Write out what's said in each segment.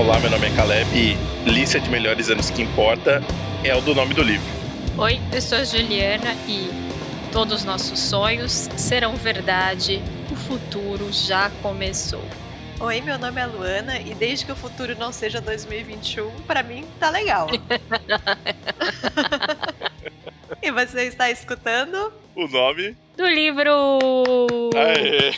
Olá, meu nome é Caleb e lista de melhores anos que importa é o do nome do livro. Oi, eu sou a Juliana e todos os nossos sonhos serão verdade. O futuro já começou. Oi, meu nome é Luana e desde que o futuro não seja 2021, para mim tá legal. e você está escutando o nome do livro. Aê!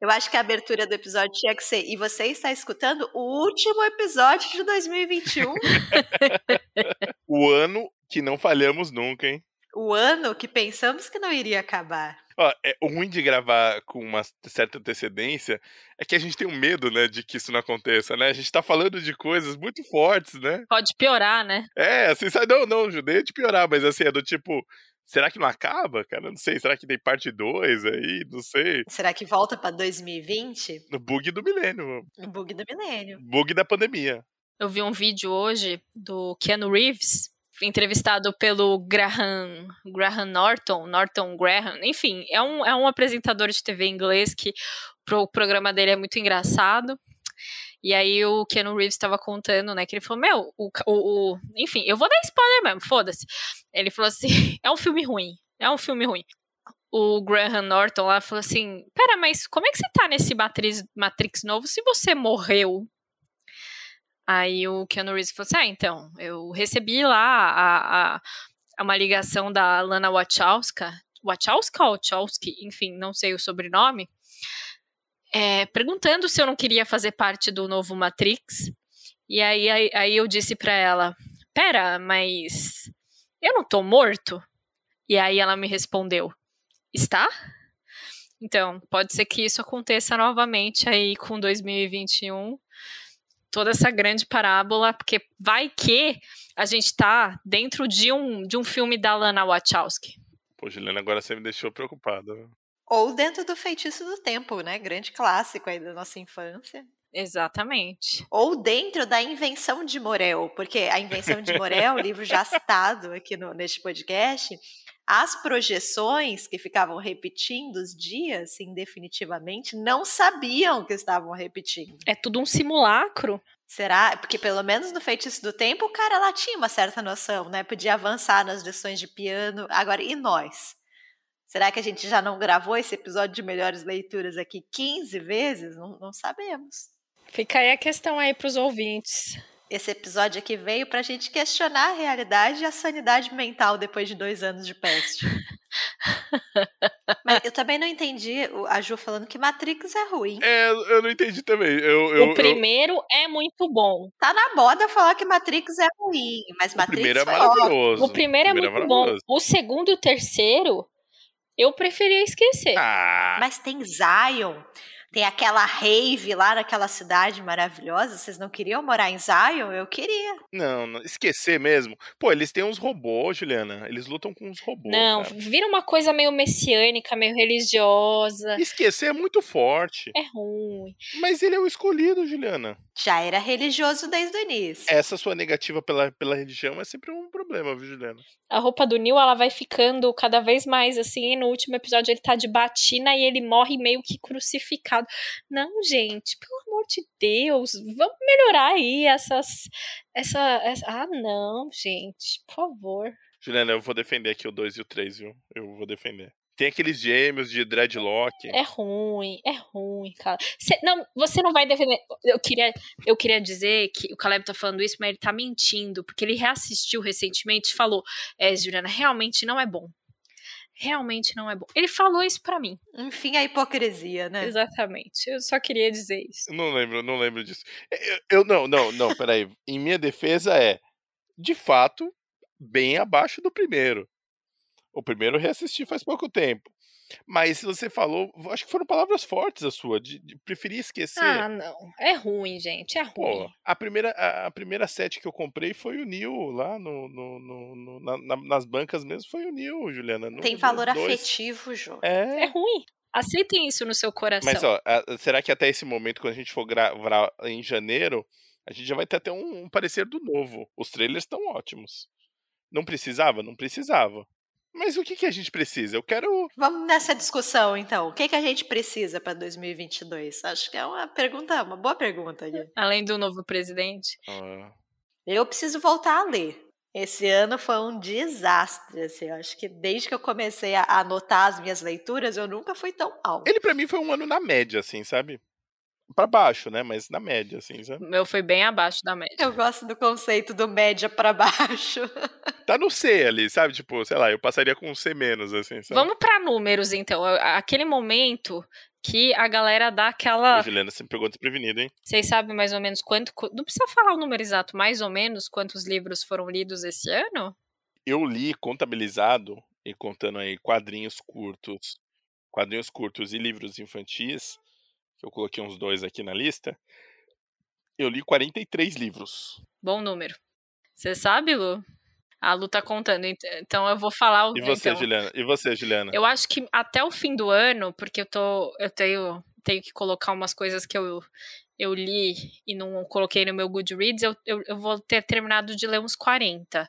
Eu acho que a abertura do episódio tinha que ser. E você está escutando o último episódio de 2021. o ano que não falhamos nunca, hein? O ano que pensamos que não iria acabar. Ó, é, o ruim de gravar com uma certa antecedência é que a gente tem um medo, né, de que isso não aconteça, né? A gente tá falando de coisas muito fortes, né? Pode piorar, né? É, assim, sai, não, não, judeia de piorar, mas assim, é do tipo, Será que não acaba, cara? Não sei. Será que tem parte 2 aí? Não sei. Será que volta pra 2020? No bug do milênio. No bug do milênio. Bug da pandemia. Eu vi um vídeo hoje do Keanu Reeves, entrevistado pelo Graham, Graham Norton, Norton Graham, enfim, é um, é um apresentador de TV inglês que o programa dele é muito engraçado. E aí o Keanu Reeves estava contando, né, que ele falou, meu, o, o, o, enfim, eu vou dar spoiler mesmo, foda-se. Ele falou assim, é um filme ruim, é um filme ruim. O Graham Norton lá falou assim, pera, mas como é que você tá nesse Matrix, Matrix novo se você morreu? Aí o Keanu Reeves falou assim, ah, então, eu recebi lá a, a, a uma ligação da Lana Wachowska, Wachowska ou Wachowski, enfim, não sei o sobrenome, é, perguntando se eu não queria fazer parte do novo Matrix. E aí, aí, aí eu disse para ela: Pera, mas eu não tô morto? E aí ela me respondeu: Está? Então, pode ser que isso aconteça novamente aí com 2021. Toda essa grande parábola, porque vai que a gente tá dentro de um, de um filme da Lana Wachowski. Pô, Juliana, agora você me deixou preocupada. Ou dentro do Feitiço do Tempo, né? Grande clássico aí da nossa infância. Exatamente. Ou dentro da Invenção de Morel, porque a Invenção de Morel, o livro já citado aqui no, neste podcast, as projeções que ficavam repetindo os dias indefinitivamente não sabiam que estavam repetindo. É tudo um simulacro. Será? Porque pelo menos no Feitiço do Tempo o cara lá tinha uma certa noção, né? Podia avançar nas lições de piano. Agora, e nós? Será que a gente já não gravou esse episódio de melhores leituras aqui 15 vezes? Não, não sabemos. Fica aí a questão aí para os ouvintes. Esse episódio aqui veio para a gente questionar a realidade e a sanidade mental depois de dois anos de peste. Mas eu também não entendi a Ju falando que Matrix é ruim. É, eu não entendi também. Eu, eu, o primeiro eu... é muito bom. Tá na moda falar que Matrix é ruim, mas Matrix o primeiro é maravilhoso. O primeiro, é o primeiro é, muito é bom. O segundo e o terceiro eu preferia esquecer. Ah. Mas tem Zion. Tem aquela rave lá naquela cidade maravilhosa. Vocês não queriam morar em Zion? Eu queria. Não, não esquecer mesmo. Pô, eles têm uns robôs, Juliana. Eles lutam com uns robôs. Não, cara. vira uma coisa meio messiânica, meio religiosa. Esquecer é muito forte. É ruim. Mas ele é o escolhido, Juliana. Já era religioso desde o início. Essa sua negativa pela, pela religião é sempre um problema, viu, Juliana? A roupa do Neil, ela vai ficando cada vez mais assim. No último episódio, ele tá de batina e ele morre meio que crucificado. Não, gente, pelo amor de Deus, vamos melhorar aí essas. Essa, essa. Ah, não, gente, por favor. Juliana, eu vou defender aqui o 2 e o 3, viu? Eu vou defender. Tem aqueles gêmeos de dreadlock. É ruim, é ruim, cara. Cê, não, você não vai defender. Eu queria, eu queria dizer que o Caleb tá falando isso, mas ele tá mentindo, porque ele reassistiu recentemente e falou: É, Juliana, realmente não é bom realmente não é bom. Ele falou isso para mim. Enfim, a hipocrisia, né? Exatamente. Eu só queria dizer isso. Não lembro, não lembro disso. Eu, eu não, não, não, peraí. em minha defesa é, de fato, bem abaixo do primeiro. O primeiro eu reassisti faz pouco tempo. Mas você falou, acho que foram palavras fortes a sua, de, de preferir esquecer. Ah, não. É ruim, gente, é ruim. Pô, a primeira, a, a, primeira set que eu comprei foi o Nil, lá no, no, no, no na, na, nas bancas mesmo, foi o Nil, Juliana. Tem valor dois. afetivo, Jô. É. é ruim. Aceitem isso no seu coração. Mas, ó, será que até esse momento, quando a gente for gravar em janeiro, a gente já vai ter até um, um parecer do novo? Os trailers estão ótimos. Não precisava? Não precisava. Mas o que, que a gente precisa? Eu quero. Vamos nessa discussão, então. O que, que a gente precisa para 2022? Acho que é uma pergunta, uma boa pergunta. Aqui. Além do novo presidente. Ah, Eu preciso voltar a ler. Esse ano foi um desastre. Assim. Eu acho que desde que eu comecei a anotar as minhas leituras, eu nunca fui tão mal. Ele pra mim foi um ano na média, assim, sabe? Pra baixo, né? Mas na média, assim, sabe? O meu foi bem abaixo da média. Eu gosto do conceito do média para baixo. Tá no C ali, sabe? Tipo, sei lá, eu passaria com um C menos, assim, sabe? Vamos pra números, então. Aquele momento que a galera dá A aquela. Juliana sempre pegou desprevenida, hein? Vocês sabem mais ou menos quanto. Não precisa falar o número exato, mais ou menos quantos livros foram lidos esse ano? Eu li contabilizado e contando aí quadrinhos curtos, quadrinhos curtos e livros infantis, que eu coloquei uns dois aqui na lista. Eu li 43 livros. Bom número. Você sabe, Lu? A Lu tá contando, ent- então eu vou falar o. E você, então. Juliana? E você, Juliana? Eu acho que até o fim do ano, porque eu tô. Eu tenho, tenho que colocar umas coisas que eu, eu li e não coloquei no meu Goodreads, eu, eu, eu vou ter terminado de ler uns 40.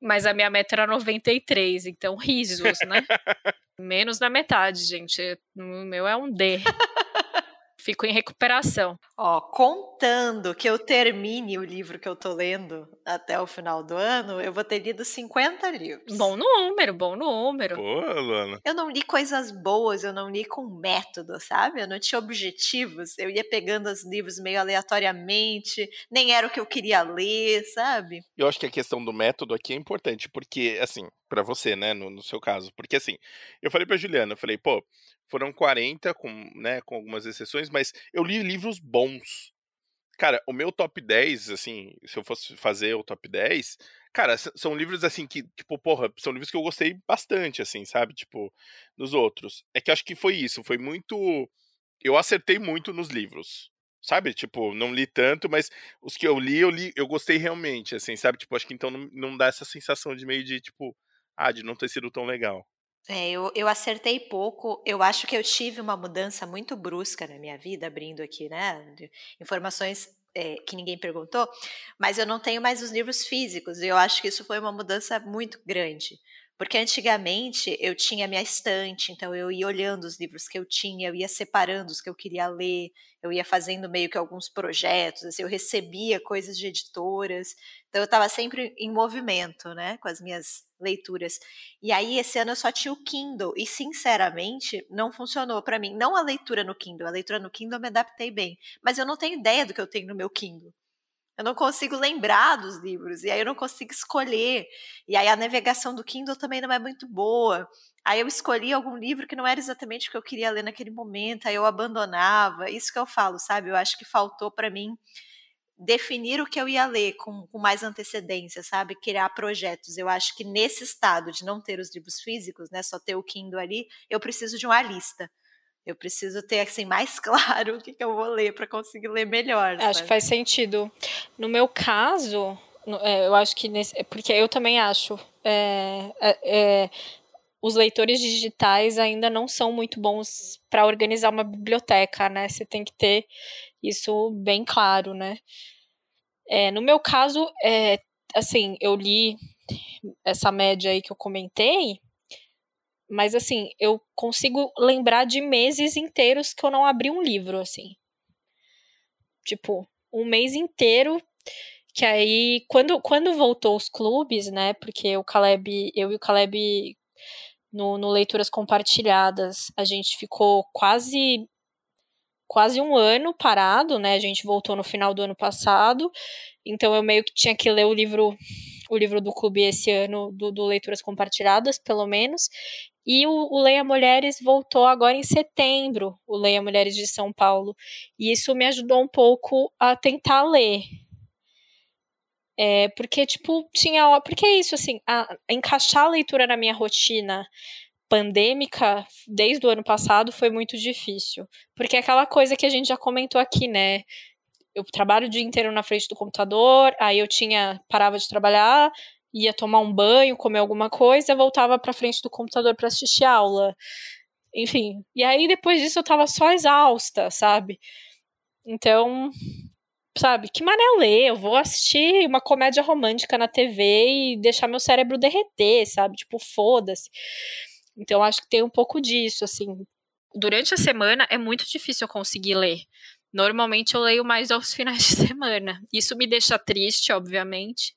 Mas a minha meta era 93, então risos, né? Menos da metade, gente. O meu é um D. Fico em recuperação. Ó, contando que eu termine o livro que eu tô lendo até o final do ano, eu vou ter lido 50 livros. Bom número, bom número. Pô, Luana. Eu não li coisas boas, eu não li com método, sabe? Eu não tinha objetivos, eu ia pegando os livros meio aleatoriamente, nem era o que eu queria ler, sabe? Eu acho que a questão do método aqui é importante, porque, assim, pra você, né, no, no seu caso, porque, assim, eu falei pra Juliana, eu falei, pô, foram 40, com, né, com algumas exceções, mas eu li livros bons. Cara, o meu top 10, assim, se eu fosse fazer o top 10, cara, são livros, assim, que, tipo, porra, são livros que eu gostei bastante, assim, sabe? Tipo, dos outros. É que acho que foi isso, foi muito. Eu acertei muito nos livros. Sabe? Tipo, não li tanto, mas os que eu li, eu li, eu gostei realmente, assim, sabe? Tipo, acho que então não, não dá essa sensação de meio de, tipo, ah, de não ter sido tão legal. É, eu, eu acertei pouco. Eu acho que eu tive uma mudança muito brusca na minha vida, abrindo aqui, né? Informações é, que ninguém perguntou, mas eu não tenho mais os livros físicos. E eu acho que isso foi uma mudança muito grande. Porque antigamente eu tinha minha estante, então eu ia olhando os livros que eu tinha, eu ia separando os que eu queria ler, eu ia fazendo meio que alguns projetos, assim, eu recebia coisas de editoras, então eu estava sempre em movimento, né, com as minhas leituras. E aí, esse ano eu só tinha o Kindle, e sinceramente, não funcionou para mim. Não a leitura no Kindle, a leitura no Kindle eu me adaptei bem, mas eu não tenho ideia do que eu tenho no meu Kindle. Eu não consigo lembrar dos livros, e aí eu não consigo escolher. E aí a navegação do Kindle também não é muito boa. Aí eu escolhi algum livro que não era exatamente o que eu queria ler naquele momento, aí eu abandonava. Isso que eu falo, sabe? Eu acho que faltou para mim definir o que eu ia ler com, com, mais antecedência, sabe? Criar projetos. Eu acho que nesse estado de não ter os livros físicos, né, só ter o Kindle ali, eu preciso de uma lista. Eu preciso ter assim mais claro o que, que eu vou ler para conseguir ler melhor. Acho sabe? que faz sentido. No meu caso, é, eu acho que nesse, porque eu também acho é, é, os leitores digitais ainda não são muito bons para organizar uma biblioteca, né? Você tem que ter isso bem claro, né? É, no meu caso, é, assim, eu li essa média aí que eu comentei, mas assim, eu consigo lembrar de meses inteiros que eu não abri um livro, assim. Tipo, um mês inteiro que aí, quando, quando voltou os clubes, né, porque o Caleb, eu e o Caleb no, no Leituras Compartilhadas, a gente ficou quase quase um ano parado, né? A gente voltou no final do ano passado, então eu meio que tinha que ler o livro o livro do clube esse ano do, do Leituras Compartilhadas, pelo menos. E o, o, Leia Mulheres voltou agora em setembro, o Leia Mulheres de São Paulo. E isso me ajudou um pouco a tentar ler. É, porque, tipo, tinha. Porque é isso, assim, a, a encaixar a leitura na minha rotina pandêmica desde o ano passado foi muito difícil. Porque é aquela coisa que a gente já comentou aqui, né? Eu trabalho o dia inteiro na frente do computador, aí eu tinha parava de trabalhar, ia tomar um banho, comer alguma coisa, voltava para frente do computador para assistir aula. Enfim, e aí depois disso eu tava só exausta, sabe? Então, sabe, que mané ler? Eu vou assistir uma comédia romântica na TV e deixar meu cérebro derreter, sabe? Tipo, foda-se. Então, acho que tem um pouco disso, assim. Durante a semana é muito difícil eu conseguir ler. Normalmente eu leio mais aos finais de semana. Isso me deixa triste, obviamente.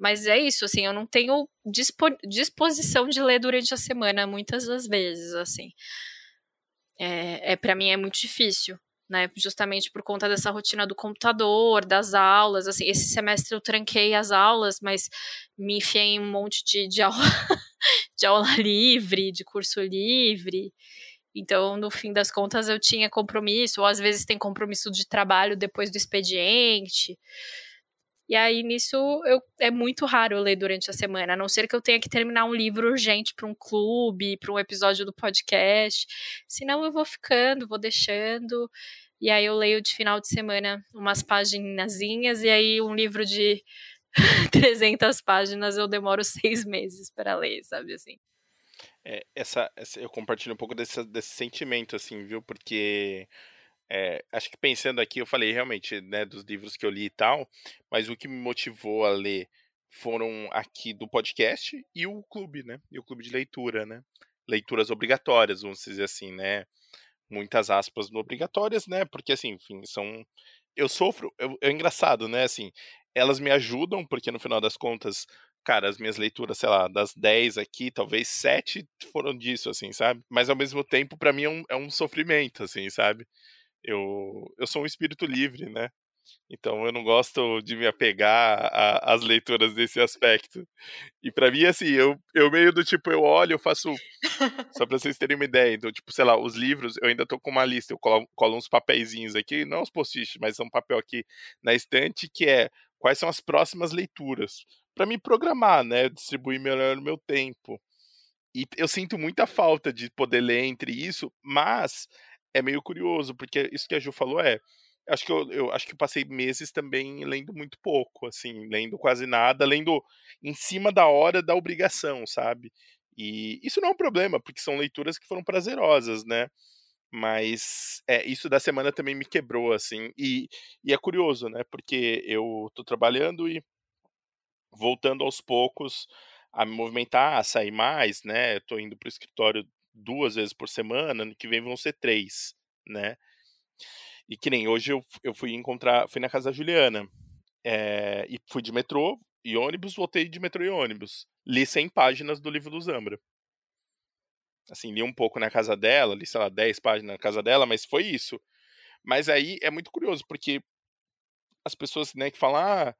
Mas é isso, assim, eu não tenho dispo disposição de ler durante a semana muitas das vezes, assim. É, é para mim é muito difícil né? Justamente por conta dessa rotina do computador, das aulas. Assim, esse semestre eu tranquei as aulas, mas me enfiei em um monte de, de, aula, de aula livre, de curso livre. Então, no fim das contas, eu tinha compromisso, ou às vezes tem compromisso de trabalho depois do expediente. E aí, nisso, eu, é muito raro eu ler durante a semana, a não ser que eu tenha que terminar um livro urgente para um clube, para um episódio do podcast. Senão, eu vou ficando, vou deixando. E aí, eu leio de final de semana umas paginazinhas, e aí, um livro de 300 páginas eu demoro seis meses para ler, sabe assim. É, essa, essa, eu compartilho um pouco desse, desse sentimento, assim, viu? Porque é, acho que pensando aqui, eu falei realmente né, dos livros que eu li e tal, mas o que me motivou a ler foram aqui do podcast e o clube, né? E o clube de leitura, né? Leituras obrigatórias, vamos dizer assim, né? Muitas aspas no obrigatórias, né? Porque assim, enfim, são. Eu sofro. Eu, é engraçado, né? Assim, elas me ajudam, porque no final das contas, cara, as minhas leituras, sei lá, das 10 aqui, talvez 7 foram disso, assim, sabe? Mas ao mesmo tempo, para mim é um, é um sofrimento, assim, sabe? Eu, eu sou um espírito livre, né? Então eu não gosto de me apegar às leituras desse aspecto. E para mim, assim, eu, eu meio do tipo, eu olho, eu faço. Só pra vocês terem uma ideia. Então, tipo, sei lá, os livros, eu ainda tô com uma lista, eu colo, colo uns papeizinhos aqui, não os post-its, mas é um papel aqui na estante que é quais são as próximas leituras. para me programar, né? Distribuir melhor o meu tempo. E eu sinto muita falta de poder ler entre isso, mas é meio curioso, porque isso que a Ju falou é. Acho que eu, eu acho que passei meses também lendo muito pouco, assim, lendo quase nada, lendo em cima da hora da obrigação, sabe? E isso não é um problema, porque são leituras que foram prazerosas, né? Mas é, isso da semana também me quebrou, assim. E, e é curioso, né? Porque eu tô trabalhando e voltando aos poucos a me movimentar, a sair mais, né? Eu tô indo pro escritório duas vezes por semana, ano que vem vão ser três, né? E que nem hoje eu, eu fui encontrar, fui na casa da Juliana, é, e fui de metrô e ônibus, voltei de metrô e ônibus. Li 100 páginas do livro do Zambra. Assim, li um pouco na casa dela, li, sei lá, 10 páginas na casa dela, mas foi isso. Mas aí é muito curioso, porque as pessoas, né, que falam, ah,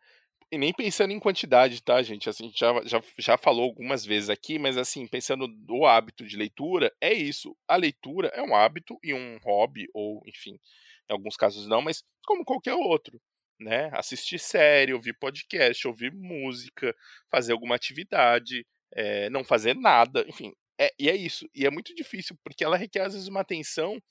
e nem pensando em quantidade, tá, gente? Assim, a gente já, já, já falou algumas vezes aqui, mas assim, pensando no hábito de leitura, é isso. A leitura é um hábito e um hobby, ou enfim, em alguns casos não, mas como qualquer outro. Né? Assistir série, ouvir podcast, ouvir música, fazer alguma atividade, é, não fazer nada, enfim. É, e é isso. E é muito difícil, porque ela requer às vezes uma atenção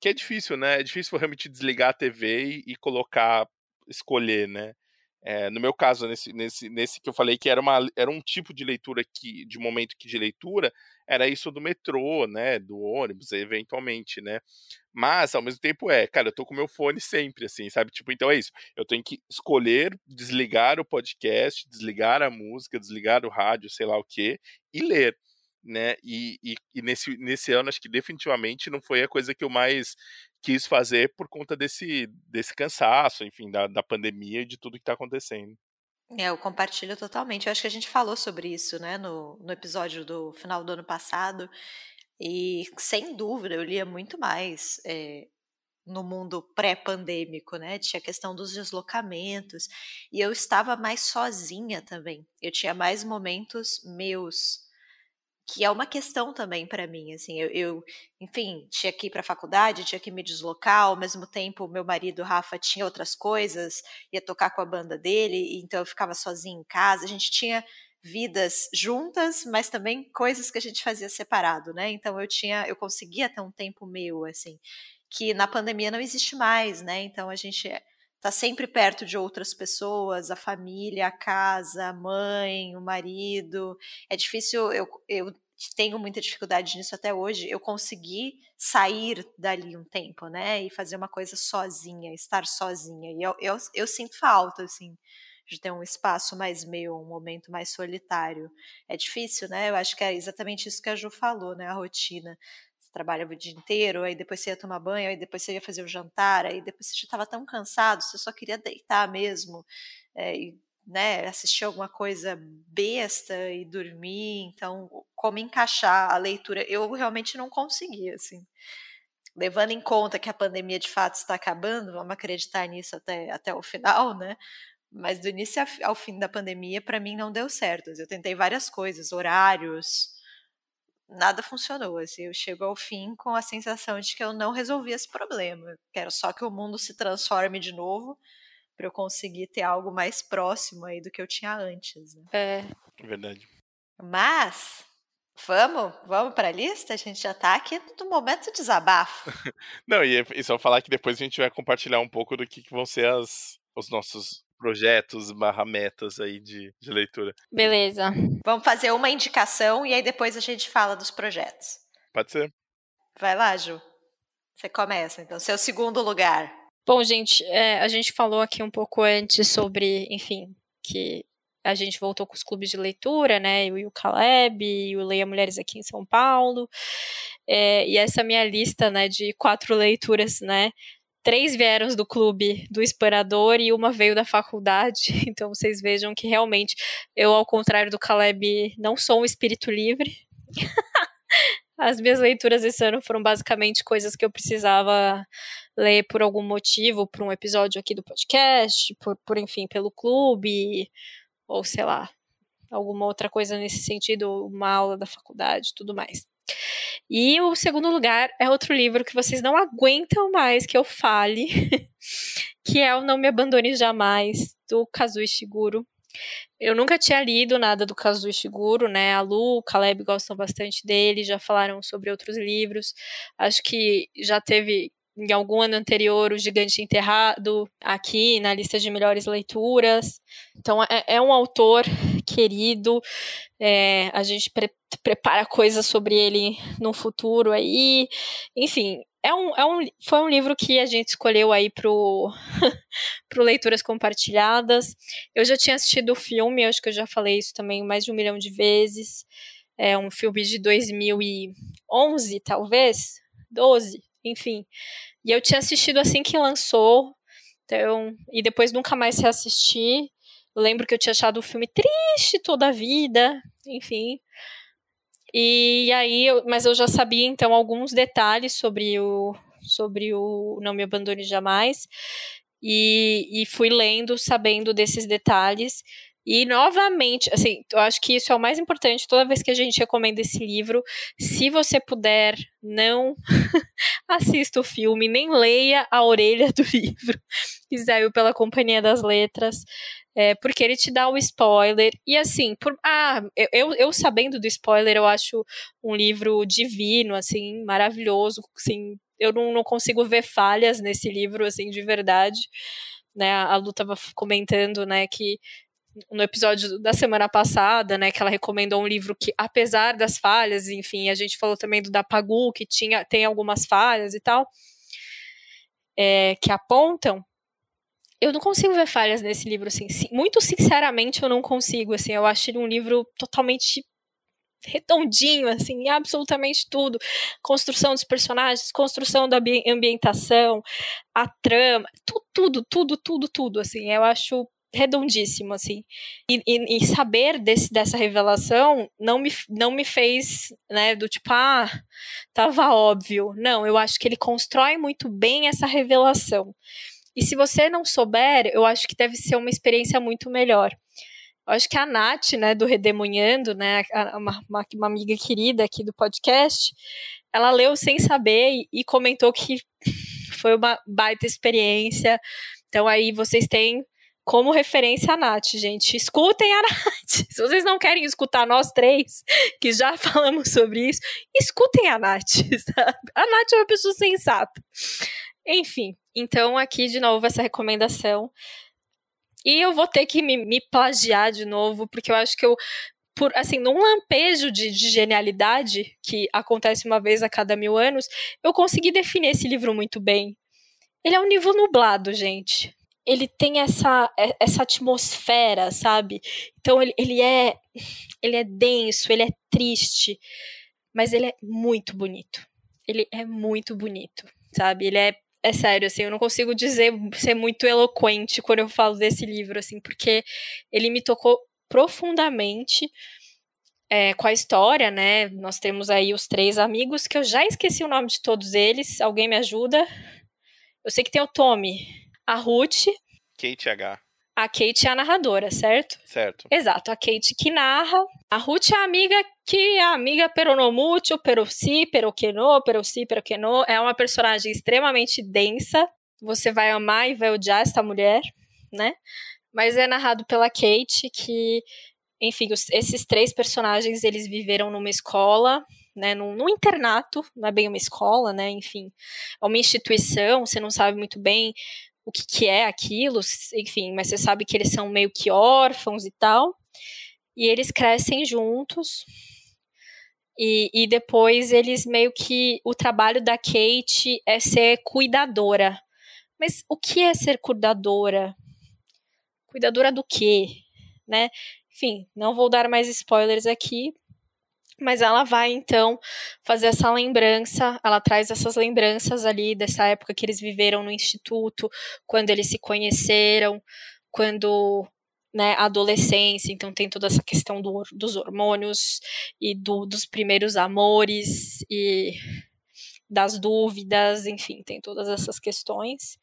que é difícil, né? É difícil realmente desligar a TV e, e colocar, escolher, né? É, no meu caso, nesse, nesse, nesse que eu falei que era, uma, era um tipo de leitura que, de momento que de leitura, era isso do metrô, né? Do ônibus, eventualmente, né? Mas, ao mesmo tempo, é, cara, eu tô com meu fone sempre, assim, sabe? Tipo, então é isso. Eu tenho que escolher desligar o podcast, desligar a música, desligar o rádio, sei lá o quê, e ler né? E, e, e, nesse, nesse ano, acho que definitivamente não foi a coisa que eu mais quis fazer por conta desse, desse cansaço, enfim, da, da pandemia e de tudo que está acontecendo. É, eu compartilho totalmente. Eu acho que a gente falou sobre isso, né, no, no episódio do final do ano passado. E sem dúvida eu lia muito mais é, no mundo pré-pandêmico, né? Tinha a questão dos deslocamentos e eu estava mais sozinha também. Eu tinha mais momentos meus que é uma questão também para mim, assim, eu, eu, enfim, tinha que ir para a faculdade, tinha que me deslocar, ao mesmo tempo meu marido Rafa tinha outras coisas, ia tocar com a banda dele, então eu ficava sozinha em casa, a gente tinha vidas juntas, mas também coisas que a gente fazia separado, né? Então eu tinha, eu conseguia ter um tempo meu, assim, que na pandemia não existe mais, né? Então a gente tá sempre perto de outras pessoas, a família, a casa, a mãe, o marido. É difícil eu, eu tenho muita dificuldade nisso até hoje, eu consegui sair dali um tempo, né? E fazer uma coisa sozinha, estar sozinha. E eu, eu, eu sinto falta, assim, de ter um espaço mais meu, um momento mais solitário. É difícil, né? Eu acho que é exatamente isso que a Ju falou, né? A rotina. Você trabalha o dia inteiro, aí depois você ia tomar banho, aí depois você ia fazer o jantar, aí depois você já estava tão cansado, você só queria deitar mesmo. É, e né, assistir alguma coisa besta e dormir, então como encaixar a leitura, eu realmente não consegui, assim. Levando em conta que a pandemia de fato está acabando, vamos acreditar nisso até, até o final, né? Mas do início ao fim da pandemia, para mim não deu certo. Eu tentei várias coisas, horários, nada funcionou. Assim, eu chego ao fim com a sensação de que eu não resolvi esse problema. Quero só que o mundo se transforme de novo para eu conseguir ter algo mais próximo aí do que eu tinha antes. Né? É. Verdade. Mas vamos, vamos para a lista. A gente já está aqui no momento de desabafo. Não, e, e só falar que depois a gente vai compartilhar um pouco do que, que vão ser as, os nossos projetos barra metas aí de, de leitura. Beleza. Vamos fazer uma indicação e aí depois a gente fala dos projetos. Pode ser. Vai lá, Ju. Você começa, então. Seu segundo lugar. Bom, gente, é, a gente falou aqui um pouco antes sobre, enfim, que a gente voltou com os clubes de leitura, né? Eu e o Caleb, e o Leia Mulheres aqui em São Paulo. É, e essa minha lista, né, de quatro leituras, né? Três vieram do clube do Esperador e uma veio da faculdade. Então vocês vejam que realmente eu, ao contrário do Caleb, não sou um espírito livre. As minhas leituras esse ano foram basicamente coisas que eu precisava ler por algum motivo, por um episódio aqui do podcast, por, por enfim, pelo clube, ou sei lá, alguma outra coisa nesse sentido, uma aula da faculdade, tudo mais. E o segundo lugar é outro livro que vocês não aguentam mais que eu fale, que é o Não Me Abandone Jamais, do Kazuo Ishiguro. Eu nunca tinha lido nada do Kazuo Ishiguro, né? A Lu, o Caleb gostam bastante dele, já falaram sobre outros livros. Acho que já teve em algum ano anterior o Gigante Enterrado aqui na lista de melhores leituras. Então é, é um autor querido. É, a gente pre prepara coisas sobre ele no futuro aí. Enfim, é um, é um, foi um livro que a gente escolheu aí pro, pro Leituras Compartilhadas. Eu já tinha assistido o filme, acho que eu já falei isso também mais de um milhão de vezes. É um filme de 2011, talvez, 12, enfim. E eu tinha assistido assim que lançou, então, e depois nunca mais reassisti. Eu lembro que eu tinha achado o filme triste toda a vida, enfim. E aí, eu, mas eu já sabia então alguns detalhes sobre o sobre o Não Me Abandone Jamais. E, e fui lendo, sabendo desses detalhes. E novamente, assim, eu acho que isso é o mais importante toda vez que a gente recomenda esse livro. Se você puder, não assista o filme, nem leia a orelha do livro que saiu pela Companhia das Letras é, porque ele te dá o spoiler. E assim, por, ah, eu, eu sabendo do spoiler, eu acho um livro divino, assim, maravilhoso, assim, eu não, não consigo ver falhas nesse livro, assim, de verdade. Né, a Lu estava comentando, né, que no episódio da semana passada, né, que ela recomendou um livro que, apesar das falhas, enfim, a gente falou também do da Pagu, que tinha, tem algumas falhas e tal, é, que apontam, eu não consigo ver falhas nesse livro, assim. Muito sinceramente, eu não consigo, assim. Eu acho ele um livro totalmente redondinho, assim, absolutamente tudo. Construção dos personagens, construção da ambientação, a trama, tudo, tudo, tudo, tudo, tudo, assim. Eu acho redondíssimo, assim. E, e, e, saber desse, dessa revelação não me, não me fez, né, do tipo, ah, tava óbvio. Não, eu acho que ele constrói muito bem essa revelação. E se você não souber, eu acho que deve ser uma experiência muito melhor. Eu acho que a Nath, né, do Redemunhando, né, uma, uma, uma amiga querida aqui do podcast, ela leu sem saber e, e comentou que foi uma baita experiência. Então aí vocês têm como referência a Nath, gente. Escutem a Nath. Se vocês não querem escutar nós três, que já falamos sobre isso, escutem a Nath. Sabe? A Nath é uma pessoa sensata. Enfim, então aqui de novo essa recomendação. E eu vou ter que me, me plagiar de novo, porque eu acho que eu por assim, num lampejo de, de, genialidade que acontece uma vez a cada mil anos, eu consegui definir esse livro muito bem. Ele é um livro nublado, gente. Ele tem essa, é, essa atmosfera, sabe? Então ele, ele é ele é denso, ele é triste, mas ele é muito bonito. Ele é muito bonito, sabe? Ele é é sério, assim, eu não consigo dizer, ser muito eloquente quando eu falo desse livro, assim, porque ele me tocou profundamente é, com a história, né? Nós temos aí os três amigos, que eu já esqueci o nome de todos eles, alguém me ajuda? Eu sei que tem o Tommy, a Ruth. Kate H. A Kate é a narradora, certo? Certo. Exato, a Kate que narra. A Ruth é a amiga que é a amiga peronomútil, perosi, peroquenô, perosi, peroquenô. É uma personagem extremamente densa. Você vai amar e vai odiar essa mulher, né? Mas é narrado pela Kate, que, enfim, os, esses três personagens, eles viveram numa escola, né, num, num, internato, não é bem uma escola, né, enfim, é uma instituição, você não sabe muito bem o que, que é aquilo, enfim, mas você sabe que eles são meio que órfãos e tal. E eles crescem juntos. E, e depois eles meio que. O trabalho da Kate é ser cuidadora. Mas o que é ser cuidadora? Cuidadora do quê? Né? Enfim, não vou dar mais spoilers aqui, mas ela vai então fazer essa lembrança, ela traz essas lembranças ali dessa época que eles viveram no instituto, quando eles se conheceram, quando né, adolescência, então tem toda essa questão do, dos hormônios e do, dos primeiros amores e das dúvidas, enfim, tem todas essas questões.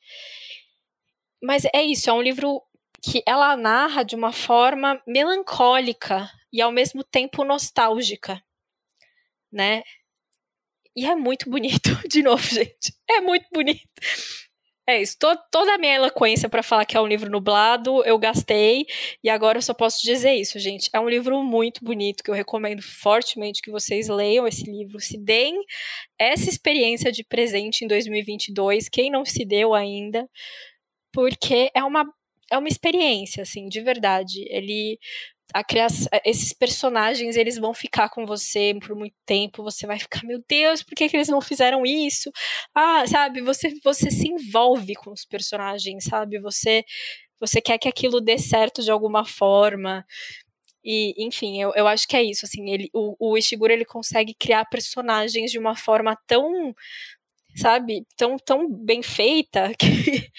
Mas é isso, é um livro que ela narra de uma forma melancólica e ao mesmo tempo nostálgica, né? E é muito bonito, de novo, gente. É muito bonito. É isso. Tô, toda a minha eloquência para falar que é um livro nublado, eu gastei. E agora eu só posso dizer isso, gente. É um livro muito bonito que eu recomendo fortemente que vocês leiam esse livro. Se deem essa experiência de presente em 2022, quem não se deu ainda, porque é uma é uma experiência, assim, de verdade. Ele a criação, esses personagens eles vão ficar com você por muito tempo. Você vai ficar, meu Deus, por que, que eles não fizeram isso? Ah, sabe? Você você se envolve com os personagens, sabe? Você você quer que aquilo dê certo de alguma forma. E, enfim, eu, eu acho que é isso, assim, ele, o, o Ishiguro, ele consegue criar personagens de uma forma tão sabe, tão, tão bem feita que,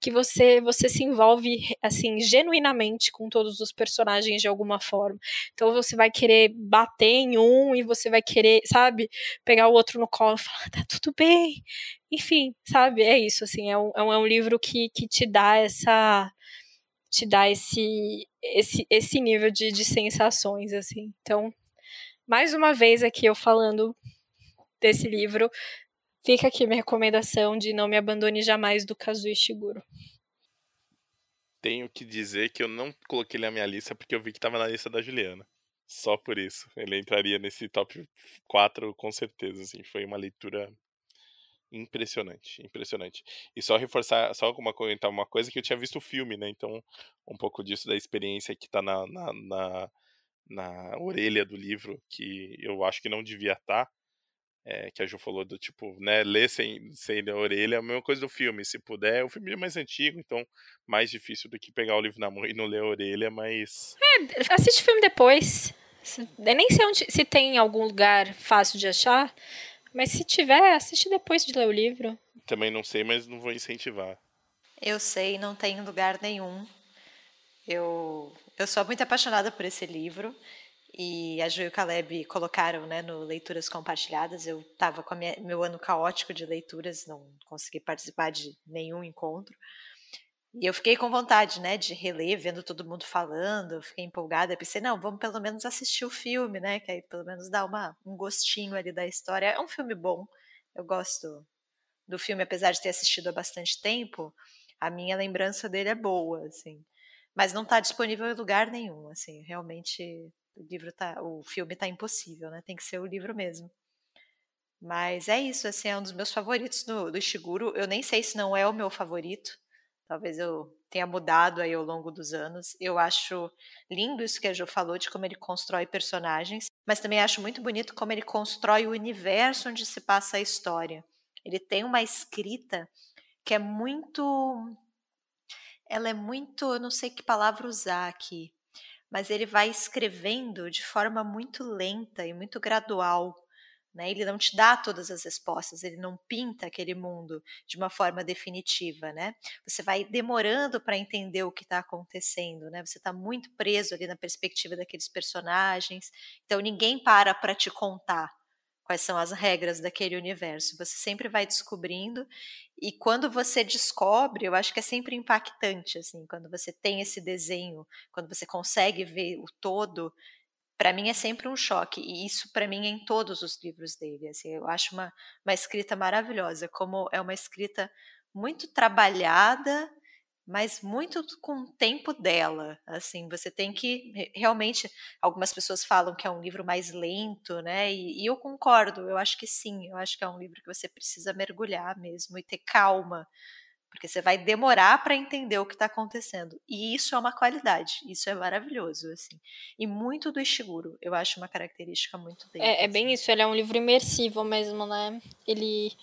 que você você se envolve assim genuinamente com todos os personagens de alguma forma. Então você vai querer bater em um e você vai querer, sabe, pegar o outro no colo e falar, tá tudo bem. Enfim, sabe, é isso, assim, é um, é um é livro que, que te dá essa te dá esse esse, esse nível de, de sensações, assim. Então, mais uma vez aqui eu falando desse livro, Fica aqui minha recomendação de não me abandone jamais do Kazuo Ishiguro. Tenho que dizer que eu não coloquei ele na minha lista porque eu vi que estava na lista da Juliana. Só por isso. Ele entraria nesse top 4 com certeza, assim. Foi uma leitura impressionante, impressionante. E só reforçar, só uma, comentar uma coisa que eu tinha visto o filme, né? Então, um pouco disso da experiência que está na, na, na, na, orelha do livro, que eu acho que não devia estar, tá, é, que a Ju falou do tipo, né, ler sem, sem a orelha, é a mesma coisa do filme, se puder, o filme é mais antigo, então mais difícil do que pegar o livro na mão e não ler a orelha, mas... É, assiste o filme depois, eu nem sei onde, se tem em algum lugar fácil de achar, mas se tiver, assiste depois de ler o livro. Também não sei, mas não vou incentivar. Eu sei, não tem lugar nenhum. Eu, eu sou muito apaixonada por esse livro e a Ju e o Caleb colocaram né, no Leituras Compartilhadas. Eu estava com minha, meu ano caótico de leituras, não consegui participar de nenhum encontro. E eu fiquei com vontade, né, de reler, vendo todo mundo falando, fiquei empolgada, pensei, não, vamos pelo menos assistir o filme, né, que aí pelo menos dá uma, um gostinho ali da história. É um filme bom, eu gosto do filme, apesar de ter assistido há bastante tempo, a minha lembrança dele é boa, assim. Mas não está disponível em lugar nenhum, assim, realmente o livro tá, o filme tá impossível, né? Tem que ser o livro mesmo. Mas é isso, assim, é um dos meus favoritos do, do Ishiguro. Eu nem sei se não é o meu favorito, Talvez eu tenha mudado aí ao longo dos anos. Eu acho lindo isso que a Jo falou de como ele constrói personagens, mas também acho muito bonito como ele constrói o universo onde se passa a história. Ele tem uma escrita que é muito ela é muito, eu não sei que palavra usar aqui, mas ele vai escrevendo de forma muito lenta e muito gradual. Né? Ele não te dá todas as respostas, ele não pinta aquele mundo de uma forma definitiva. Né? Você vai demorando para entender o que está acontecendo. Né? Você está muito preso ali na perspectiva daqueles personagens. Então ninguém para para te contar quais são as regras daquele universo. Você sempre vai descobrindo e quando você descobre, eu acho que é sempre impactante assim, quando você tem esse desenho, quando você consegue ver o todo, para mim é sempre um choque e isso para mim é em todos os livros dele. Assim, eu acho uma, uma escrita maravilhosa, como é uma escrita muito trabalhada, mas muito com o tempo dela. Assim, você tem que realmente. Algumas pessoas falam que é um livro mais lento, né? E, e eu concordo. Eu acho que sim. Eu acho que é um livro que você precisa mergulhar mesmo e ter calma porque você vai demorar para entender o que está acontecendo. E isso é uma qualidade, isso é maravilhoso, assim. E muito do Ishiguro, eu acho uma característica muito dele. É, é bem isso, ele é um livro imersivo mesmo, né? Ele,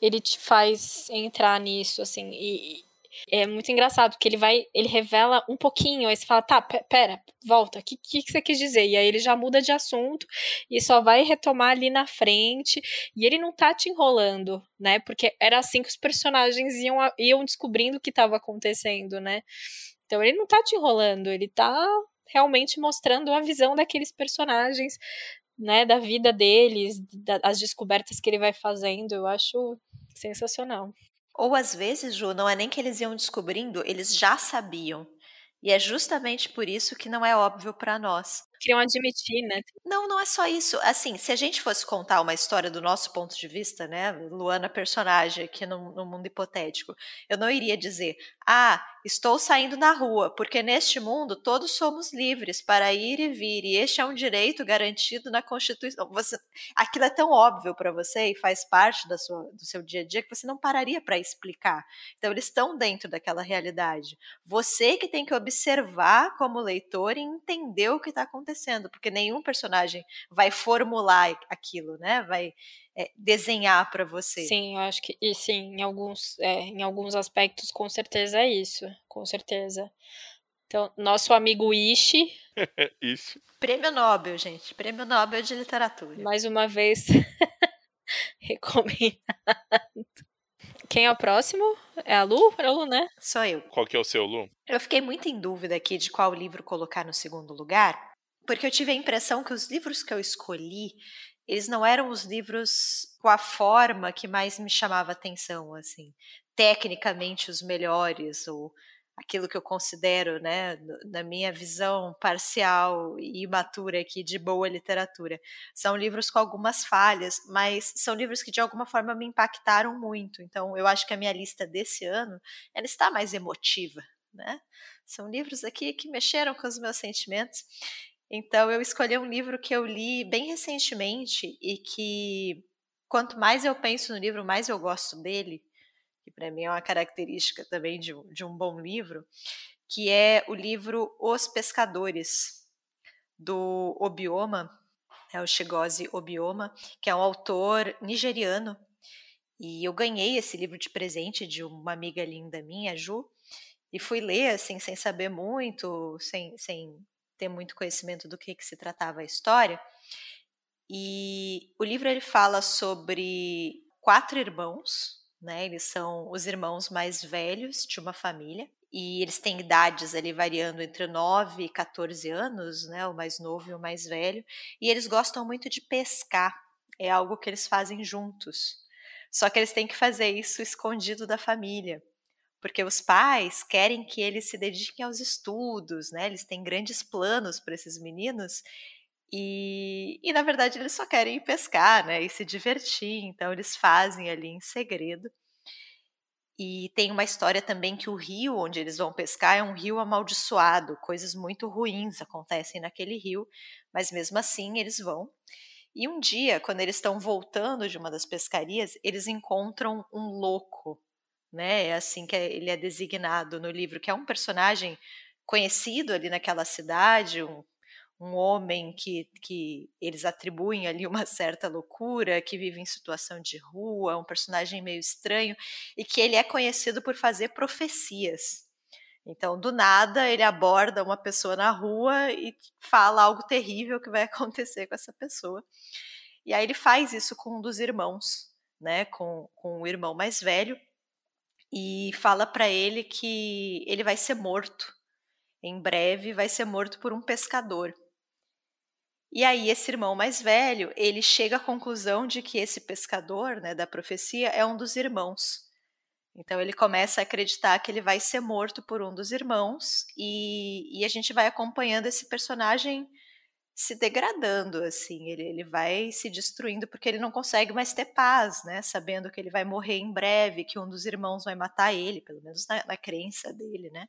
ele te faz entrar nisso, assim, e, é muito engraçado, porque ele vai, ele revela um pouquinho, aí você fala, tá, pera, volta, o que, que, você quis dizer? E aí ele já muda de assunto e só vai retomar ali na frente, e ele não tá te enrolando, né? Porque era assim que os personagens iam, iam descobrindo o que estava acontecendo, né? Então ele não tá te enrolando, ele tá realmente mostrando a visão daqueles personagens, né, da vida deles, das descobertas que ele vai fazendo, eu acho sensacional. Ou às vezes, Ju, não é nem que eles iam descobrindo, eles já sabiam. E é justamente por isso que não é óbvio para nós queriam admitir, né? Não, não é só isso. Assim, se a gente fosse contar uma história do nosso ponto de vista, né, Luana personagem aqui no, no mundo hipotético, eu não iria dizer, ah, estou saindo na rua, porque neste mundo todos somos livres para ir e vir, e este é um direito garantido na Constituição. Você, aquilo é tão óbvio para você e faz parte da sua, do seu dia a dia que você não pararia para explicar. Então, eles estão dentro daquela realidade. Você que tem que observar como leitor e entender o que está acontecendo acontecendo, porque nenhum personagem vai formular aquilo, né? Vai é, desenhar para você. Sim, eu acho que e sim, em alguns, é, em alguns aspectos, com certeza é isso, com certeza. Então, nosso amigo Ishi. Ishi. Prêmio Nobel, gente. Prêmio Nobel de Literatura. Mais uma vez, recomendado. Quem é o próximo? É a Lu? É a Lu, né? Sou eu. Qual que é o seu, Lu? Eu fiquei muito em dúvida aqui de qual livro colocar no segundo lugar, porque eu tive a impressão que os livros que eu escolhi, eles não eram os livros com a forma que mais me chamava atenção, assim, tecnicamente os melhores ou aquilo que eu considero, né, na minha visão parcial e imatura aqui de boa literatura. São livros com algumas falhas, mas são livros que de alguma forma me impactaram muito. Então, eu acho que a minha lista desse ano, ela está mais emotiva, né? São livros aqui que mexeram com os meus sentimentos então, eu escolhi um livro que eu li bem recentemente e que, quanto mais eu penso no livro, mais eu gosto dele, que para mim é uma característica também de, de um bom livro, que é o livro Os Pescadores, do Obioma, é o Chigozi Obioma, que é um autor nigeriano. E eu ganhei esse livro de presente de uma amiga linda minha, Ju, e fui ler assim sem saber muito, sem, sem ter muito conhecimento do que, que se tratava a história. E o livro ele fala sobre quatro irmãos, né? Eles são os irmãos mais velhos de uma família e eles têm idades ali variando entre 9 e 14 anos, né? O mais novo e o mais velho, e eles gostam muito de pescar. É algo que eles fazem juntos. Só que eles têm que fazer isso escondido da família porque os pais querem que eles se dediquem aos estudos, né? Eles têm grandes planos para esses meninos e, e, na verdade, eles só querem pescar, né? E se divertir. Então, eles fazem ali em segredo. E tem uma história também que o rio onde eles vão pescar é um rio amaldiçoado, coisas muito ruins acontecem naquele rio, mas mesmo assim eles vão. E um dia, quando eles estão voltando de uma das pescarias, eles encontram um louco né? É assim que ele é designado no livro, que é um personagem conhecido ali naquela cidade, um, um homem que, que eles atribuem ali uma certa loucura, que vive em situação de rua, um personagem meio estranho, e que ele é conhecido por fazer profecias. Então, do nada, ele aborda uma pessoa na rua e fala algo terrível que vai acontecer com essa pessoa. E aí ele faz isso com um dos irmãos, né, com, com o irmão mais velho, e fala para ele que ele vai ser morto. Em breve vai ser morto por um pescador. E aí esse irmão mais velho, ele chega à conclusão de que esse pescador, né, da profecia, é um dos irmãos. Então ele começa a acreditar que ele vai ser morto por um dos irmãos e, e a gente vai acompanhando esse personagem se degradando, assim, ele, ele vai se destruindo porque ele não consegue mais ter paz, né? Sabendo que ele vai morrer em breve, que um dos irmãos vai matar ele, pelo menos na, na crença dele, né?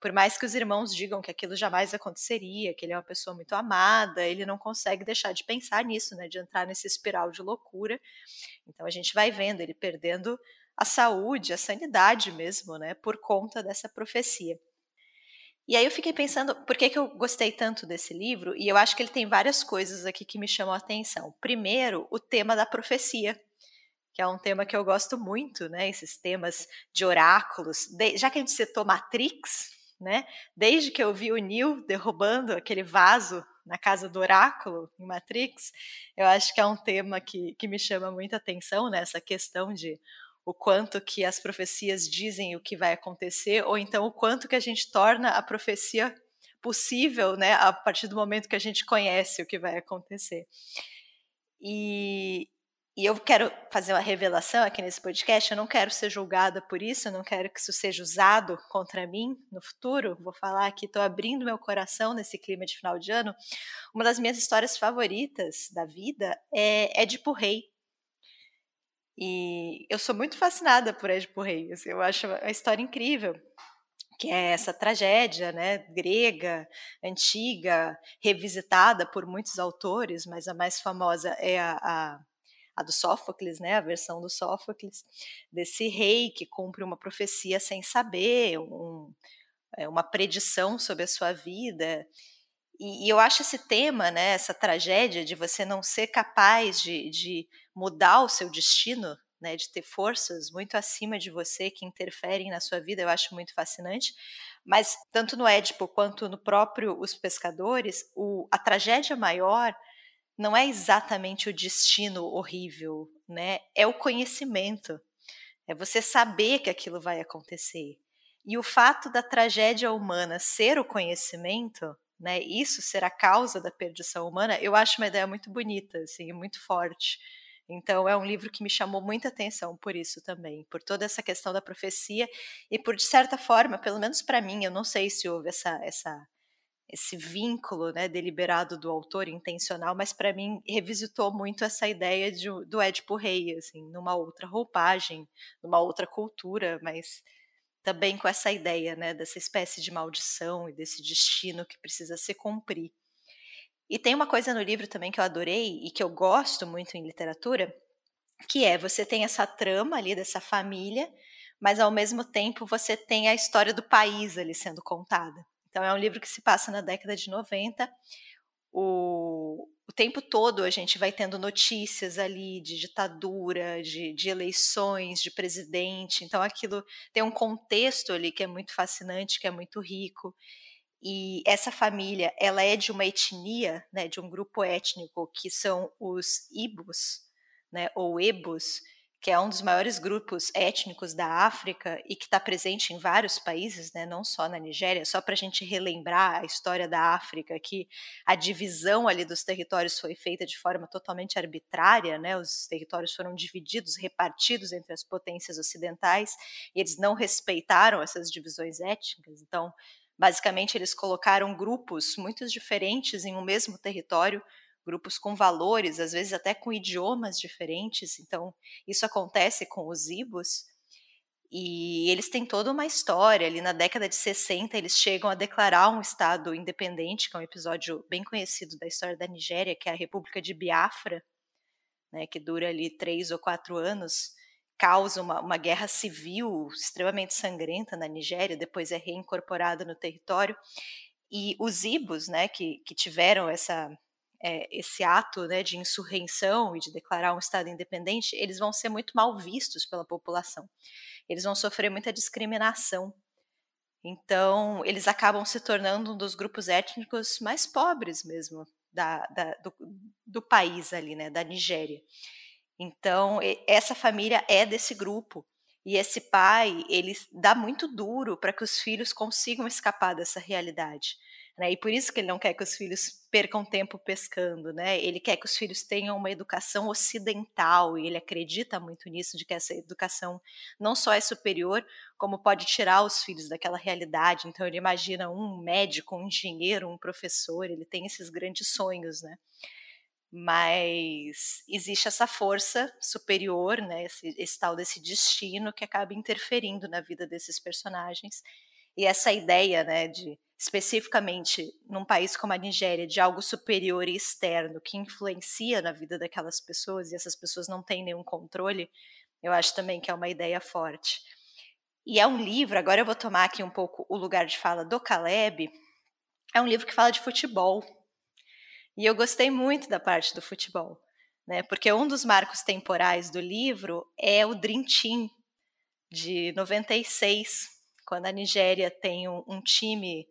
Por mais que os irmãos digam que aquilo jamais aconteceria, que ele é uma pessoa muito amada, ele não consegue deixar de pensar nisso, né? De entrar nesse espiral de loucura. Então a gente vai vendo ele perdendo a saúde, a sanidade mesmo, né? Por conta dessa profecia. E aí eu fiquei pensando, por que, que eu gostei tanto desse livro? E eu acho que ele tem várias coisas aqui que me chamam a atenção. Primeiro, o tema da profecia, que é um tema que eu gosto muito, né? Esses temas de oráculos. De, já que a gente citou Matrix, né? Desde que eu vi o Neo derrubando aquele vaso na casa do oráculo em Matrix, eu acho que é um tema que, que me chama muita atenção, né? Essa questão de o quanto que as profecias dizem o que vai acontecer, ou então o quanto que a gente torna a profecia possível, né, a partir do momento que a gente conhece o que vai acontecer. E, e eu quero fazer uma revelação aqui nesse podcast, eu não quero ser julgada por isso, eu não quero que isso seja usado contra mim no futuro. Vou falar aqui, estou abrindo meu coração nesse clima de final de ano. Uma das minhas histórias favoritas da vida é Édipo Rei, e eu sou muito fascinada por Édipo Rei, assim, eu acho a história incrível, que é essa tragédia né, grega, antiga, revisitada por muitos autores, mas a mais famosa é a, a, a do Sófocles, né, a versão do Sófocles, desse rei que cumpre uma profecia sem saber, um, é, uma predição sobre a sua vida. E, eu acho esse tema, né, essa tragédia de você não ser capaz de, de mudar o seu destino, né, de ter forças muito acima de você que interferem na sua vida, eu acho muito fascinante. Mas tanto no Édipo quanto no próprio Os Pescadores, o, a tragédia maior não é exatamente o destino horrível, né? É o conhecimento. É você saber que aquilo vai acontecer. E o fato da tragédia humana ser o conhecimento, né? Isso ser a causa da perdição humana, eu acho uma ideia muito bonita, assim, muito forte. Então é um livro que me chamou muita atenção por isso também, por toda essa questão da profecia e por de certa forma, pelo menos para mim, eu não sei se houve essa essa esse vínculo né, deliberado do autor intencional, mas para mim revisitou muito essa ideia de, do Édipo Rei, assim, numa outra roupagem, numa outra cultura, mas também com essa ideia né, dessa espécie de maldição e desse destino que precisa se cumprir. E tem uma coisa no livro também que eu adorei e que eu gosto muito em literatura, que é você tem essa trama ali dessa família, mas ao mesmo tempo você tem a história do país ali sendo contada. Então é um livro que se passa na década de 90. O, o tempo todo a gente vai tendo notícias ali de ditadura, de, de eleições, de presidente. Então aquilo tem um contexto ali que é muito fascinante, que é muito rico. E essa família, ela é de uma etnia, né, de um grupo étnico que são os Ibos, né, ou Ebos, que é um dos maiores grupos étnicos da África e que está presente em vários países, né, não só na Nigéria, só para a gente relembrar a história da África, que a divisão ali dos territórios foi feita de forma totalmente arbitrária, né, os territórios foram divididos, repartidos entre as potências ocidentais, e eles não respeitaram essas divisões étnicas, então Basicamente, eles colocaram grupos muito diferentes em um mesmo território, grupos com valores, às vezes até com idiomas diferentes. Então, isso acontece com os Ibos. E eles têm toda uma história. Ali na década de 60, eles chegam a declarar um estado independente, que é um episódio bem conhecido da história da Nigéria, que é a República de Biafra, né, que dura ali três ou quatro anos causa uma, uma guerra civil extremamente sangrenta na Nigéria, depois é reincorporada no território. E os ibos, né, que, que tiveram essa, é, esse ato né, de insurreição e de declarar um Estado independente, eles vão ser muito mal vistos pela população. Eles vão sofrer muita discriminação. Então, eles acabam se tornando um dos grupos étnicos mais pobres mesmo da, da, do, do país ali, né, da Nigéria. Então, essa família é desse grupo. E esse pai, ele dá muito duro para que os filhos consigam escapar dessa realidade. Né? E por isso que ele não quer que os filhos percam tempo pescando, né? Ele quer que os filhos tenham uma educação ocidental e ele acredita muito nisso de que essa educação não só é superior, como pode tirar os filhos daquela realidade. Então ele imagina um médico, um engenheiro, um professor, ele tem esses grandes sonhos, né? Mas existe essa força superior, né? Esse, esse tal desse destino que acaba interferindo na vida desses personagens e essa ideia, né, de especificamente num país como a Nigéria, de algo superior e externo que influencia na vida daquelas pessoas e essas pessoas não têm nenhum controle, eu acho também que é uma ideia forte. E é um livro, agora eu vou tomar aqui um pouco o lugar de fala do Caleb, é um livro que fala de futebol. E eu gostei muito da parte do futebol, né? Porque um dos marcos temporais do livro é o Dream Team de 96, quando a Nigéria tem um, um time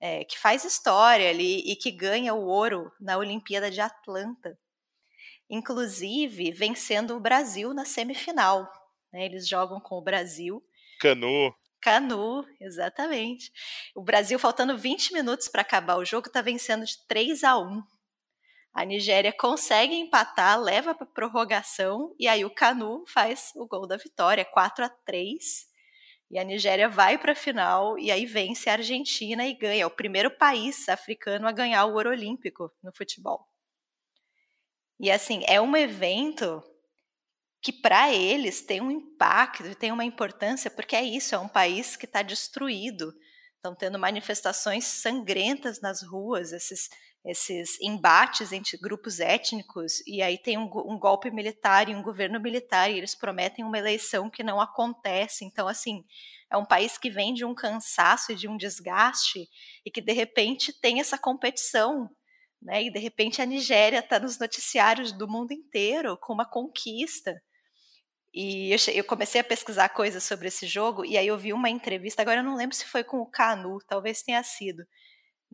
é, que faz história ali e que ganha o ouro na Olimpíada de Atlanta. Inclusive, vencendo o Brasil na semifinal. Né? Eles jogam com o Brasil. Canu. Canu, exatamente. O Brasil, faltando 20 minutos para acabar o jogo, está vencendo de 3 a 1. A Nigéria consegue empatar, leva para prorrogação e aí o Canu faz o gol da vitória, 4 a 3. E a Nigéria vai para a final e aí vence a Argentina e ganha. É o primeiro país africano a ganhar o ouro olímpico no futebol. E assim, é um evento que para eles tem um impacto, tem uma importância, porque é isso, é um país que está destruído. Estão tendo manifestações sangrentas nas ruas, esses, esses embates entre grupos étnicos, e aí tem um, um, golpe militar e um governo militar, e eles prometem uma eleição que não acontece. Então, assim, é um país que vem de um cansaço e de um desgaste, e que de repente tem essa competição. Né? E de repente a Nigéria está nos noticiários do mundo inteiro com uma conquista. E eu, eu, comecei a pesquisar coisas sobre esse jogo, e aí eu vi uma entrevista, agora eu não lembro se foi com o Canu, talvez tenha sido,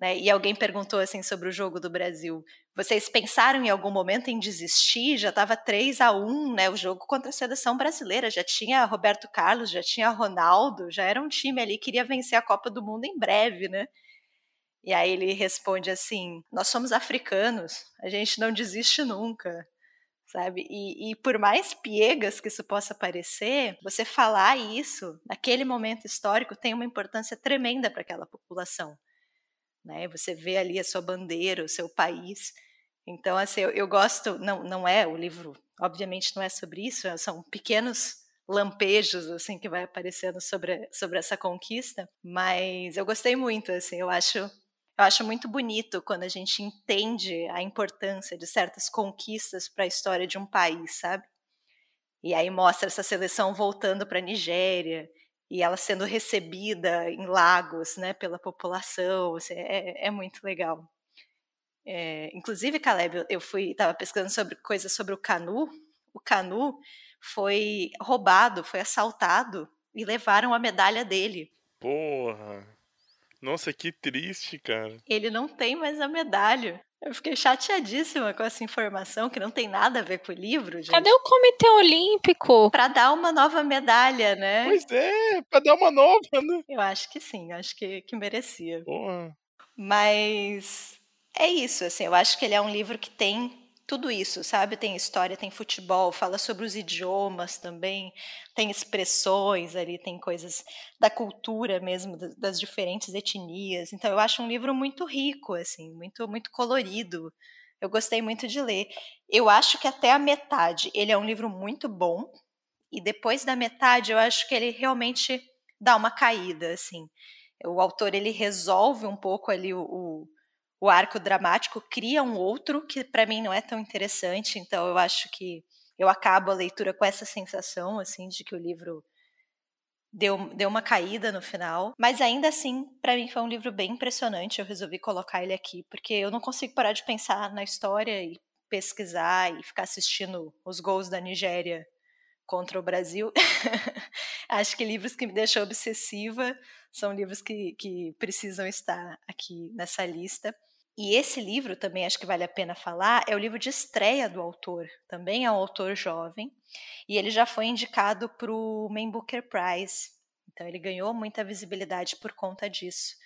né? E alguém perguntou assim sobre o jogo do Brasil. Vocês pensaram em algum momento em desistir? Já estava 3 a 1 né, o jogo contra a seleção brasileira. Já tinha Roberto Carlos, já tinha Ronaldo, já era um time ali que queria vencer a Copa do Mundo em breve, né? E aí ele responde assim: Nós somos africanos, a gente não desiste nunca, sabe? E, e, por mais piegas que isso possa parecer, você falar isso naquele momento histórico tem uma importância tremenda para aquela população né? Você vê ali a sua bandeira, o seu país. Então, assim, eu, eu gosto, não, não é o livro, obviamente não é sobre isso, são pequenos lampejos assim que vai aparecendo sobre, sobre essa conquista, mas eu gostei muito, assim, eu acho eu acho muito bonito quando a gente entende a importância de certas conquistas para a história de um país, sabe? E aí mostra essa seleção voltando para a Nigéria e ela sendo recebida em Lagos, né, pela população, assim, é, é, muito legal. É, inclusive, Caleb, eu fui, estava pesquisando sobre coisas sobre o Canu. O Canu foi roubado, foi assaltado e levaram a medalha dele. Porra! Nossa, que triste, cara. Ele não tem mais a medalha. Eu fiquei chateadíssima com essa informação, que não tem nada a ver com o livro, gente. Cadê o Comitê Olímpico? Para dar uma nova medalha, né? Pois é, para dar uma nova, né? Eu acho que sim, acho que, que merecia. Porra. Mas é isso, assim, eu acho que ele é um livro que tem tudo isso, sabe? Tem história, tem futebol, fala sobre os idiomas também, tem expressões ali, tem coisas da cultura mesmo, das diferentes etnias. Então eu acho um livro muito rico, assim, muito muito colorido. Eu gostei muito de ler. Eu acho que até a metade ele é um livro muito bom e depois da metade eu acho que ele realmente dá uma caída, assim. O autor ele resolve um pouco ali o, o o arco dramático cria um outro que para mim não é tão interessante, então eu acho que eu acabo a leitura com essa sensação, assim, de que o livro deu, deu uma caída no final. Mas ainda assim, para mim foi um livro bem impressionante. Eu resolvi colocar ele aqui, porque eu não consigo parar de pensar na história e pesquisar e ficar assistindo os gols da Nigéria contra o Brasil. Acho que livros que me deixam obsessiva são livros que, que precisam estar aqui nessa lista. E esse livro também acho que vale a pena falar, é o livro de estreia do autor, também é um autor jovem, e ele já foi indicado para o Man Booker Prize, então ele ganhou muita visibilidade por conta disso.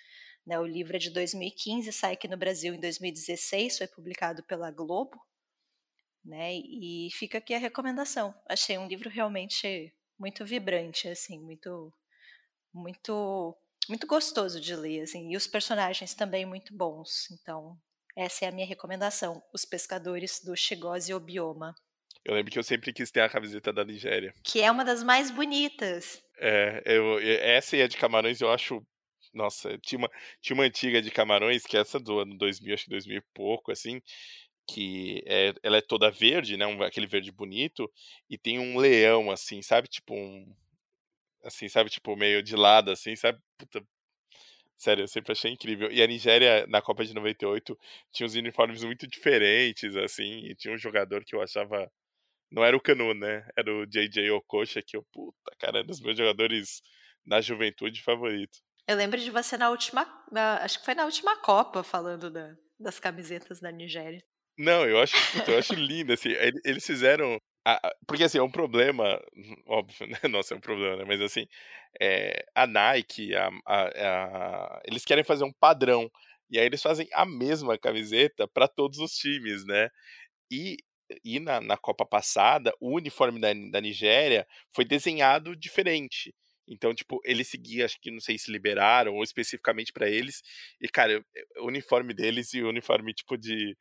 Né? O livro é de 2015, sai aqui no Brasil em 2016, foi publicado pela Globo, né? E fica aqui a recomendação. Achei um livro realmente muito vibrante, assim, muito, muito muito gostoso de ler, assim, e os personagens também muito bons. Então, essa é a minha recomendação, Os Pescadores do Chigose Obioma. Eu lembro que eu sempre quis ter a camiseta da Nigéria. Que é uma das mais bonitas. É, eu, essa e a de Camarões eu acho. Nossa, tinha uma, tinha uma antiga de Camarões, que é essa do ano 2000, acho que 2000 e pouco, assim, que é, ela é toda verde, né, um, aquele verde bonito, e tem um leão, assim, sabe, tipo um, assim, sabe? Tipo, meio de lado, assim, sabe? Puta. Sério, eu sempre achei incrível. E a Nigéria, na Copa de 98, tinha uns uniformes muito diferentes, assim, e tinha um jogador que eu achava. Não era o Canu, né? Era o JJ Okocha, que eu, puta, cara, é um dos meus jogadores na juventude favorito. Eu lembro de você na última. Na, acho que foi na última Copa, falando da, das camisetas da Nigéria. Não, eu acho, puta, eu acho lindo, assim. Eles fizeram porque assim, é um problema, óbvio, né? Nossa, é um problema, né? Mas assim, é, a Nike, a, a, a, eles querem fazer um padrão. E aí eles fazem a mesma camiseta para todos os times, né? E, e na, na Copa passada, o uniforme da, da Nigéria foi desenhado diferente. Então, tipo, ele seguia, acho que não sei se liberaram ou especificamente para eles. E, cara, o uniforme deles e o uniforme, tipo, de,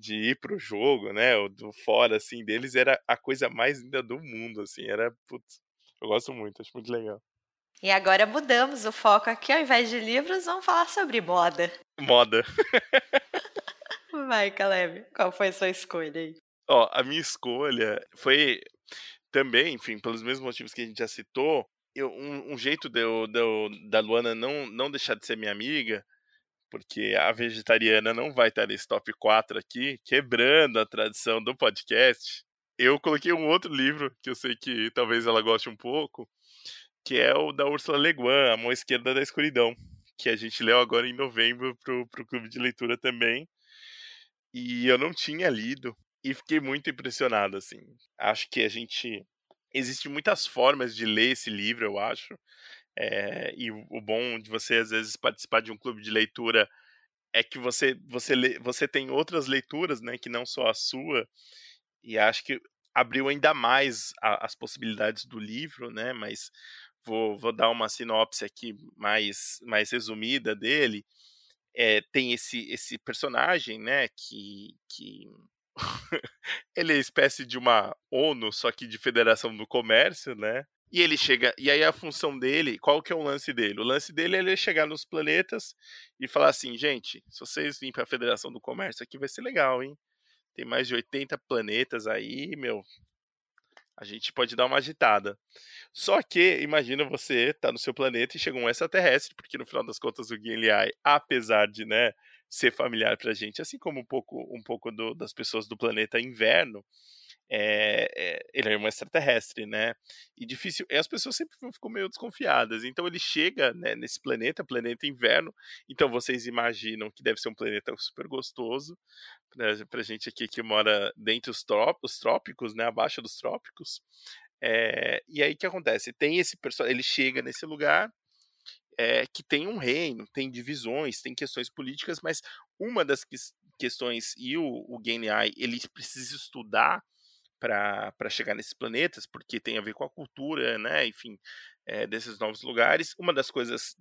de ir pro jogo, né, ou do fora, assim, deles, era a coisa mais linda do mundo, assim, era, putz, eu gosto muito, acho muito legal. E agora mudamos o foco aqui, ao invés de livros, vamos falar sobre moda. Moda. Vai, Caleb, qual foi a sua escolha aí? Ó, a minha escolha foi também, enfim, pelos mesmos motivos que a gente já citou, eu, um, um jeito de eu, de eu, da Luana não, não deixar de ser minha amiga porque a vegetariana não vai estar nesse top 4 aqui, quebrando a tradição do podcast. Eu coloquei um outro livro que eu sei que talvez ela goste um pouco, que é o da Ursula Le Guin, A Mão Esquerda da Escuridão, que a gente leu agora em novembro pro, pro clube de leitura também. E eu não tinha lido e fiquei muito impressionado, assim. Acho que a gente existem muitas formas de ler esse livro, eu acho. É, e o bom de você, às vezes, participar de um clube de leitura é que você, você, você tem outras leituras, né, que não só a sua, e acho que abriu ainda mais a, as possibilidades do livro, né, mas vou, vou dar uma sinopse aqui mais, mais resumida dele. É, tem esse, esse personagem, né, que, que ele é espécie de uma ONU, só que de Federação do Comércio, né? E ele chega. E aí a função dele, qual que é o lance dele? O lance dele é ele chegar nos planetas e falar assim, gente, se vocês virem para a Federação do Comércio aqui vai ser legal, hein? Tem mais de 80 planetas aí, meu. A gente pode dar uma agitada. Só que, imagina você tá no seu planeta e chega um extraterrestre, porque no final das contas o Guilherme, apesar de, né, ser familiar pra gente, assim como um pouco, um pouco do, das pessoas do planeta inverno, é, ele é um extraterrestre, né? E difícil. E as pessoas sempre ficam meio desconfiadas. Então ele chega né, nesse planeta, planeta inverno. Então vocês imaginam que deve ser um planeta super gostoso pra, pra gente aqui que mora dentro dos trópicos, né? Abaixo dos trópicos. É, e aí o que acontece? Tem esse personagem, ele chega nesse lugar. É, que tem um reino, tem divisões, tem questões políticas, mas uma das que, questões e o, o GNI ele precisa estudar para chegar nesses planetas, porque tem a ver com a cultura, né, enfim, é, desses novos lugares. Uma das coisas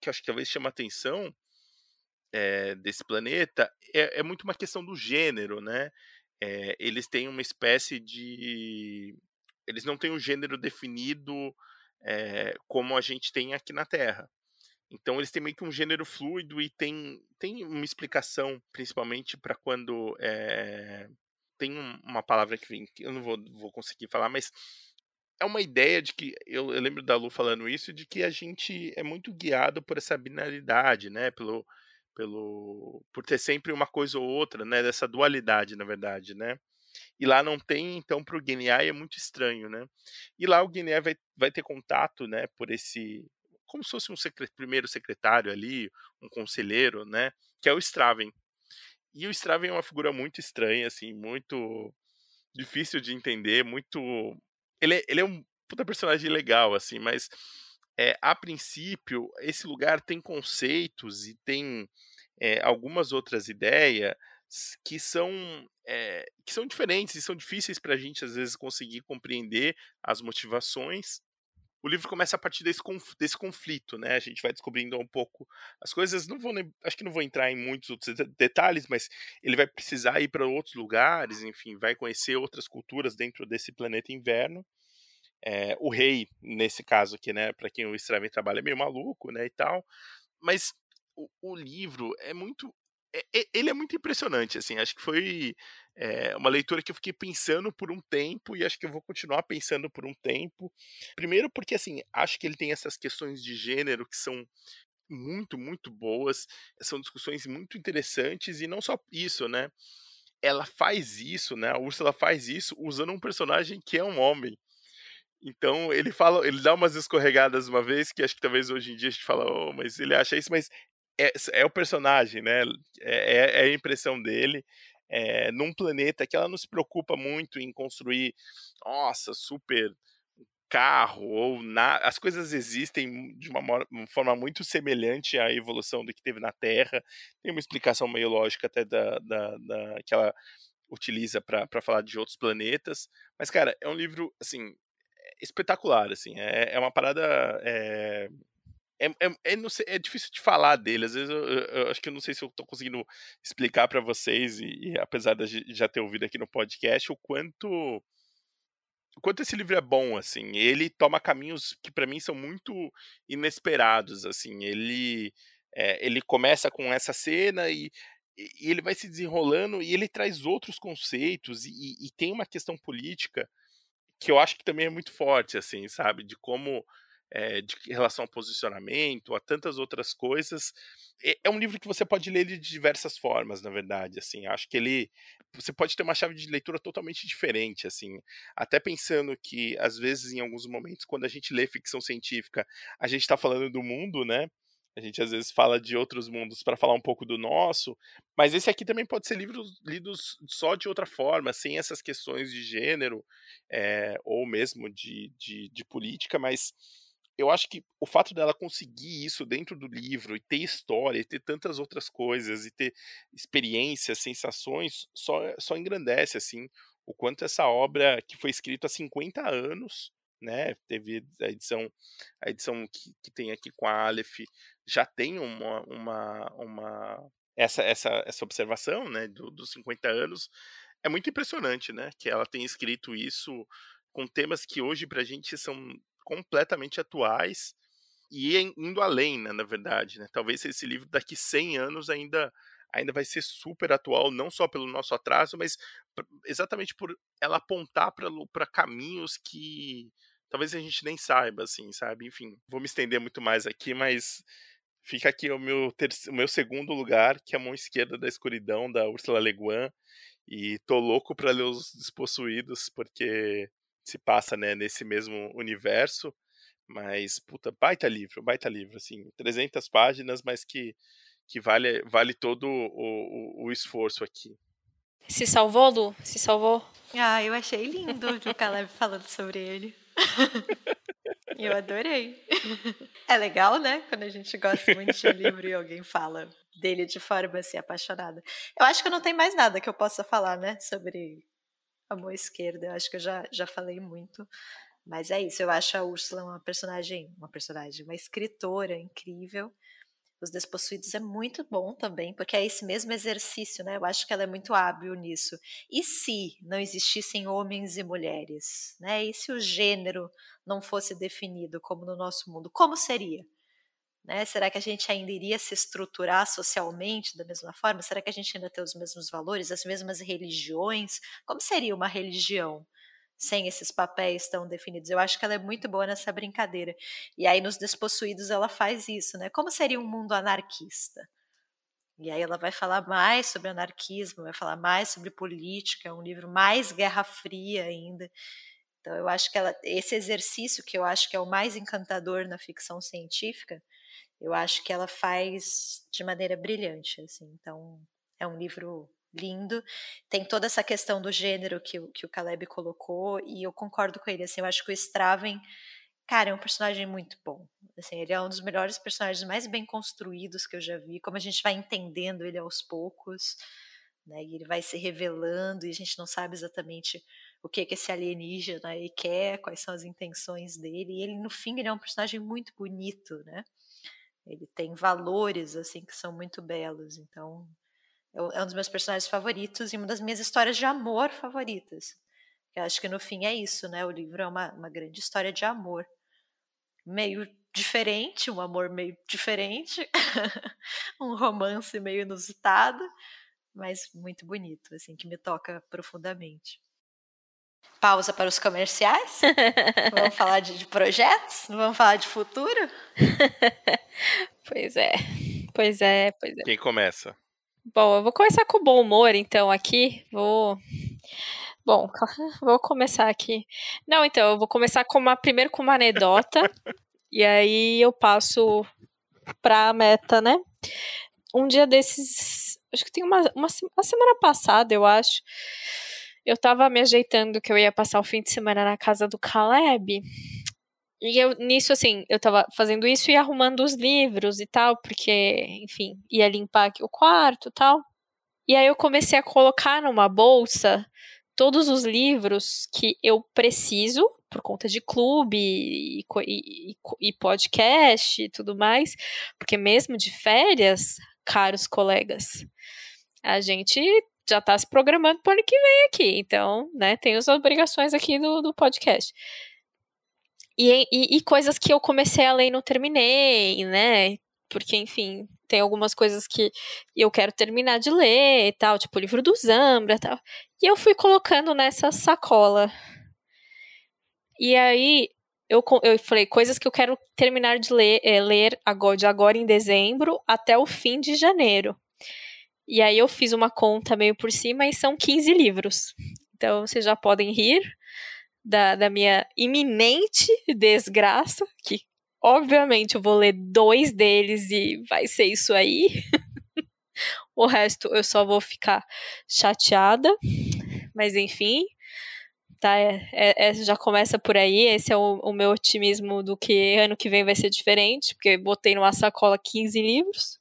que acho que talvez chama atenção é, desse planeta é, é, muito uma questão do gênero, né? É, eles têm uma espécie de. Eles não têm um gênero definido como a gente tem aqui na Terra. Então eles têm meio que um gênero fluido e tem, tem uma explicação, principalmente para quando é, tem uma palavra que vem, eu não vou, vou conseguir falar, mas é uma ideia de que eu, eu, lembro da Lu falando isso, de que a gente é muito guiado por essa binaridade, né? Pelo, pelo, por ter sempre uma coisa ou outra, né? Dessa dualidade, na verdade, né? E lá não tem, então, para o Guiné é muito estranho, né? E lá o Guiné vai, vai ter contato, né? Por esse, como se fosse um primeiro secretário ali, um conselheiro, né? Que é o Straven. E o Straven é uma figura muito estranha, assim, muito difícil de entender, muito ele é, ele é um puta personagem legal, assim, mas é, a princípio, esse lugar tem conceitos e tem é, algumas outras ideias que são é, que são diferentes e são difíceis para a gente às vezes conseguir compreender as motivações o livro começa a partir desse, desse conflito, né? A gente vai descobrindo um pouco as coisas. Não vou, acho que não vou entrar em muitos outros detalhes, mas ele vai precisar ir para outros lugares, enfim, vai conhecer outras culturas dentro desse planeta inverno. É, o rei, nesse caso aqui, né? Para quem o Straven trabalha, é meio maluco, né? E tal. Mas o, o livro é muito ele é muito impressionante, assim, acho que foi é, uma leitura que eu fiquei pensando por um tempo e acho que eu vou continuar pensando por um tempo. Primeiro porque, assim, acho que ele tem essas questões de gênero que são muito, muito boas, são discussões muito interessantes e não só isso, né? Ela faz isso, né? A Úrsula faz isso usando um personagem que é um homem. Então ele fala, ele dá umas escorregadas uma vez que acho que talvez hoje em dia a gente fala, oh, mas ele acha isso, mas é, é o personagem, né? É, é, é a impressão dele. É, num planeta que ela não se preocupa muito em construir, nossa, super carro ou na, as coisas existem de uma, forma muito semelhante à evolução do que teve na Terra. Tem uma explicação meio lógica até da, da, da que ela utiliza para falar de outros planetas. Mas, cara, é um livro, assim, espetacular, assim. É, é uma parada é, é, é, é, sei, é, difícil de falar dele. Às vezes eu, eu, eu, acho que eu não sei se eu tô conseguindo explicar para vocês, e, e, apesar de já ter ouvido aqui no podcast, o quanto. O quanto esse livro é bom, assim. Ele toma caminhos que para mim são muito inesperados, assim. Ele, é, ele começa com essa cena e, e, ele vai se desenrolando e ele traz outros conceitos e, e tem uma questão política que eu acho que também é muito forte, assim, sabe? De como é, de relação ao posicionamento, a tantas outras coisas. É, é um livro que você pode ler de diversas formas, na verdade. Assim, acho que ele você pode ter uma chave de leitura totalmente diferente, assim. Até pensando que às vezes, em alguns momentos, quando a gente lê ficção científica, a gente está falando do mundo, né? A gente às vezes fala de outros mundos para falar um pouco do nosso, mas esse aqui também pode ser livro lido só de outra forma, sem essas questões de gênero, é, ou mesmo de, de, de política, mas eu acho que o fato dela conseguir isso dentro do livro e ter história, e ter tantas outras coisas e ter experiências, sensações, só, só engrandece assim o quanto essa obra que foi escrita há 50 anos, né? Teve a edição a edição que, que tem aqui com a Aleph já tem uma, uma, uma essa, essa, essa observação, né, do, dos 50 anos. É muito impressionante, né, que ela tenha escrito isso com temas que hoje para a gente são completamente atuais e indo além, né, na verdade. Né? Talvez esse livro daqui 100 anos ainda ainda vai ser super atual, não só pelo nosso atraso, mas exatamente por ela apontar para caminhos que talvez a gente nem saiba, assim, sabe? Enfim, vou me estender muito mais aqui, mas fica aqui o meu, terceiro, o meu segundo lugar, que é a mão esquerda da escuridão, da Ursula Le Guin, e tô louco para ler Os Despossuídos, porque se passa né, nesse mesmo universo. Mas, puta, baita livro, baita livro, assim, 300 páginas, mas que, que vale, vale todo o, o, o esforço aqui. Se salvou, Lu? Se salvou? Ah, eu achei lindo o Caleb falando sobre ele. eu adorei. É legal, né? Quando a gente gosta muito de um livro e alguém fala dele de forma assim apaixonada. Eu acho que não tem mais nada que eu possa falar, né? Sobre a mão esquerda. Eu acho que eu já, já falei muito. Mas é isso, eu acho a Úrsula uma personagem, uma personagem, uma escritora incrível. Os Despossuídos é muito bom também, porque é esse mesmo exercício, né? Eu acho que ela é muito hábil nisso. E se não existissem homens e mulheres, né? E se o gênero não fosse definido como no nosso mundo, como seria? Né? Será que a gente ainda iria se estruturar socialmente da mesma forma? Será que a gente ainda tem os mesmos valores, as mesmas religiões? Como seria uma religião sem esses papéis tão definidos? Eu acho que ela é muito boa nessa brincadeira. E aí nos Despossuídos ela faz isso, né? Como seria um mundo anarquista? E aí ela vai falar mais sobre anarquismo, vai falar mais sobre política, é um livro mais guerra fria ainda. Então eu acho que ela, esse exercício que eu acho que é o mais encantador na ficção científica, eu acho que ela faz de maneira brilhante, assim. Então, é um livro lindo. Tem toda essa questão do gênero que, que o Caleb colocou, e eu concordo com ele, assim, eu acho que o Straven, cara, é um personagem muito bom. Assim, ele é um dos melhores personagens mais bem construídos que eu já vi, como a gente vai entendendo ele aos poucos, né, e ele vai se revelando, e a gente não sabe exatamente o que, que esse alienígena quer, quais são as intenções dele, e ele, no fim, ele é um personagem muito bonito, né, ele tem valores assim que são muito belos. Então, é um dos meus personagens favoritos e uma das minhas histórias de amor favoritas. Eu acho que no fim é isso, né? O livro é uma, uma grande história de amor. Meio diferente, um amor meio diferente, um romance meio inusitado, mas muito bonito, assim, que me toca profundamente pausa para os comerciais. vamos falar de, de, projetos? vamos falar de futuro? pois é. Pois é, pois é. Quem começa? Bom, eu vou começar com bom humor, então, aqui. Vou. Bom, vou começar aqui. Não, então, eu vou começar com uma, primeiro com uma anedota. e aí eu passo pra meta, né? Um dia desses. Acho que tem uma, uma, uma semana passada, eu acho eu tava me ajeitando que eu ia passar o fim de semana na casa do Caleb. E eu, nisso, assim, eu tava fazendo isso e arrumando os livros e tal, porque, enfim, ia limpar aqui o quarto e tal. E aí eu comecei a colocar numa bolsa todos os livros que eu preciso, por conta de clube e, e, e podcast e tudo mais, porque mesmo de férias, caros colegas, a gente já está se programando para o ano que vem aqui. Então, né, tem as obrigações aqui do, do podcast. E, e, e, coisas que eu comecei a ler e não terminei, né? Porque, enfim, tem algumas coisas que eu quero terminar de ler e tal, tipo o livro do Zambra e tal. E eu fui colocando nessa sacola. E aí, eu, eu falei, coisas que eu quero terminar de ler, é, ler agora, de agora em dezembro até o fim de janeiro. E aí eu fiz uma conta meio por cima e são 15 livros. Então vocês já podem rir da, da minha iminente desgraça, que obviamente eu vou ler dois deles e vai ser isso aí. o resto eu só vou ficar chateada. Mas enfim, tá? É, é, é, já começa por aí. Esse é o, o, meu otimismo do que ano que vem vai ser diferente, porque botei numa sacola 15 livros.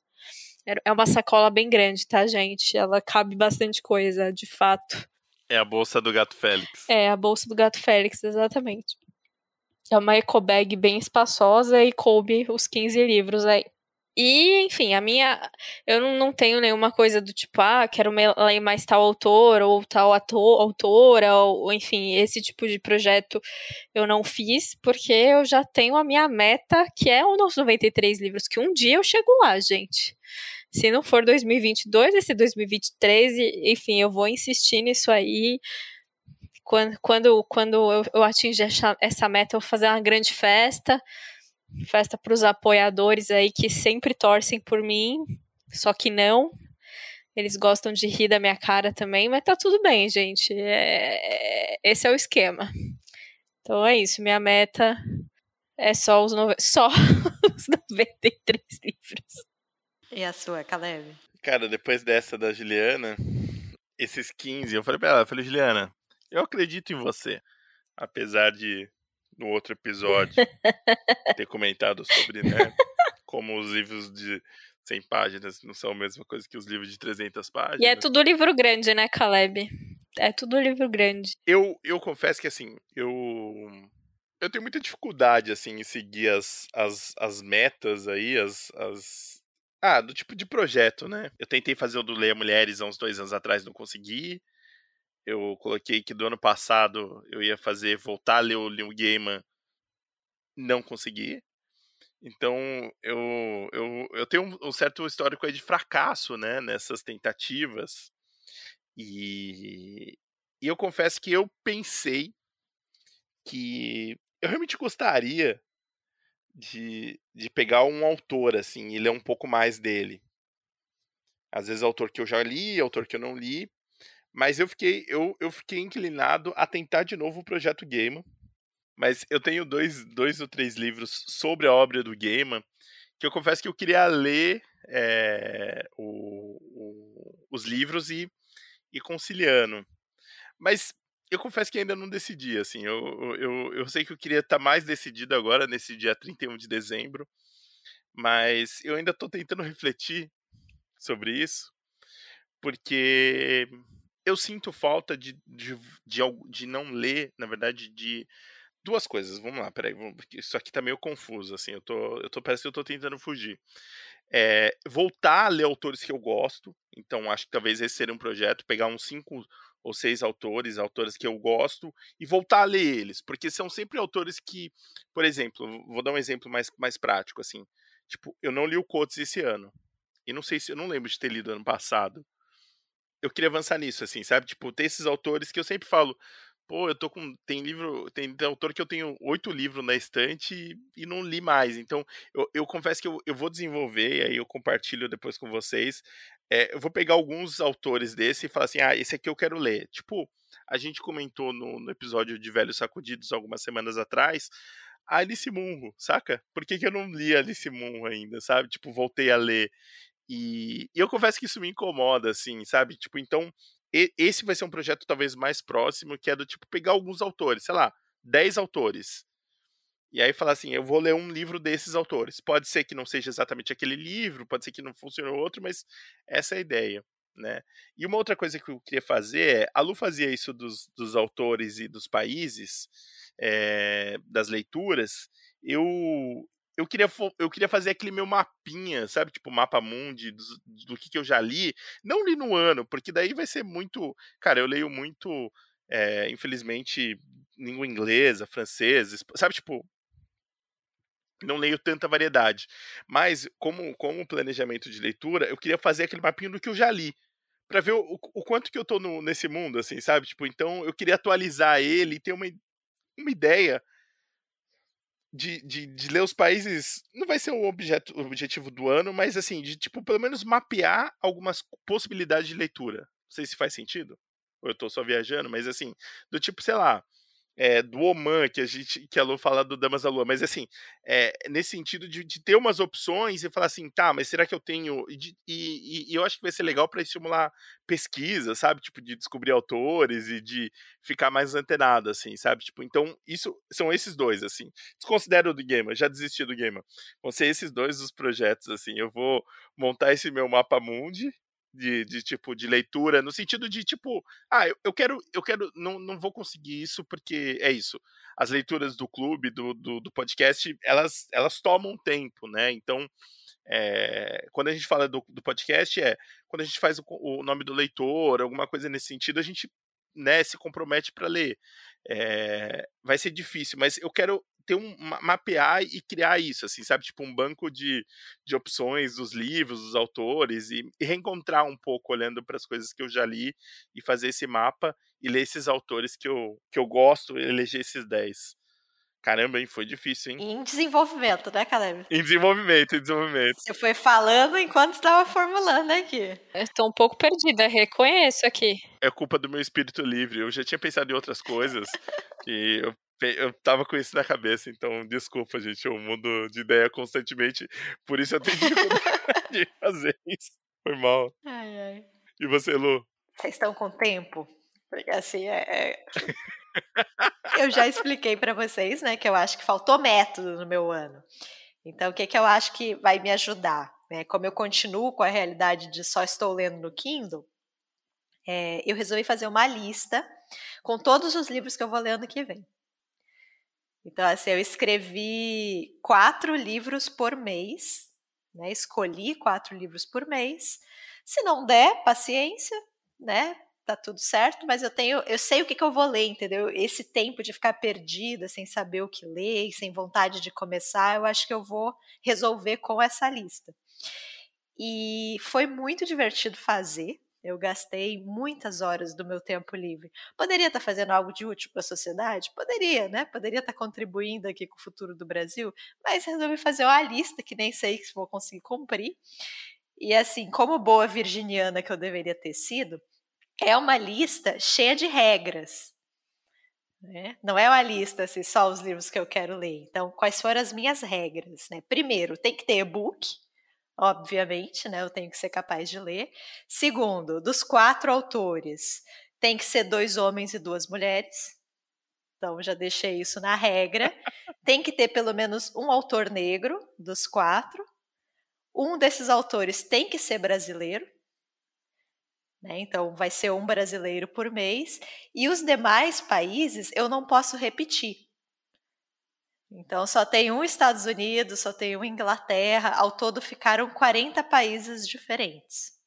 É uma sacola bem grande, tá, gente? Ela cabe bastante coisa, de fato. É a bolsa do gato Félix. É, a bolsa do gato Félix, exatamente. É uma eco bag bem espaçosa e coube os 15 livros aí. E, enfim, a minha. Eu não, não tenho nenhuma coisa do tipo, ah, quero ler mais tal autor ou tal ator, autora, ou, enfim, esse tipo de projeto eu não fiz, porque eu já tenho a minha meta, que é os 93 livros, que um dia eu chego lá, gente. Se não for 2022, vai ser 2023, e, enfim, eu vou insistir nisso aí. Quando, quando, quando eu, eu atingir essa, meta, eu vou fazer uma grande festa. Festa para os apoiadores aí que sempre torcem por mim, só que não. Eles gostam de rir da minha cara também, mas tá tudo bem, gente. É, é, esse é o esquema. Então é isso. Minha meta é só os, nove... só os 93 livros. E a sua, Caleb? Cara, depois dessa da Juliana, esses 15, eu falei pra ela, eu falei, Juliana, eu acredito em você. Apesar de, no outro episódio, ter comentado sobre, né, como os livros de 100 páginas não são a mesma coisa que os livros de 300 páginas. E é tudo livro grande, né, Caleb? É tudo livro grande. Eu, eu confesso que, assim, eu eu tenho muita dificuldade, assim, em seguir as, as, as metas aí, as, as, ah, do tipo de projeto, né? Eu tentei fazer o do Leia Mulheres há uns dois anos atrás, não consegui. Eu coloquei que do ano passado eu ia fazer voltar a ler o Neil Gaiman, não consegui. Então, eu, eu, eu tenho um, um certo histórico aí de fracasso, né, nessas tentativas. E, e eu confesso que eu pensei que eu realmente gostaria de, de pegar um autor, assim, e ler um pouco mais dele. Às vezes autor que eu já li, autor que eu não li. Mas eu fiquei, eu, eu fiquei inclinado a tentar de novo o Projeto Gamer. Mas eu tenho dois, dois ou três livros sobre a obra do Gaiman que eu confesso que eu queria ler é, o, o, os livros e ir conciliando. Mas eu confesso que ainda não decidi, assim. Eu, eu, eu sei que eu queria estar mais decidido agora, nesse dia 31 de dezembro. Mas eu ainda estou tentando refletir sobre isso. Porque eu sinto falta de, de, de, de não ler, na verdade, de duas coisas. Vamos lá, peraí, isso aqui tá meio confuso, assim, eu tô, eu tô, parece que eu tô tentando fugir. É, voltar a ler autores que eu gosto, então acho que talvez esse seria um projeto, pegar uns cinco ou seis autores, autores que eu gosto, e voltar a ler eles, porque são sempre autores que, por exemplo, vou dar um exemplo mais, mais prático, assim, tipo, eu não li o Coates esse ano, e não sei se, eu não lembro de ter lido ano passado, eu queria avançar nisso, assim, sabe? Tipo, ter esses autores que eu sempre falo, pô, eu tô com. Tem livro. Tem, tem autor que eu tenho oito livros na estante e, e, não li mais. Então, eu, eu confesso que eu, eu vou desenvolver, e aí eu compartilho depois com vocês. É, eu vou pegar alguns autores desse e falar assim: ah, esse aqui eu quero ler. Tipo, a gente comentou no, no episódio de Velhos Sacudidos algumas semanas atrás. A Alice Munro, saca? Por que, que eu não li Alice Munro ainda, sabe? Tipo, voltei a ler. E, e eu confesso que isso me incomoda, assim, sabe? Tipo, então, e, esse vai ser um projeto talvez mais próximo, que é do tipo pegar alguns autores, sei lá, 10 autores. E aí falar assim, eu vou ler um livro desses autores. Pode ser que não seja exatamente aquele livro, pode ser que não funcione outro, mas essa é a ideia. Né? E uma outra coisa que eu queria fazer é, a Lu fazia isso dos, dos autores e dos países, é, das leituras, eu, eu queria, eu queria fazer aquele meu mapinha, sabe? Tipo, mapa mundi, do, do que, que eu já li. Não li no ano, porque daí vai ser muito. Cara, eu leio muito, é, infelizmente, língua inglesa, francesa, sabe? Tipo, não leio tanta variedade. Mas, como, como planejamento de leitura, eu queria fazer aquele mapinho do que eu já li. Pra ver o, o quanto que eu tô no, nesse mundo, assim, sabe? Tipo, então eu queria atualizar ele e ter uma, uma ideia de, de, de, ler os países não vai ser o, objeto, o objetivo do ano, mas assim, de tipo, pelo menos mapear algumas possibilidades de leitura. Não sei se faz sentido. Ou eu tô só viajando, mas assim, do tipo, sei lá, é, do Oman, que a gente que a Lu fala do Damas da Lua, mas assim, é, nesse sentido de, de, ter umas opções e falar assim, tá, mas será que eu tenho. E, e, e eu acho que vai ser legal para estimular pesquisa, sabe? Tipo, de descobrir autores e de ficar mais antenado, assim, sabe? Tipo, então, isso são esses dois, assim. Desconsidero do Gamer, já desisti do Gamer. Vão ser esses dois os projetos, assim. Eu vou montar esse meu mapa mundi, de, de, tipo de leitura no sentido de tipo ah eu, eu quero eu quero não, não vou conseguir isso porque é isso as leituras do clube do, do, do podcast elas elas tomam tempo né? Então é, quando a gente fala do, do, podcast é quando a gente faz o, o, nome do leitor alguma coisa nesse sentido a gente né, se compromete para ler. É, vai ser difícil mas eu quero ter um mapear e criar isso, assim, sabe? Tipo um banco de, de opções dos livros, dos autores e, e reencontrar um pouco olhando para as coisas que eu já li e fazer esse mapa e ler esses autores que eu, que eu gosto, eleger esses 10. Caramba, hein? Foi difícil, hein? Em desenvolvimento, né, Caleb? Em desenvolvimento, em desenvolvimento. Você foi falando enquanto estava formulando aqui. Eu estou um pouco perdida, reconheço aqui. É culpa do meu espírito livre. Eu já tinha pensado em outras coisas e eu eu tava com isso na cabeça, então desculpa, gente, eu mudo de ideia constantemente, por isso eu tenho dificuldade de fazer isso. Foi mal. Ai, ai. E você, Lu? Vocês estão com tempo? Porque assim, é... é eu já expliquei para vocês, né, que eu acho que faltou método no meu ano. Então, o que, que eu acho que vai me ajudar? Né? Como eu continuo com a realidade de só estou lendo no Kindle, é, eu resolvi fazer uma lista com todos os livros que eu vou ler ano que vem. Então, assim, eu escrevi quatro livros por mês, né? Escolhi quatro livros por mês. Se não der, paciência, né? tá tudo certo, mas eu tenho, eu sei o que, que eu vou ler, entendeu? Esse tempo de ficar perdida, sem saber o que ler, sem vontade de começar, eu acho que eu vou resolver com essa lista. E foi muito divertido fazer. Eu gastei muitas horas do meu tempo livre. Poderia estar fazendo algo de útil para a sociedade? Poderia, né? Poderia estar contribuindo aqui com o futuro do Brasil, mas resolvi fazer uma lista que nem sei se vou conseguir cumprir. E assim, como boa virginiana que eu deveria ter sido, é uma lista cheia de regras. Né? Não é uma lista assim, só os livros que eu quero ler. Então, quais foram as minhas regras? Né? Primeiro, tem que ter e-book, obviamente, né? Eu tenho que ser capaz de ler. Segundo, dos quatro autores, tem que ser dois homens e duas mulheres. Então, já deixei isso na regra. tem que ter pelo menos um autor negro dos quatro. Um desses autores tem que ser brasileiro. Né? Então, vai ser um brasileiro por mês. E os demais países eu não posso repetir. Então, só tem um Estados Unidos, só tem um Inglaterra. Ao todo, ficaram 40 países diferentes.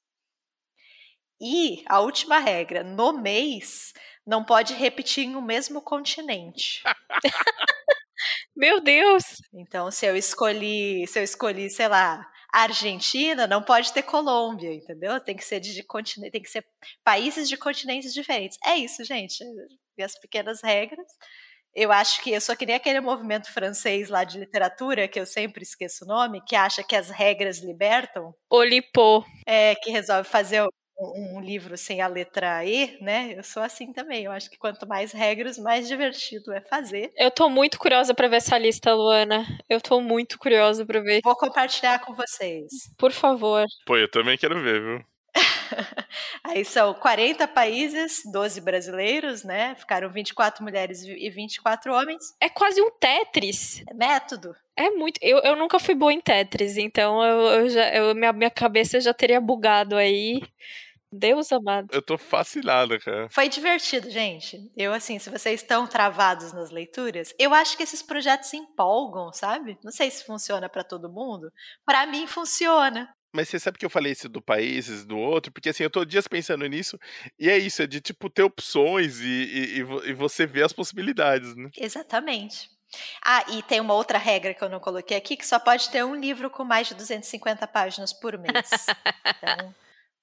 E a última regra: no mês, não pode repetir em um mesmo continente. Meu Deus! Então, se eu escolhi, se eu escolhi, sei lá, Argentina não pode ter Colômbia, entendeu? Tem que ser de continente, tem que ser países de continentes diferentes. É isso, gente. E as pequenas regras. Eu acho que eu só queria aquele movimento francês lá de literatura, que eu sempre esqueço o nome, que acha que as regras libertam. Olipô. É, que resolve fazer um, livro sem a letra E, né? Eu sou assim também. Eu acho que quanto mais regras, mais divertido é fazer. Eu tô muito curiosa para ver essa lista, Luana. Eu tô muito curiosa para ver. Vou compartilhar com vocês. Por favor. Pô, eu também quero ver, viu? Aí são 40 países, 12 brasileiros, né? Ficaram 24 mulheres e 24 homens. É quase um Tetris. É método. É muito. Eu, eu nunca fui boa em Tetris, então eu, eu já, eu, minha, minha cabeça já teria bugado aí. Deus amado. Eu tô fascinado, cara. Foi divertido, gente. Eu, assim, se vocês estão travados nas leituras, eu acho que esses projetos empolgam, sabe? Não sei se funciona para todo mundo. Para mim, funciona. Mas você sabe que eu falei isso do países, do outro, porque assim, eu tô dias pensando nisso, e é isso, é de tipo ter opções e, e, e você ver as possibilidades, né? Exatamente. Ah, e tem uma outra regra que eu não coloquei aqui, que só pode ter um livro com mais de 250 páginas por mês. Então,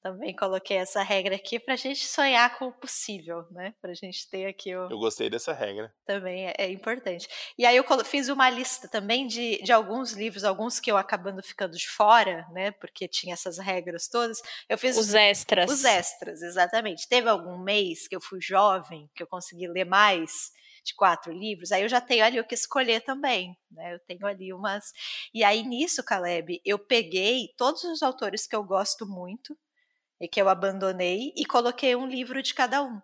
também coloquei essa regra aqui para a gente sonhar com o possível, né? Para a gente ter aqui o. Eu gostei dessa regra. Também é, é importante. E aí eu fiz uma lista também de, de alguns livros, alguns que eu acabando ficando de fora, né? Porque tinha essas regras todas. Eu fiz os extras. Os extras, exatamente. Teve algum mês que eu fui jovem, que eu consegui ler mais de quatro livros, aí eu já tenho ali o que escolher também, né? Eu tenho ali umas. E aí nisso, Caleb, eu peguei todos os autores que eu gosto muito, e que eu abandonei e coloquei um livro de cada um.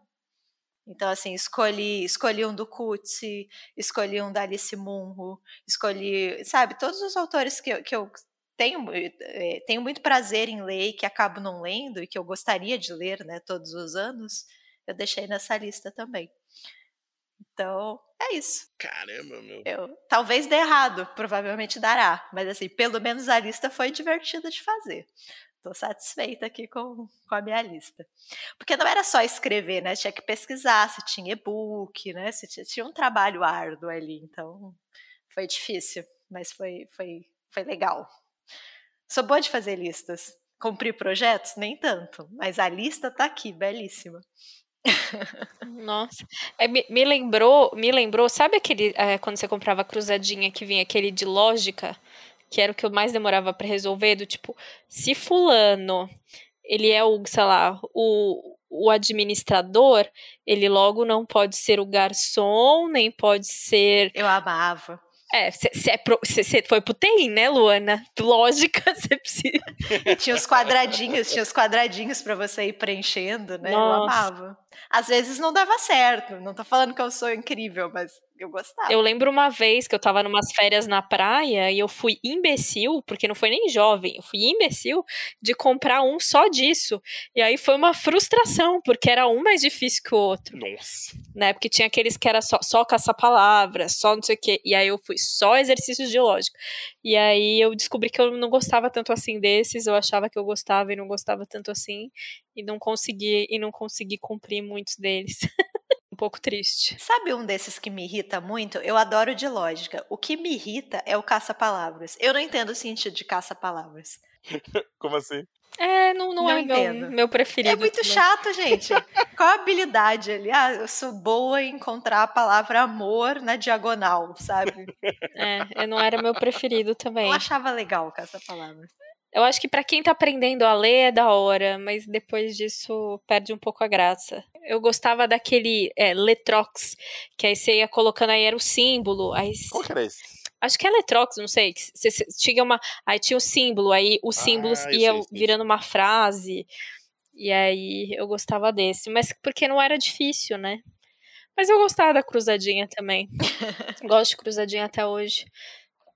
Então, assim, escolhi, escolhi um do Kutsi, escolhi um da Alice Munro, escolhi, sabe, todos os autores que, eu, que eu tenho, é, tenho muito prazer em ler e que acabo não lendo e que eu gostaria de ler, né, todos os anos, eu deixei nessa lista também. Então, é isso. Caramba, meu. Eu, talvez dê errado, provavelmente dará, mas assim, pelo menos a lista foi divertida de fazer. Estou satisfeita aqui com, com a minha lista. Porque não era só escrever, né? Tinha que pesquisar se tinha e-book, né? Se tinha, tinha um trabalho árduo ali. Então, foi difícil, mas foi, foi, foi legal. Sou boa de fazer listas. Cumprir projetos? Nem tanto. Mas a lista tá aqui, belíssima. Nossa, é, me, me, lembrou, me lembrou, sabe aquele é, quando você comprava cruzadinha que vinha aquele de lógica? Que era o que eu mais demorava para resolver, do tipo, se fulano, ele é o, sei lá, o, o administrador, ele logo não pode ser o garçom, nem pode ser... Eu amava. É, você é foi pro TI, né, Luana? Lógica, você precisa. Tinha os quadradinhos, tinha os quadradinhos para você ir preenchendo, né? Nossa. Eu amava. Às vezes não dava certo, não tô falando que eu sou incrível, mas Eu gostava. Eu lembro uma vez que eu tava numas férias na praia e eu fui imbecil, porque não foi nem jovem, eu fui imbecil de comprar um só disso. E aí foi uma frustração, porque era um mais difícil que o outro. Nossa. Né? Porque tinha aqueles que era só, só caça-palavras, só não sei o quê. E aí eu fui só exercícios de lógica. E aí eu descobri que eu não gostava tanto assim desses, eu achava que eu gostava e não gostava tanto assim. E não consegui, e não consegui cumprir muitos deles. um pouco triste. Sabe um desses que me irrita muito? Eu adoro de lógica. O que me irrita é o caça-palavras. Eu não entendo o sentido de caça-palavras. Como assim? É, não, não, Não é meu, entendo. meu preferido. É muito também. chato, gente. Qual a habilidade ali? Ah, eu sou boa em encontrar a palavra amor na diagonal, sabe? É, não era meu preferido também. Eu achava legal o caça-palavras. Eu acho que pra quem tá aprendendo a ler é da hora, mas depois disso perde um pouco a graça. Eu gostava daquele é, Letrox, que aí você ia colocando aí era o símbolo, aí Qual que era esse? acho que é Letrox, não sei, que você, você tinha uma, aí tinha o símbolo, aí os símbolos Ah, eu ia sei, sei, virando uma frase. E aí eu gostava desse, mas porque não era difícil, né? Mas eu gostava da cruzadinha também. gosto de cruzadinha até hoje.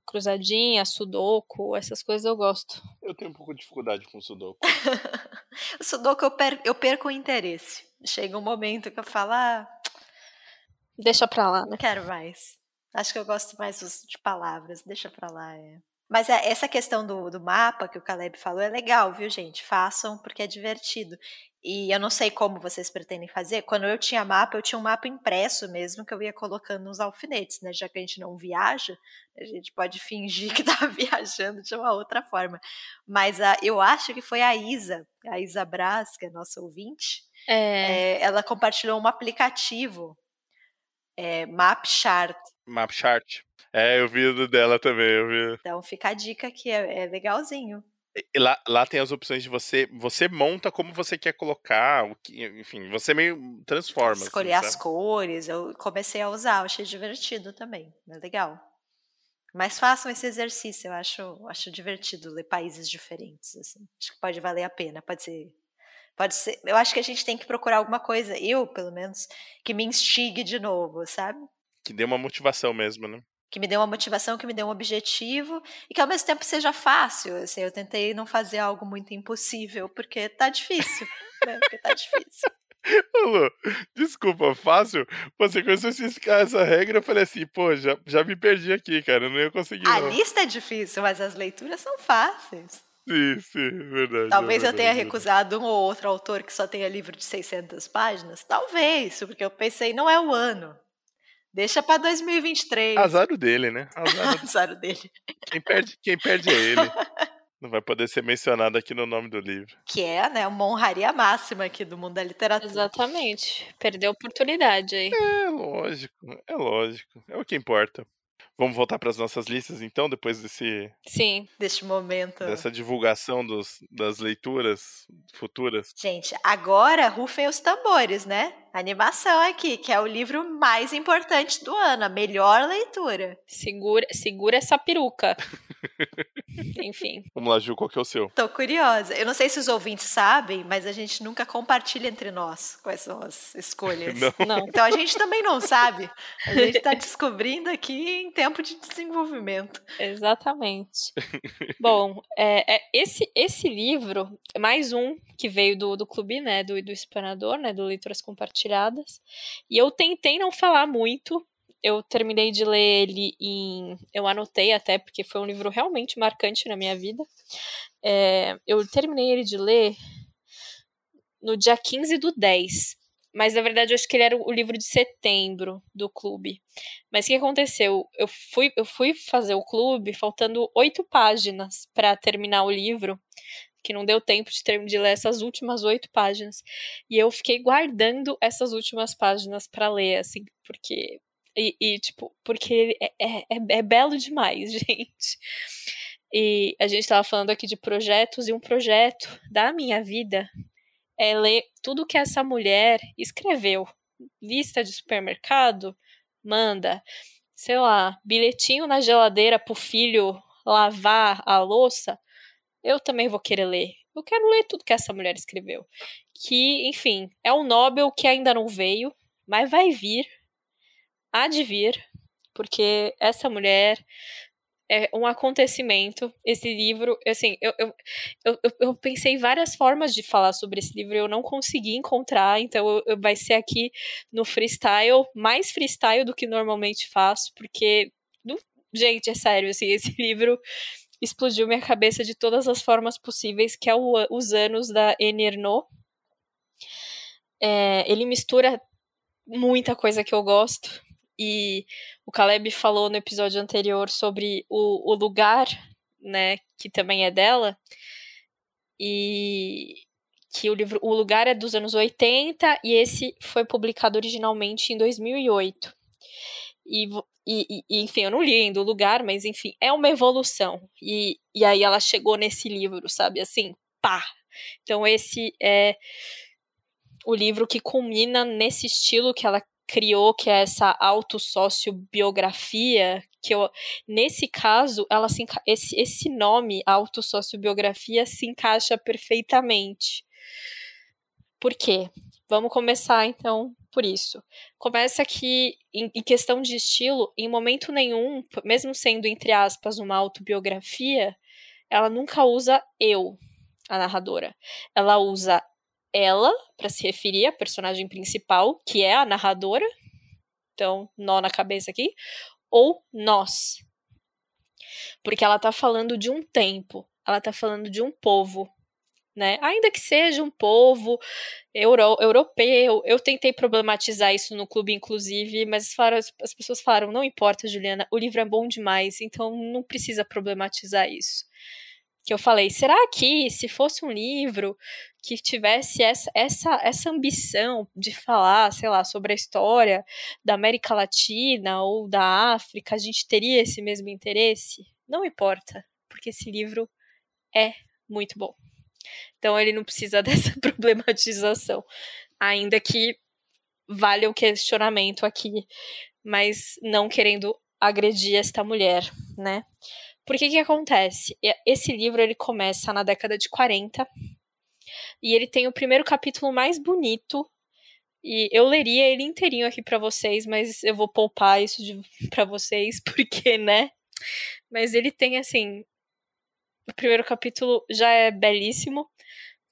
Cruzadinha, sudoku, essas coisas eu gosto. Eu tenho um pouco de dificuldade com o Sudoku. O Sudoku eu, per eu perco o interesse. Chega um momento que eu falo, ah, Deixa pra lá, né? não quero mais. Acho que eu gosto mais de palavras, deixa pra lá. É. Mas é, essa questão do, do mapa que o Caleb falou é legal, viu, gente? Façam porque é divertido. E eu não sei como vocês pretendem fazer. Quando eu tinha mapa, eu tinha um mapa impresso mesmo que eu ia colocando nos alfinetes, né? Já que a gente não viaja, a gente pode fingir que tá viajando de uma outra forma. Mas a, eu acho que foi a Isa, a Isa Braz, que é nossa ouvinte, É, é, ela compartilhou um aplicativo, é, MapChart. Map chart. É, eu vi o dela também, eu vi. Então fica a dica que é, é legalzinho. Lá, lá tem as opções de você. Você monta como você quer colocar, o que, enfim, você meio transforma. Escolher assim, as sabe? cores, eu comecei a usar, achei divertido também, é legal. Mas façam esse exercício, eu acho, acho divertido ler países diferentes, assim. Acho que pode valer a pena, pode ser, pode ser. Eu acho que a gente tem que procurar alguma coisa, eu pelo menos, que me instigue de novo, sabe? Que dê uma motivação mesmo, né? Que me dê uma motivação, que me dê um objetivo e que ao mesmo tempo seja fácil. Assim, eu tentei não fazer algo muito impossível porque tá difícil, né? Porque tá difícil. Ô, Lu, desculpa, fácil. Você começou a explicar essa regra, eu falei assim, pô, já, já me perdi aqui, cara. Eu não ia conseguir. A não. lista é difícil, mas as leituras são fáceis. Sim, sim, verdade. Talvez é eu tenha verdade. recusado um ou outro autor que só tenha livro de 600 páginas. Talvez, porque eu pensei, não é o ano. Deixa pra 2023. Azar dele, né? Azar Azar dele. quem, perde, quem perde é ele. Não vai poder ser mencionado aqui no nome do livro. Que é, né, uma honraria máxima aqui do mundo da literatura. exatamente. Perdeu a oportunidade aí. É lógico, é lógico. É o que importa. Vamos voltar para as nossas listas, então, depois desse, Sim. Deste momento. dessa divulgação dos, das leituras futuras. Gente, agora rufem os tambores, né? Animação aqui, que é o livro mais importante do ano, a melhor leitura. Segura, segura essa peruca. Enfim. Vamos lá, Ju, qual que é o seu? Tô curiosa. Eu não sei se os ouvintes sabem, mas a gente nunca compartilha entre nós quais são as escolhas. Não. Não. Então a gente também não sabe. A gente tá descobrindo aqui em tempo de desenvolvimento. Exatamente. Bom, é, é, esse, esse livro, é mais um que veio do, do clube, né, do, do Espanador, né, do Leituras Compartilhadas, e eu tentei não falar muito, eu terminei de ler ele em... eu anotei até, porque foi um livro realmente marcante na minha vida, É, eu terminei ele de ler no dia 15 do 10, mas na verdade eu acho que ele era o livro de setembro do clube. Mas o que aconteceu? Eu fui, eu fui fazer o clube faltando oito páginas para terminar o livro, que não deu tempo de, ter, de ler essas últimas oito páginas. E eu fiquei guardando essas últimas páginas para ler, assim, porque. E, e, tipo, porque é, é, é, é belo demais, gente. E a gente tava falando aqui de projetos, e um projeto da minha vida é ler tudo que essa mulher escreveu. Lista de supermercado, manda, sei lá, bilhetinho na geladeira pro filho lavar a louça, eu também vou querer ler. Eu quero ler tudo que essa mulher escreveu. Que, enfim, é um Nobel que ainda não veio, mas vai vir. há de vir, porque essa mulher é um acontecimento. Esse livro, assim, eu, eu, eu, eu, pensei várias formas de falar sobre esse livro, eu não consegui encontrar, então eu, eu, vai ser aqui no freestyle, mais freestyle do que normalmente faço, porque, gente, é sério, assim, esse livro explodiu minha cabeça de todas as formas possíveis, que é o, os anos da Ernaux. É, ele mistura muita coisa que eu gosto, e o Caleb falou no episódio anterior sobre o, o lugar, né, que também é dela, e que o livro O Lugar é dos anos 80 e esse foi publicado originalmente em 2008. E, e, e, enfim, eu não li ainda o lugar, mas enfim, é uma evolução. E, e aí ela chegou nesse livro, sabe? Assim, pá! Então esse é o livro que culmina nesse estilo que ela criou, que é essa autossociobiografia, que eu, nesse caso, ela se, esse, esse nome, autossociobiografia, se encaixa perfeitamente. Por quê? Vamos começar então por isso. Começa que, em, em, questão de estilo, em momento nenhum, mesmo sendo entre aspas uma autobiografia, ela nunca usa eu, a narradora. Ela usa ela para se referir à personagem principal, que é a narradora. Então, nó na cabeça aqui. Ou nós. Porque ela tá falando de um tempo, ela tá falando de um povo, né? Ainda que seja um povo euro, europeu, eu tentei problematizar isso no clube, inclusive, mas as pessoas falaram: não importa, Juliana, o livro é bom demais, então não precisa problematizar isso que eu falei, será que se fosse um livro que tivesse essa, essa, essa ambição de falar, sei lá, sobre a história da América Latina ou da África, a gente teria esse mesmo interesse? Não importa, porque esse livro é muito bom. Então ele não precisa dessa problematização, ainda que vale o questionamento aqui, mas não querendo agredir esta mulher, né? Porque que acontece? Esse livro ele começa na década de 40 e ele tem o primeiro capítulo mais bonito e eu leria ele inteirinho aqui para vocês, mas eu vou poupar isso para vocês porque, né? Mas ele tem assim, o primeiro capítulo já é belíssimo,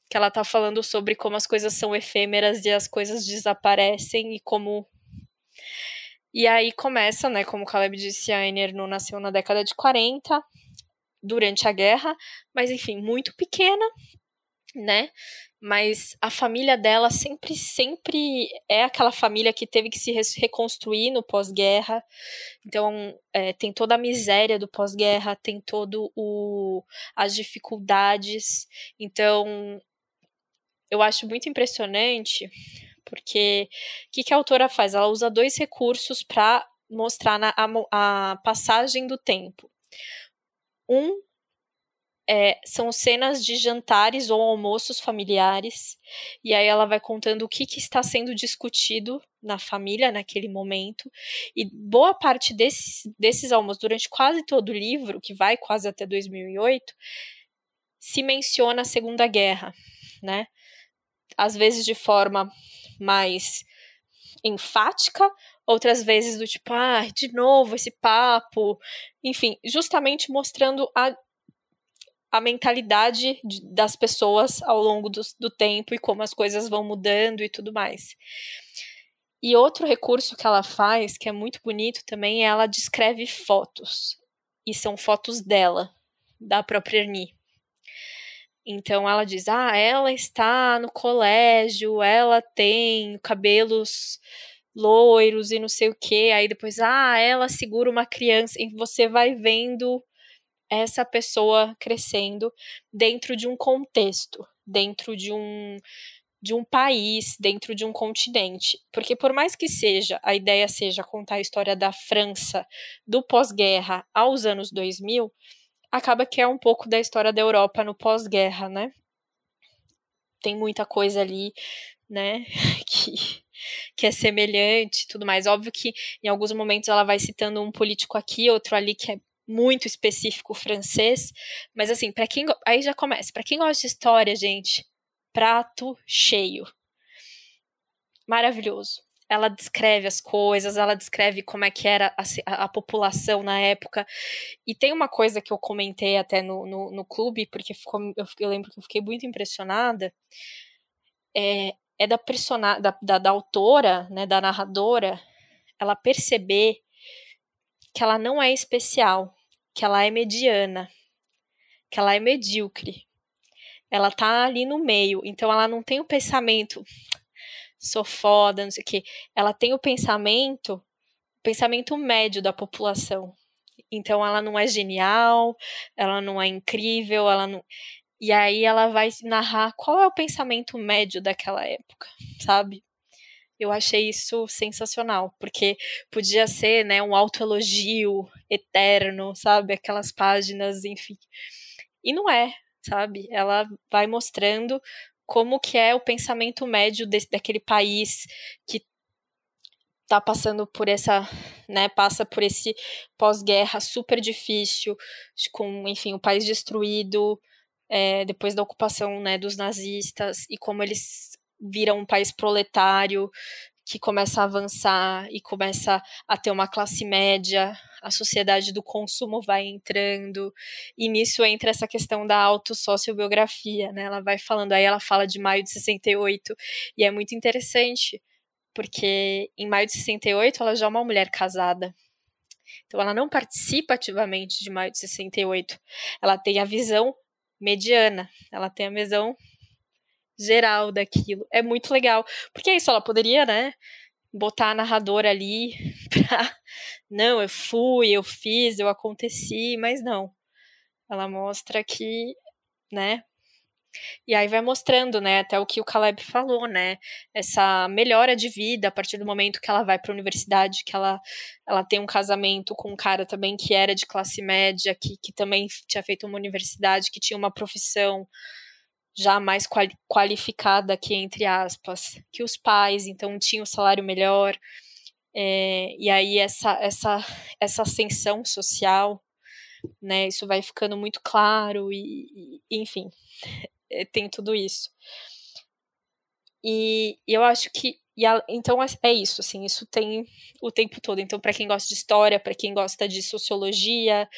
que ela tá falando sobre como as coisas são efêmeras e as coisas desaparecem e como e aí começa, né, como o Caleb disse, a Enernu nasceu na década de 40, durante a guerra, mas enfim, muito pequena, né? Mas a família dela sempre, sempre é aquela família que teve que se reconstruir no pós-guerra. Então, é, tem toda a miséria do pós-guerra, tem todo o as dificuldades. Então, eu acho muito impressionante porque o que, que a autora faz? Ela usa dois recursos para mostrar na, a, a passagem do tempo. Um é, são cenas de jantares ou almoços familiares, e aí ela vai contando o que, que, está sendo discutido na família naquele momento, e boa parte desses, desses almoços, durante quase todo o livro, que vai quase até 2008, se menciona a Segunda Guerra, né? Às vezes de forma mais enfática, outras vezes do tipo, ah, de novo esse papo, enfim, justamente mostrando a, a mentalidade de, das pessoas ao longo do, do tempo e como as coisas vão mudando e tudo mais. E outro recurso que ela faz, que é muito bonito também, é ela descreve fotos. E são fotos dela, da própria Ernie. Então ela diz: ah, ela está no colégio, ela tem cabelos loiros e não sei o que. Aí depois, ah, ela segura uma criança. E você vai vendo essa pessoa crescendo dentro de um contexto, dentro de um de um país, dentro de um continente. Porque por mais que seja, a ideia seja contar a história da França do pós-guerra aos anos 2000, acaba que é um pouco da história da Europa no pós-guerra, né? Tem muita coisa ali, né, que, que é semelhante tudo mais. Óbvio que em alguns momentos ela vai citando um político aqui, outro ali que é muito específico francês, mas assim, para quem aí já começa, para quem gosta de história, gente, prato cheio. Maravilhoso. ela descreve as coisas, ela descreve como é que era a, a, população na época. E tem uma coisa que eu comentei até no, no, no clube, porque ficou, eu, eu, lembro que eu fiquei muito impressionada, é, é da, persona, da, da, da autora, né, da narradora, ela perceber que ela não é especial, que ela é mediana, que ela é medíocre. Ela tá ali no meio, então ela não tem o pensamento sou foda, não sei o quê. Ela tem o pensamento, o pensamento médio da população. Então ela não é genial, ela não é incrível, ela não. E aí ela vai narrar qual é o pensamento médio daquela época, sabe? Eu achei isso sensacional, porque podia ser, né, um autoelogio eterno, sabe? Aquelas páginas, enfim. E não é, sabe? Ela vai mostrando como que é o pensamento médio de, daquele país que está passando por essa, né, passa por esse pós-guerra super difícil, com, enfim, o país destruído é, depois da ocupação, né, dos nazistas e como eles viram um país proletário que começa a avançar e começa a ter uma classe média, a sociedade do consumo vai entrando, e nisso entra essa questão da autossociobiografia, né? Ela vai falando, aí ela fala de maio de 68, e é muito interessante, porque em maio de 68 ela já é uma mulher casada. Então ela não participa ativamente de maio de 68. Ela tem a visão mediana, ela tem a visão geral daquilo. É muito legal. Porque é isso, ela poderia, né? Botar a narradora ali pra. Não, eu fui, eu fiz, eu aconteci, mas não. Ela mostra que, né? E aí vai mostrando, né, até o que o Caleb falou, né, essa melhora de vida a partir do momento que ela vai para a universidade, que ela, ela tem um casamento com um cara também que era de classe média, que, que também tinha feito uma universidade, que tinha uma profissão, já mais quali qualificada aqui, entre aspas, que os pais, então tinha o salário melhor, é, e aí essa, essa, essa ascensão social, né, isso vai ficando muito claro, e, e enfim, é, tem tudo isso. E, e eu acho que e a, então é, é, isso, assim, isso tem o tempo todo. Então, para quem gosta de história, para quem gosta de sociologia,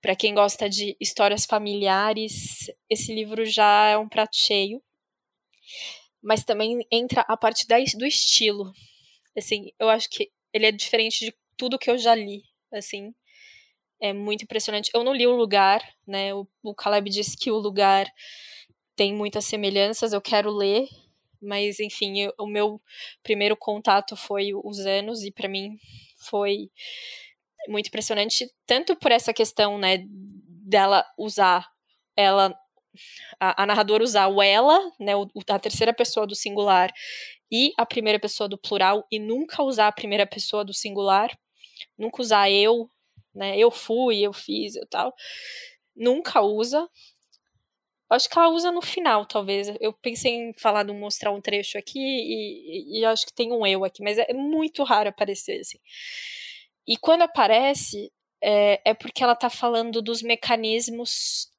para quem gosta de histórias familiares, esse livro já é um prato cheio. Mas também entra a parte da, do estilo. Assim, eu acho que ele é diferente de tudo que eu já li, assim. É muito impressionante. Eu não li o lugar, né? O, o Caleb disse que o lugar tem muitas semelhanças, eu quero ler, mas enfim, eu, o meu primeiro contato foi os anos e para mim foi muito impressionante, tanto por essa questão, né, dela usar ela a, a narradora usar o ela, né, o, a terceira pessoa do singular e a primeira pessoa do plural e nunca usar a primeira pessoa do singular, nunca usar eu, né, eu fui, eu fiz, eu tal. Nunca usa, Acho que ela usa no final, talvez. Eu pensei em falar de mostrar um trecho aqui e, e, acho que tem um eu aqui, mas é muito raro aparecer assim. E quando aparece, é, é porque ela está falando dos mecanismos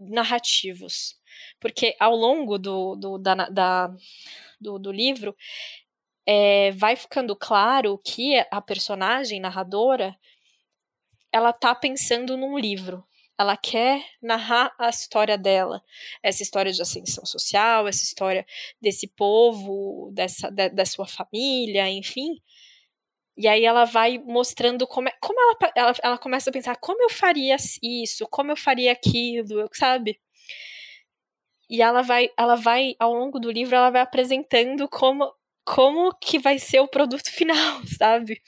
narrativos. Porque ao longo do, do, da, da do, do, livro, é, vai ficando claro que a personagem narradora ela tá pensando num livro ela quer narrar a história dela, essa história de ascensão social, essa história desse povo, dessa da, sua família, enfim. E aí ela vai mostrando como, é, como ela, ela, ela começa a pensar como eu faria isso, como eu faria aquilo, sabe? E ela vai, ela vai ao longo do livro, ela vai apresentando como como que vai ser o produto final, sabe?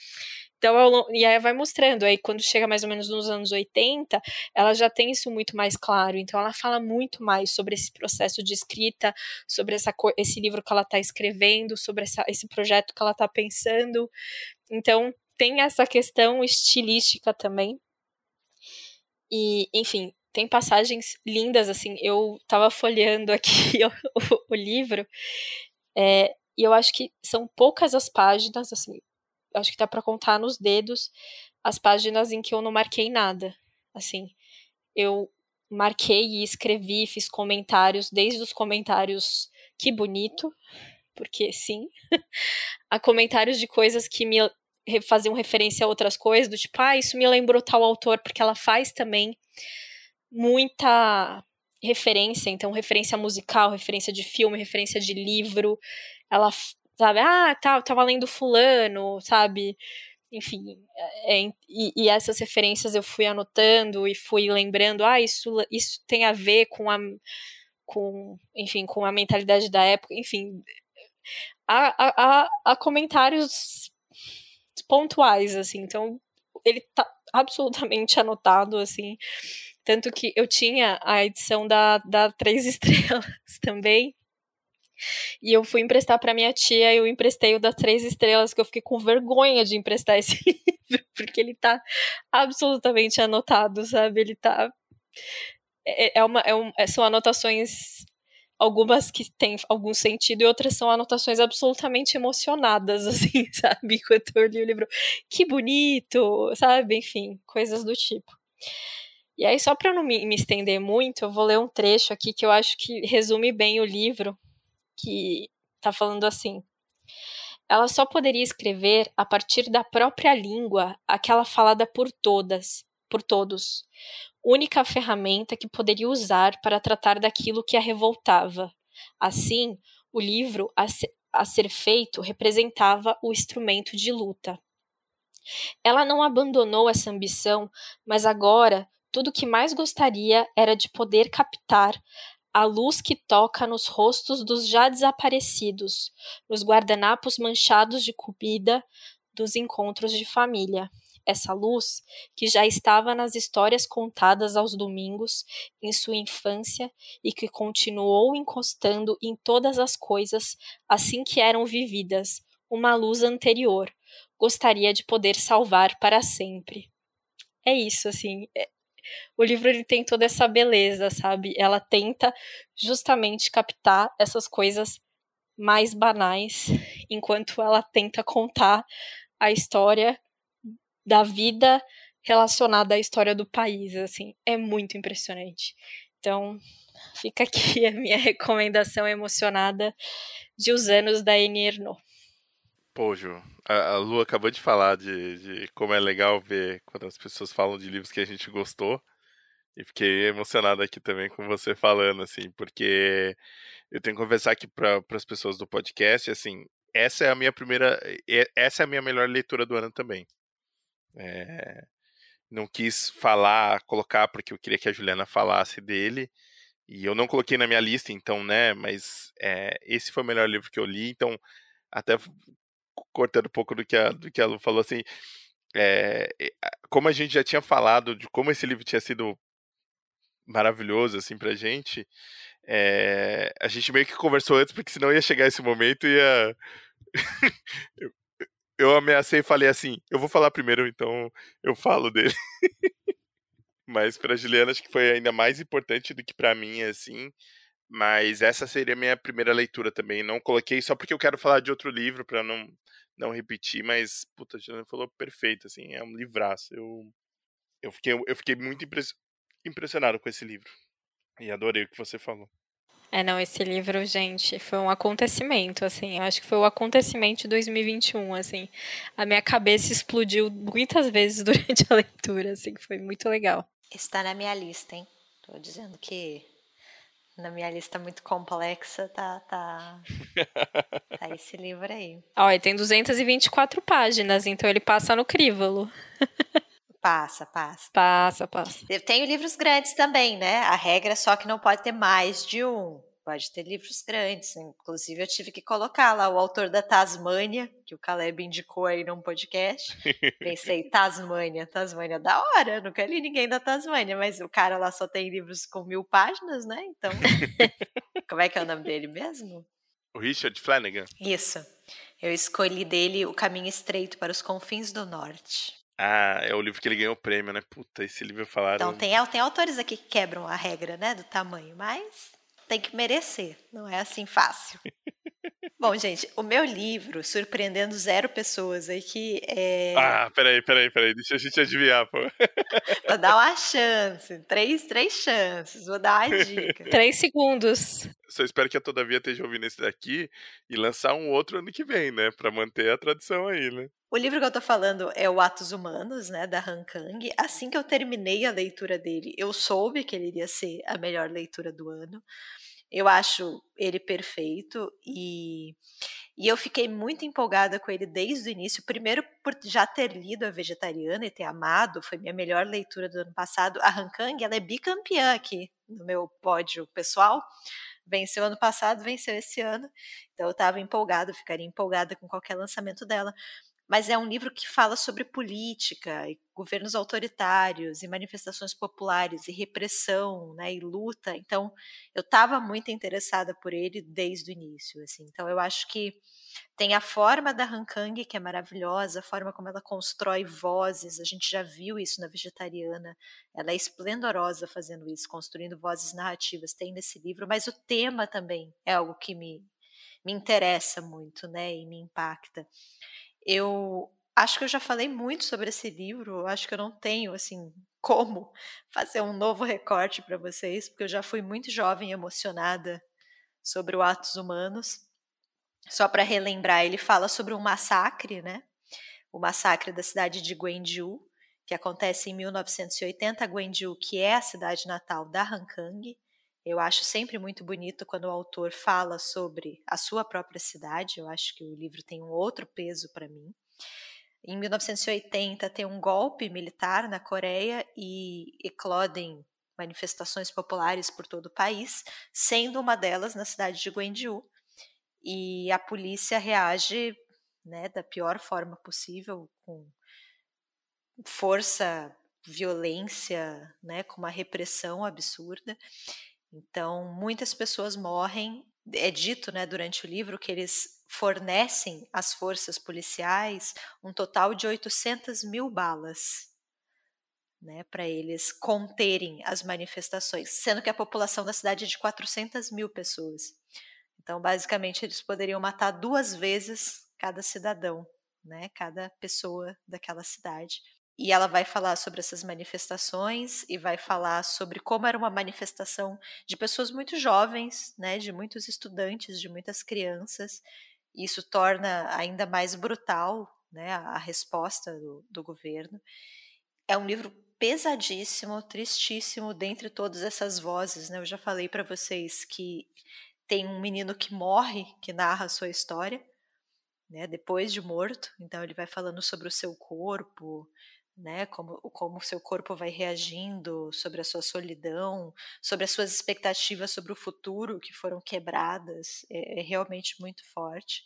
Então, e aí vai mostrando, aí quando chega mais ou menos nos anos 80, ela já tem isso muito mais claro. Então, ela fala muito mais sobre esse processo de escrita, sobre essa, esse livro que ela está escrevendo, sobre essa, esse projeto que ela está pensando. Então, tem essa questão estilística também. E, enfim, tem passagens lindas, assim. Eu estava folheando aqui o, o, o livro, é, e eu acho que são poucas as páginas, assim, acho que dá para contar nos dedos as páginas em que eu não marquei nada. Assim, eu marquei e escrevi, fiz comentários, desde os comentários que bonito, porque sim. Há comentários de coisas que me faziam referência a outras coisas, do tipo, ah, isso me lembrou tal autor, porque ela faz também muita referência, então referência musical, referência de filme, referência de livro. Ela, sabe, ah, tá, tava lendo fulano, sabe? Enfim, é, é, e, e, essas referências eu fui anotando e fui lembrando, ah, isso, isso tem a ver com a, com, enfim, com a mentalidade da época, enfim, há, há, há comentários pontuais, assim, então ele tá absolutamente anotado, assim, tanto que eu tinha a edição da, da Três Estrelas também. E eu fui emprestar para minha tia, eu emprestei o da Três Estrelas, que eu fiquei com vergonha de emprestar esse livro, porque ele tá absolutamente anotado, sabe? Ele tá. É, é uma, é um, é, são anotações algumas que têm algum sentido e outras são anotações absolutamente emocionadas, assim, sabe? Enquanto eu li o livro, que bonito, sabe? Enfim, coisas do tipo. E aí, só para não me, me, estender muito, eu vou ler um trecho aqui que eu acho que resume bem o livro, que está falando assim. Ela só poderia escrever a partir da própria língua, aquela falada por todas, por todos. Única ferramenta que poderia usar para tratar daquilo que a revoltava. Assim, o livro a, se, a ser feito representava o instrumento de luta. Ela não abandonou essa ambição, mas agora tudo o que mais gostaria era de poder captar a luz que toca nos rostos dos já desaparecidos, nos guardanapos manchados de comida dos encontros de família. Essa luz, que já estava nas histórias contadas aos domingos em sua infância e que continuou encostando em todas as coisas assim que eram vividas, uma luz anterior, gostaria de poder salvar para sempre. É isso, assim. O livro ele tem toda essa beleza, sabe? Ela tenta justamente captar essas coisas mais banais, enquanto ela tenta contar a história da vida relacionada à história do país, assim, é muito impressionante. Então, fica aqui a minha recomendação emocionada de Os Anos da Annie Ernaux. Pô, Ju, a, a Lu acabou de falar de, de, como é legal ver quando as pessoas falam de livros que a gente gostou. E fiquei emocionado aqui também com você falando, assim, porque eu tenho que conversar aqui para as pessoas do podcast, assim, essa é a minha primeira, essa é a minha melhor leitura do ano também. É, não quis falar, colocar, porque eu queria que a Juliana falasse dele, e eu não coloquei na minha lista, então, né, mas é, esse foi o melhor livro que eu li, então, até cortando um pouco do que a, do que a Lu falou, assim, é, como a gente já tinha falado de como esse livro tinha sido maravilhoso, assim, pra gente, é, a gente meio que conversou antes, porque senão ia chegar esse momento e ia... eu, ameacei e falei assim, eu vou falar primeiro, então eu falo dele. Mas pra Juliana acho que foi ainda mais importante do que para mim, assim, mas essa seria a minha primeira leitura também. Não coloquei só porque eu quero falar de outro livro para não não repetir, mas puta, a Juliana falou perfeito, assim, é um livraço. Eu eu fiquei eu fiquei muito impressionado com esse livro. E adorei o que você falou. É, não, esse livro, gente, foi um acontecimento, assim, eu acho que foi o acontecimento de 2021, assim. A minha cabeça explodiu muitas vezes durante a leitura, assim, foi muito legal. Está na minha lista, hein? Tô dizendo que na minha lista muito complexa, tá, tá, tá esse livro aí. Ó, tem 224 páginas, então ele passa no crívolo. Passa, passa. Passa, passa. Eu tenho livros grandes também, né? A regra é só que não pode ter mais de um. Pode ter livros grandes. Inclusive, eu tive que colocar lá o autor da Tasmânia, que o Caleb indicou aí num podcast. Pensei, Tasmânia, Tasmânia, da hora. Nunca li ninguém da Tasmânia, mas o cara lá só tem livros com mil páginas, né? Então, como é que é o nome dele mesmo? O Richard Flanagan. Isso. Eu escolhi dele O Caminho Estreito para os Confins do Norte. Ah, é o livro que ele ganhou o prêmio, né? Puta, esse livro falaram. Então, tem, tem autores aqui que quebram a regra, né? Do tamanho, mas tem que merecer. Não é assim fácil. Bom, gente, o meu livro, Surpreendendo Zero Pessoas, aqui é. Ah, peraí, peraí, peraí, deixa a gente adivinhar, pô. Vou dar uma chance, três, três chances, vou dar uma dica. Três segundos. Só espero que a Todavia esteja ouvindo esse daqui e lançar um outro ano que vem, né? Pra manter a tradição aí, né? O livro que eu tô falando é o Atos Humanos, né, da Han Kang. Assim que eu terminei a leitura dele, eu soube que ele iria ser a melhor leitura do ano. Eu acho ele perfeito e, e eu fiquei muito empolgada com ele desde o início. Primeiro, por já ter lido A Vegetariana e ter amado, foi minha melhor leitura do ano passado. A Han Kang, ela é bicampeã aqui no meu pódio pessoal. Venceu ano passado, venceu esse ano. Então eu estava empolgada, ficaria empolgada com qualquer lançamento dela mas é um livro que fala sobre política, governos autoritários, e manifestações populares, e repressão, né, e luta. Então, eu estava muito interessada por ele desde o início. Assim. Então, eu acho que tem a forma da Han Kang, que é maravilhosa, a forma como ela constrói vozes, a gente já viu isso na Vegetariana, ela é esplendorosa fazendo isso, construindo vozes narrativas, tem nesse livro, mas o tema também é algo que me, me interessa muito, né, e me impacta. Eu acho que eu já falei muito sobre esse livro, acho que eu não tenho assim como fazer um novo recorte para vocês, porque eu já fui muito jovem e emocionada sobre o Atos Humanos. Só para relembrar, ele fala sobre um massacre, né? O massacre da cidade de Gwenzhou, que acontece em 1980, Gwenzhou, que é a cidade natal da Han Kang. Eu acho sempre muito bonito quando o autor fala sobre a sua própria cidade. Eu acho que o livro tem um outro peso para mim. Em 1980 tem um golpe militar na Coreia e eclodem manifestações populares por todo o país, sendo uma delas na cidade de Gwenzhou. E a polícia reage né, da pior forma possível, com força, violência, né, com uma repressão absurda. Então, muitas pessoas morrem. É dito né, durante o livro que eles fornecem às forças policiais um total de 800 mil balas né, para eles conterem as manifestações, sendo que a população da cidade é de 400 mil pessoas. Então, basicamente, eles poderiam matar duas vezes cada cidadão, né, cada pessoa daquela cidade. E ela vai falar sobre essas manifestações e vai falar sobre como era uma manifestação de pessoas muito jovens, né, de muitos estudantes, de muitas crianças. E isso torna ainda mais brutal né, a, resposta do, do governo. É um livro pesadíssimo, tristíssimo, dentre todas essas vozes. Né? Eu já falei para vocês que tem um menino que morre, que narra a sua história, né, depois de morto. Então ele vai falando sobre o seu corpo, né? Como, como o seu corpo vai reagindo sobre a sua solidão, sobre as suas expectativas sobre o futuro que foram quebradas, é, é realmente muito forte.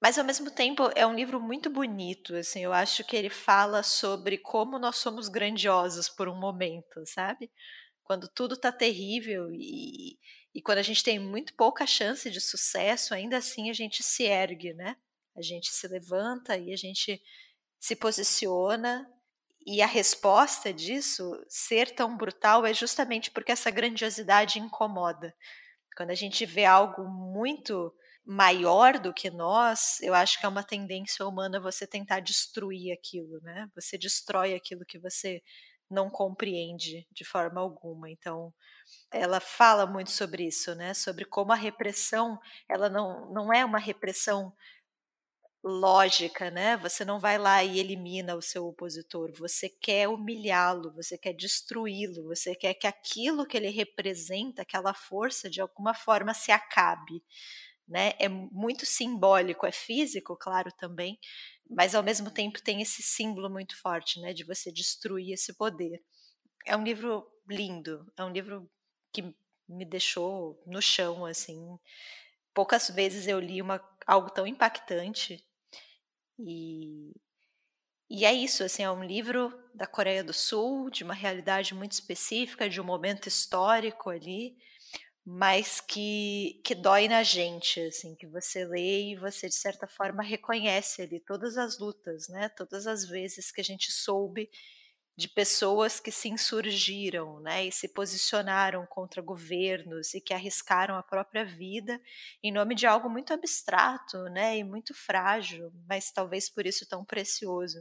Mas ao mesmo tempo é um livro muito bonito, assim, eu acho que ele fala sobre como nós somos grandiosos por um momento, sabe? Quando tudo está terrível e, e quando a gente tem muito pouca chance de sucesso, ainda assim a gente se ergue, né? A gente se levanta e a gente se posiciona e a resposta disso ser tão brutal é justamente porque essa grandiosidade incomoda. Quando a gente vê algo muito maior do que nós, eu acho que é uma tendência humana você tentar destruir aquilo, né? Você destrói aquilo que você não compreende de forma alguma. Então, ela fala muito sobre isso, né? Sobre como a repressão, ela não, não é uma repressão lógica, né? Você não vai lá e elimina o seu opositor, você quer humilhá-lo, você quer destruí-lo, você quer que aquilo que ele representa, aquela força, de alguma forma se acabe. Né? É muito simbólico, é físico, claro, também, mas ao mesmo tempo tem esse símbolo muito forte, né, de você destruir esse poder. É um livro lindo, é um livro que me deixou no chão, assim. Poucas vezes eu li uma, algo tão impactante e, e é isso, assim, é um livro da Coreia do Sul, de uma realidade muito específica, de um momento histórico ali, mas que, que dói na gente, assim, que você lê e você, de certa forma, reconhece ali todas as lutas, né? Todas as vezes que a gente soube de pessoas que se insurgiram, né, e se posicionaram contra governos e que arriscaram a própria vida em nome de algo muito abstrato, né, e muito frágil, mas talvez por isso tão precioso.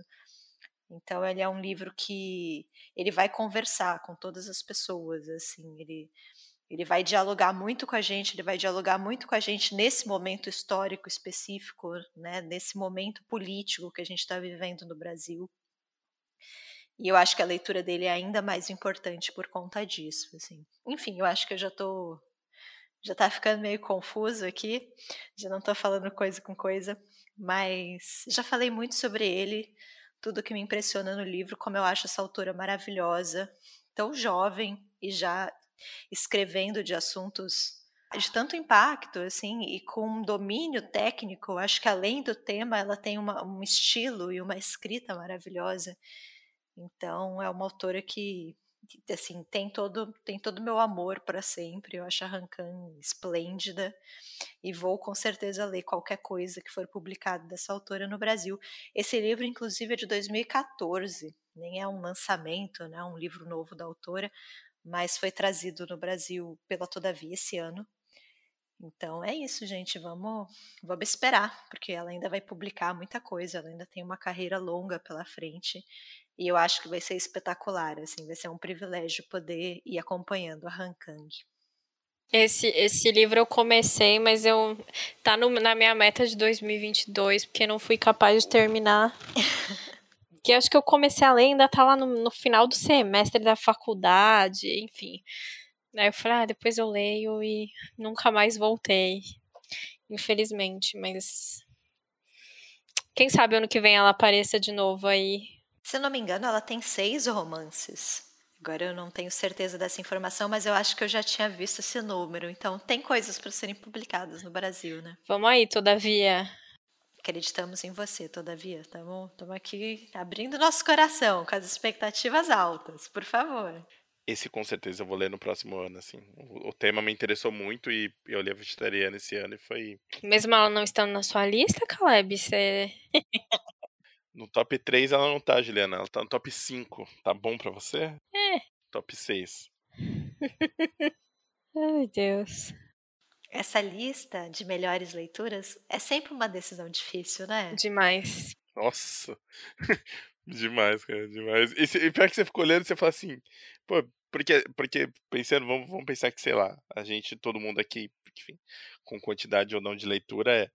Então ele é um livro que ele vai conversar com todas as pessoas, assim, ele ele vai dialogar muito com a gente, ele vai dialogar muito com a gente nesse momento histórico específico, né, nesse momento político que a gente está vivendo no Brasil. E eu acho que a leitura dele é ainda mais importante por conta disso, assim. Enfim, eu acho que eu já tô já tá ficando meio confuso aqui, já não tô falando coisa com coisa, mas já falei muito sobre ele, tudo que me impressiona no livro, como eu acho essa autora maravilhosa, tão jovem e já escrevendo de assuntos de tanto impacto, assim, e com um domínio técnico, acho que além do tema, ela tem uma, um estilo e uma escrita maravilhosa. Então, é uma autora que, assim, tem todo tem todo meu amor para sempre. Eu acho a Rancan esplêndida e vou com certeza ler qualquer coisa que for publicado dessa autora no Brasil. Esse livro, inclusive, é de 2014, nem é um lançamento, né, um livro novo da autora, mas foi trazido no Brasil pela Todavia esse ano. Então é isso, gente. Vamos, vamos esperar, porque ela ainda vai publicar muita coisa, ela ainda tem uma carreira longa pela frente e eu acho que vai ser espetacular, assim, vai ser um privilégio poder ir acompanhando a Han Kang. Esse, esse livro eu comecei, mas eu tá no, na minha meta de 2022, porque não fui capaz de terminar. que acho que eu comecei a ler, ainda tá lá no, no final do semestre da faculdade, enfim. Aí eu falei, ah, depois eu leio e nunca mais voltei. Infelizmente, mas. Quem sabe ano que vem ela apareça de novo aí se não me engano, ela tem seis romances. Agora eu não tenho certeza dessa informação, mas eu acho que eu já tinha visto esse número. Então tem coisas para serem publicadas no Brasil, né? Vamos aí, todavia. Acreditamos em você, todavia. Estamos aqui abrindo nosso coração com as expectativas altas, por favor. Esse com certeza eu vou ler no próximo ano, assim. O, o tema me interessou muito e eu li a vegetariana esse ano e foi. Mesmo ela não estando na sua lista, Caleb, você. No top 3 ela não tá, Juliana. Ela tá no top 5. Tá bom pra você? É. Top 6. Ai, Deus. Essa lista de melhores leituras é sempre uma decisão difícil, né? Demais. Nossa. demais, cara, demais. E, se, e pior que você ficou olhando e você fala assim, pô, porque, porque pensando, vamos, vamos pensar que, sei lá, a gente, todo mundo aqui, enfim, com quantidade ou não de leitura, é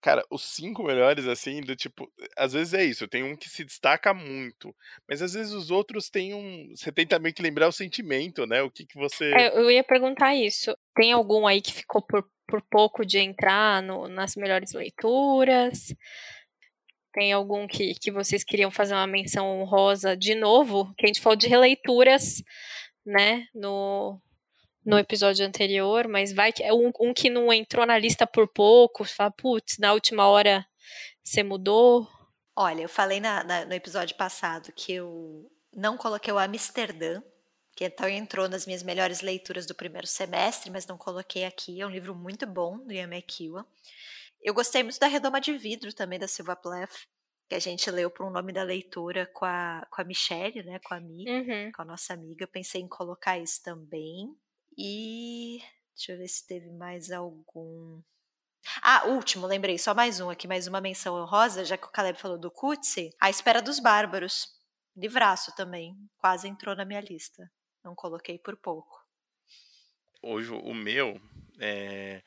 Cara, os cinco melhores, assim, do tipo. Às vezes é isso, tem um que se destaca muito. Mas às vezes os outros têm um. Você tem também que lembrar o sentimento, né? O que, que você. É, eu ia perguntar isso. Tem algum aí que ficou por, por pouco de entrar no, nas melhores leituras? Tem algum que, que vocês queriam fazer uma menção honrosa de novo? Que a gente falou de releituras, né? No, no episódio anterior, mas vai que é um, um que não entrou na lista por pouco, fala, putz, na última hora você mudou. Olha, eu falei na, na, no episódio passado que eu não coloquei o Amsterdã, que então entrou nas minhas melhores leituras do primeiro semestre, mas não coloquei aqui. É um livro muito bom do Ian McEwan. Eu gostei muito da Redoma de Vidro também, da Silva Plath, que a gente leu por um nome da leitura com a, com a Michelle, né, com a amiga, uhum. com a nossa amiga. pensei em colocar isso também. E deixa eu ver se teve mais algum. Ah, último, lembrei, só mais um aqui, mais uma menção honrosa, já que o Caleb falou do Kutsi. A Espera dos Bárbaros. Livraço também. Quase entrou na minha lista. Não coloquei por pouco. Hoje o meu. É...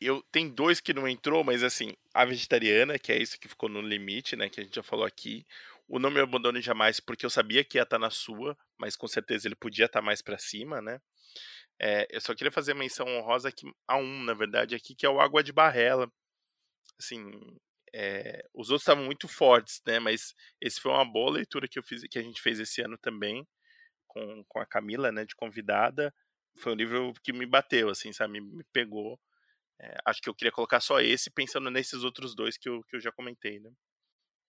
Eu tem dois que não entrou, mas assim, a vegetariana, que é isso que ficou no limite, né? Que a gente já falou aqui. O Não Me Abandone Jamais, porque eu sabia que ia estar tá na sua, mas com certeza ele podia estar tá mais para cima, né? É, eu só queria fazer menção honrosa aqui, a um, na verdade, aqui, que é o Água de Barrela. Assim, é, os outros estavam muito fortes, né? Mas esse foi uma boa leitura que eu fiz, que a gente fez esse ano também, com, com a Camila, né, de convidada. Foi um livro que me bateu, assim, sabe? Me, me pegou. É, acho que eu queria colocar só esse, pensando nesses outros dois que eu, que eu já comentei, né?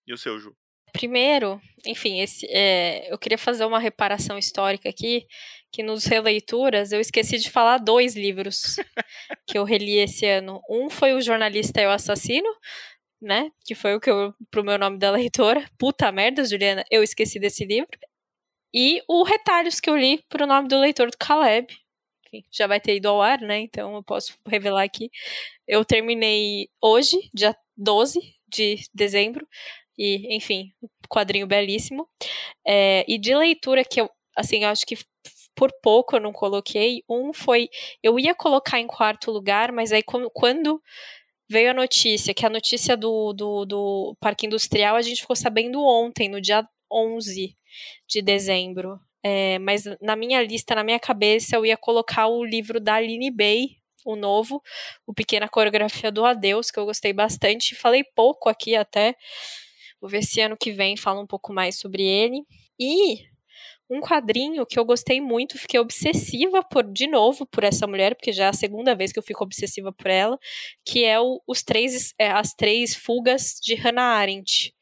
E o seu, Ju? Primeiro, enfim, esse, é, eu queria fazer uma reparação histórica aqui, que nos releituras eu esqueci de falar dois livros que eu reli esse ano. Um foi o Jornalista e o Assassino, né? Que foi o que eu, pro meu nome da leitora. Puta merda, Juliana, eu esqueci desse livro. E o Retalhos que eu li pro nome do leitor do Caleb. Enfim, já vai ter ido ao ar, né? Então eu posso revelar aqui. Eu terminei hoje, dia 12 de dezembro. E, enfim, quadrinho belíssimo. É, e de leitura que eu, assim, eu acho que por pouco eu não coloquei. Um foi. Eu ia colocar em quarto lugar, mas aí quando veio a notícia, que a notícia do, do, do Parque Industrial a gente ficou sabendo ontem, no dia 11 de dezembro. É, mas na minha lista, na minha cabeça, eu ia colocar o livro da Aline Bay, o novo, o Pequena Coreografia do Adeus, que eu gostei bastante. Falei pouco aqui até. Vou ver se ano que vem fala um pouco mais sobre ele. E um quadrinho que eu gostei muito, fiquei obsessiva por de novo por essa mulher, porque já é a segunda vez que eu fico obsessiva por ela, que é o, os três é, as três fugas de Hannah Arendt,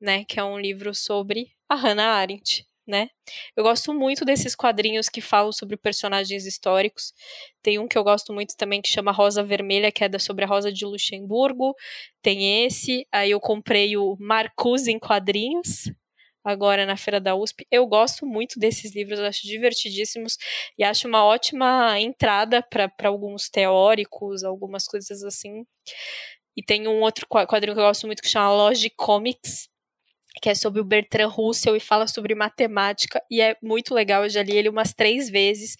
né, que é um livro sobre a Hannah Arendt, né? Eu gosto muito desses quadrinhos que falam sobre personagens históricos. Tem um que eu gosto muito também que chama Rosa Vermelha, que é sobre a Rosa de Luxemburgo. Tem esse. Aí eu comprei o Marcuse em quadrinhos, agora na Feira da USP. Eu gosto muito desses livros, acho divertidíssimos e acho uma ótima entrada para alguns teóricos, algumas coisas assim. E tem um outro quadrinho que eu gosto muito que chama Logic Comics, que é sobre o Bertrand Russell e fala sobre matemática e é muito legal. Eu já li ele umas três vezes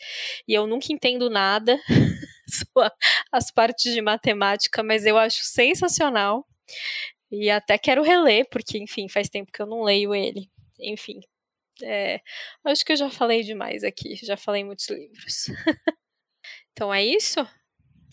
e eu nunca entendo nada, as partes de matemática, mas eu acho sensacional. E até quero reler, porque, enfim, faz tempo que eu não leio ele. Enfim. É, acho que eu já falei demais aqui, já falei muitos livros. então é isso?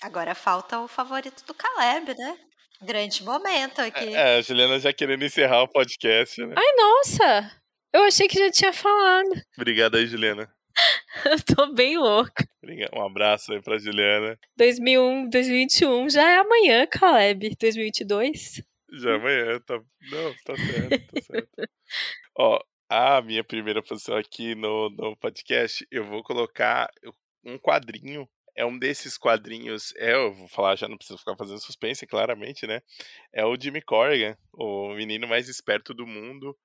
Agora falta o favorito do Caleb, né? Grande momento aqui. É, é, a Juliana já querendo encerrar o podcast, né? Ai, nossa! Eu achei que já tinha falado. Obrigado aí, Juliana. eu tô bem louca. Um abraço aí pra Juliana. 2001, 2021 já é amanhã, Caleb. 2022. Já é amanhã, tá. Não, tá certo, tá certo. Ó, a minha primeira posição aqui no, no podcast, eu vou colocar um quadrinho é um desses quadrinhos, é, eu vou falar, já não preciso ficar fazendo suspense, claramente, né? É o Jimmy Corrigan, o menino mais esperto do mundo,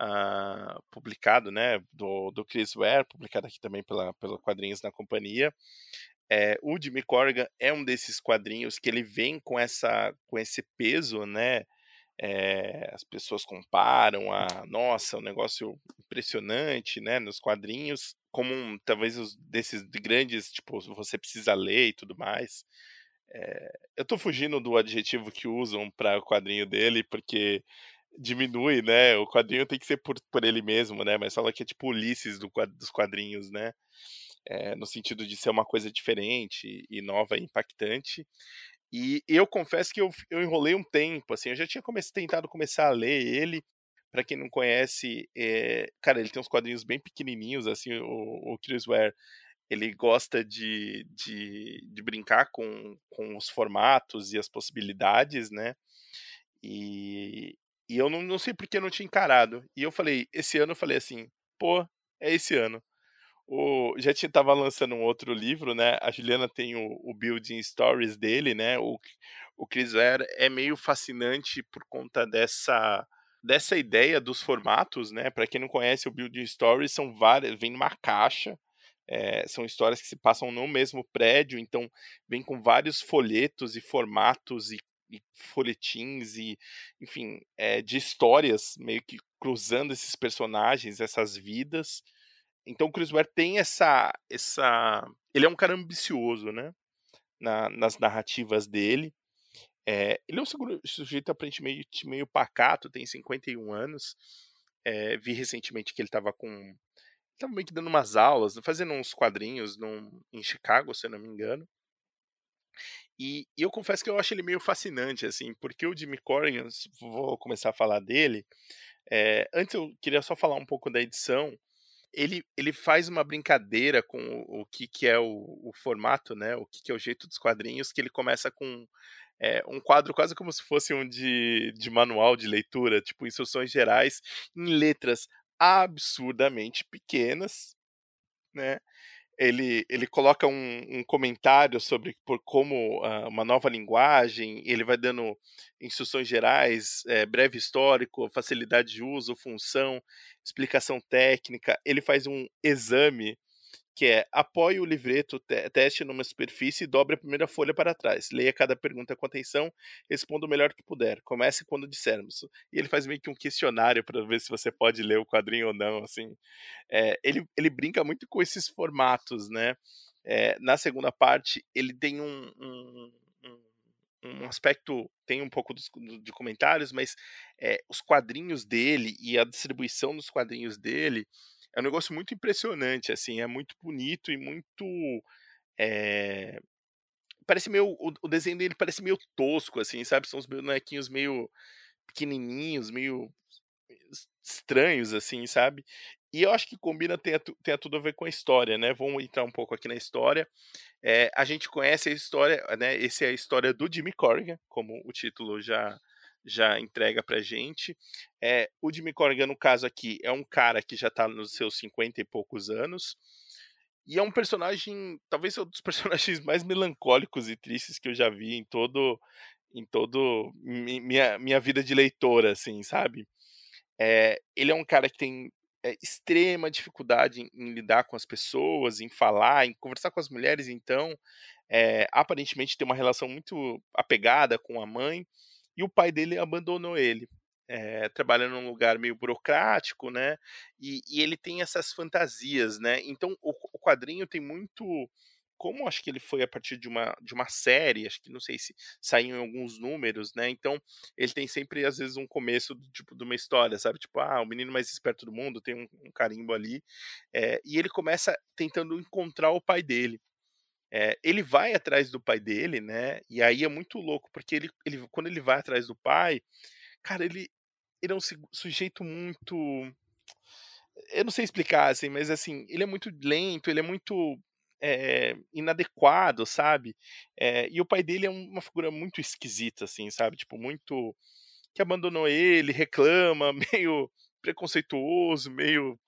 uh, publicado, né, do, do Chris Ware, publicado aqui também pela, pela Quadrinhos na Companhia. É, o Jimmy Corrigan é um desses quadrinhos que ele vem com essa com esse peso, né? É, as pessoas comparam a nossa, um negócio impressionante, né? Nos quadrinhos como um, talvez os desses grandes, tipo, você precisa ler e tudo mais. É, eu tô fugindo do adjetivo que usam para o quadrinho dele, porque diminui, né? O quadrinho tem que ser por, por ele mesmo, né? Mas fala que é tipo Ulisses do, dos quadrinhos, né? É, no sentido de ser uma coisa diferente e nova e impactante. E eu confesso que eu, eu enrolei um tempo, assim, eu já tinha comece, tentado começar a ler ele, para quem não conhece, é, cara, ele tem uns quadrinhos bem pequenininhos, assim, o, o Chris Ware, ele gosta de, de, de, brincar com, com os formatos e as possibilidades, né? E, e eu não, não sei porque eu não tinha encarado. E eu falei, esse ano eu falei assim, pô, é esse ano. O, já tinha, tava lançando um outro livro, né? A Juliana tem o, o Building Stories dele, né? O, o Chris Ware é meio fascinante por conta dessa dessa ideia dos formatos, né? Para quem não conhece, o Building Stories são várias, vem numa caixa. É, são histórias que se passam no mesmo prédio, então vem com vários folhetos e formatos e, e folhetins e, enfim, é, de histórias meio que cruzando esses personagens, essas vidas. Então o Chris Ware tem essa, essa, ele é um cara ambicioso, né? Na, nas narrativas dele. É, ele é um sujeito aparentemente meio pacato, tem 51 anos. É, vi recentemente que ele estava com. Estava meio que dando umas aulas, fazendo uns quadrinhos num, em Chicago, se eu não me engano. E, e, eu confesso que eu acho ele meio fascinante, assim, porque o Jimmy Corrigan, vou começar a falar dele. É, antes eu queria só falar um pouco da edição. Ele, ele faz uma brincadeira com o, o que, que é o, o formato, né? O que, que é o jeito dos quadrinhos, que ele começa com é, um quadro quase como se fosse um de, de manual de leitura, tipo instruções gerais, em letras absurdamente pequenas, né? ele, ele coloca um, um, comentário sobre por como uh, uma nova linguagem, ele vai dando instruções gerais, é, breve histórico, facilidade de uso, função, explicação técnica. Ele faz um exame que é apoie o livreto, teste numa superfície e dobre a primeira folha para trás. Leia cada pergunta com atenção, responda o melhor que puder. Comece quando dissermos. E ele faz meio que um questionário para ver se você pode ler o quadrinho ou não, assim. É, ele, ele brinca muito com esses formatos, né? É, na segunda parte, ele tem um, um, um, um aspecto, tem um pouco dos, de comentários, mas é, os quadrinhos dele e a distribuição dos quadrinhos dele é um negócio muito impressionante, assim, é muito bonito e muito. É... Parece meio. O, desenho dele parece meio tosco, assim, sabe? São os bonequinhos meio pequenininhos, meio estranhos, assim, sabe? E eu acho que combina, tem, tudo a ver com a história, né? Vamos entrar um pouco aqui na história. É, a gente conhece a história, né? Essa é a história do Jimmy Corrigan, como o título já já entrega pra gente. É, o Jimmy Corrigan, no caso aqui, é um cara que já tá nos seus 50 e poucos anos. E é um personagem, talvez um dos personagens mais melancólicos e tristes que eu já vi em todo em todo minha, minha vida de leitora, assim, sabe? É, ele é um cara que tem é, extrema dificuldade em, em, lidar com as pessoas, em falar, em conversar com as mulheres, então, é, aparentemente tem uma relação muito apegada com a mãe, e o pai dele abandonou ele. É, trabalhando num lugar meio burocrático, né? E, e, ele tem essas fantasias, né? Então o, o, quadrinho tem muito. Como acho que ele foi a partir de uma, de uma série, acho que não sei se saiu em alguns números, né? Então ele tem sempre, às vezes, um começo tipo, de uma história, sabe? Tipo, ah, o menino mais esperto do mundo tem um, um carimbo ali. É, e ele começa tentando encontrar o pai dele. É, ele vai atrás do pai dele, né? E aí é muito louco, porque ele, ele quando ele vai atrás do pai, cara, ele, ele é um sujeito muito. Eu não sei explicar, assim, mas assim, ele é muito lento, ele é muito é, inadequado, sabe? É, e o pai dele é uma figura muito esquisita, assim, sabe? Tipo, muito. que abandonou ele, reclama, meio preconceituoso, meio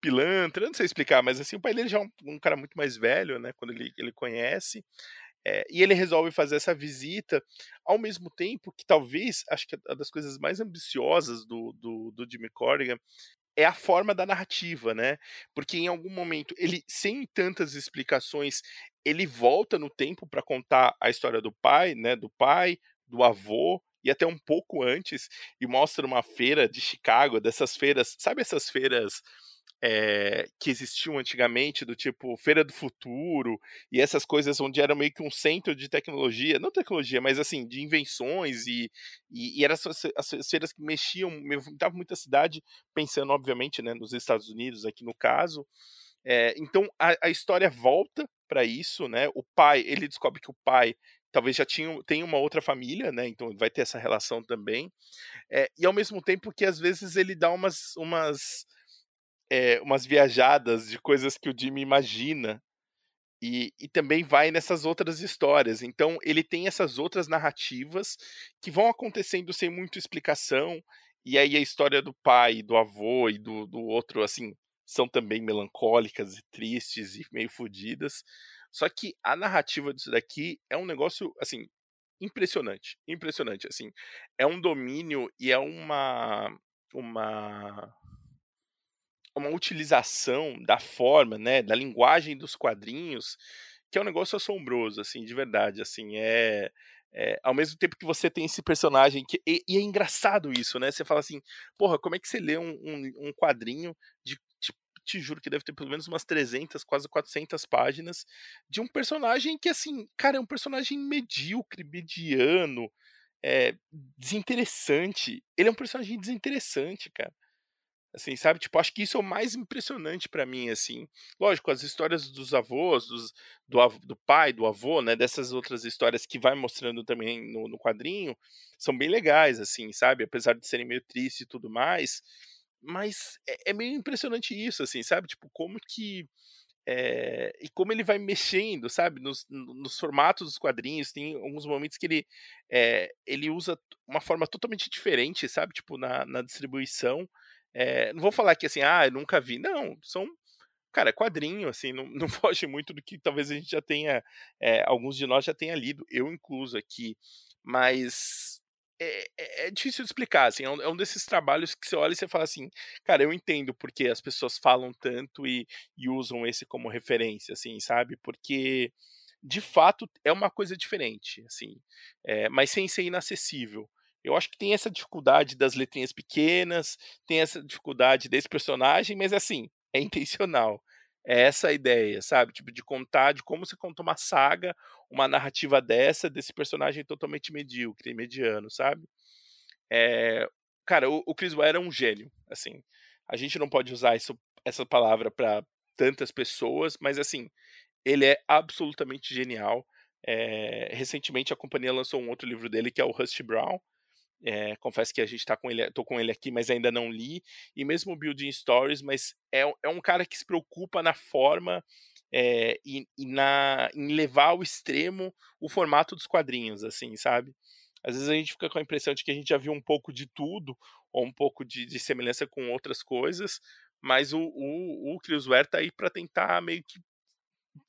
pilantra, eu não sei explicar, mas assim, o pai dele já é um, um cara muito mais velho, né, quando ele, ele conhece, é, e ele resolve fazer essa visita, ao mesmo tempo que talvez, acho que é uma das coisas mais ambiciosas do, do, do Jimmy Corrigan é a forma da narrativa, né? Porque em algum momento ele, sem tantas explicações, ele volta no tempo para contar a história do pai, né? Do pai, do avô e até um pouco antes e mostra uma feira de Chicago, dessas feiras, sabe essas feiras é, que existiam antigamente, do tipo Feira do Futuro, e essas coisas onde era meio que um centro de tecnologia, não tecnologia, mas assim, de invenções, e, e, e eram as, as feiras que mexiam, movimentavam muita cidade, pensando, obviamente, né, nos Estados Unidos, aqui no caso. É, então a, a história volta para isso, né? O pai, ele descobre que o pai talvez já tinha, tem uma outra família, né? Então vai ter essa relação também. É, e ao mesmo tempo que às vezes ele dá umas, umas é, umas viajadas de coisas que o Jimmy imagina e, e, também vai nessas outras histórias. Então ele tem essas outras narrativas que vão acontecendo sem muita explicação. E aí a história do pai, do avô e do, do outro, assim, são também melancólicas e tristes e meio fodidas. Só que a narrativa disso daqui é um negócio, assim, impressionante. Impressionante, assim. É um domínio e é uma. Uma uma utilização da forma, né, da linguagem dos quadrinhos, que é um negócio assombroso, assim, de verdade, assim, é, é ao mesmo tempo que você tem esse personagem que e, e, é engraçado isso, né? Você fala assim, porra, como é que você lê um, um, um quadrinho de te, juro que deve ter pelo menos umas 300, quase 400 páginas de um personagem que assim, cara, é um personagem medíocre, mediano, é, desinteressante. Ele é um personagem desinteressante, cara assim, sabe? Tipo, acho que isso é o mais impressionante para mim, assim. Lógico, as histórias dos avós, dos, do, do pai, do avô, né? Dessas outras histórias que vai mostrando também no, no quadrinho, são bem legais, assim, sabe? Apesar de serem meio tristes e tudo mais. Mas é, é meio impressionante isso, assim, sabe? Tipo, como que. É, e como ele vai mexendo, sabe, nos, nos, formatos dos quadrinhos, tem alguns momentos que ele, é, ele usa uma forma totalmente diferente, sabe, tipo, na, na distribuição, é, não vou falar que assim, ah, eu nunca vi. Não, são cara, quadrinho, assim, não, não foge muito do que talvez a gente já tenha, é, alguns de nós já tenha lido, eu incluso aqui, mas é, é, é, difícil de explicar, assim, é um, é um, desses trabalhos que você olha e você fala assim, cara, eu entendo porque as pessoas falam tanto e, e usam esse como referência, assim, sabe? Porque de fato é uma coisa diferente, assim, é, mas sem ser inacessível. Eu acho que tem essa dificuldade das letrinhas pequenas, tem essa dificuldade desse personagem, mas assim, é intencional. É essa a ideia, sabe? Tipo, de contar, de como você conta uma saga, uma narrativa dessa, desse personagem totalmente medíocre, mediano, sabe? É, cara, o, o Chris Ware é um gênio, assim. A gente não pode usar isso, essa palavra para tantas pessoas, mas assim, ele é absolutamente genial. É, recentemente a companhia lançou um outro livro dele que é o Rusty Brown, é, confesso que a gente tá com ele, tô com ele aqui, mas ainda não li. E mesmo o Building Stories, mas é, é um cara que se preocupa na forma é, e, e, na, em levar ao extremo o formato dos quadrinhos, assim, sabe? Às vezes a gente fica com a impressão de que a gente já viu um pouco de tudo, ou um pouco de, de semelhança com outras coisas, mas o, o, o Chris Ware tá aí para tentar meio que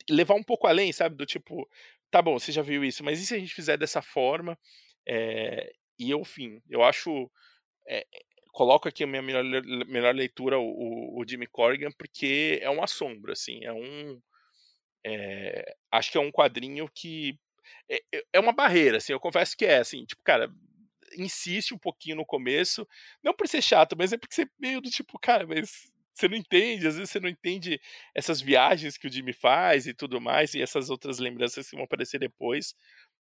levar um pouco além, sabe? Do tipo, tá bom, você já viu isso, mas e se a gente fizer dessa forma? É, e eu, fim, eu acho. É, coloco aqui a minha melhor, melhor leitura, o, o Jimmy Corrigan, porque é um assombro, assim, é um. É, acho que é um quadrinho que. É, é uma barreira, assim, eu confesso que é, assim, tipo, cara, insiste um pouquinho no começo, não por ser chato, mas é porque você meio do tipo, cara, mas você não entende, às vezes você não entende essas viagens que o Jimmy faz e tudo mais, e essas outras lembranças que vão aparecer depois,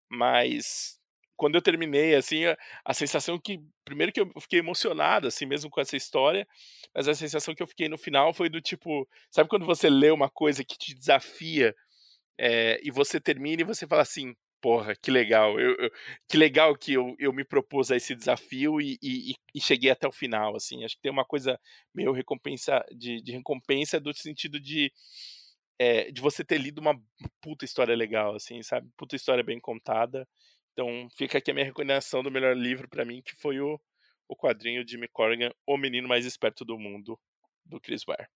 mas quando eu terminei, assim, a, a, sensação que. Primeiro que eu fiquei emocionado, assim, mesmo com essa história, mas a sensação que eu fiquei no final foi do tipo. Sabe quando você lê uma coisa que te desafia é, e você termina e você fala assim. Porra, que legal. Eu, eu, que legal que eu, eu me propus a esse desafio e, e, e, cheguei até o final, assim. Acho que tem uma coisa meio recompensa de, de recompensa do sentido de, é, de você ter lido uma puta história legal, assim, sabe? Puta história bem contada. Então fica aqui a minha recomendação do melhor livro para mim, que foi o, o quadrinho de Jimmy Corrigan, O Menino Mais Esperto do Mundo, do Chris Ware.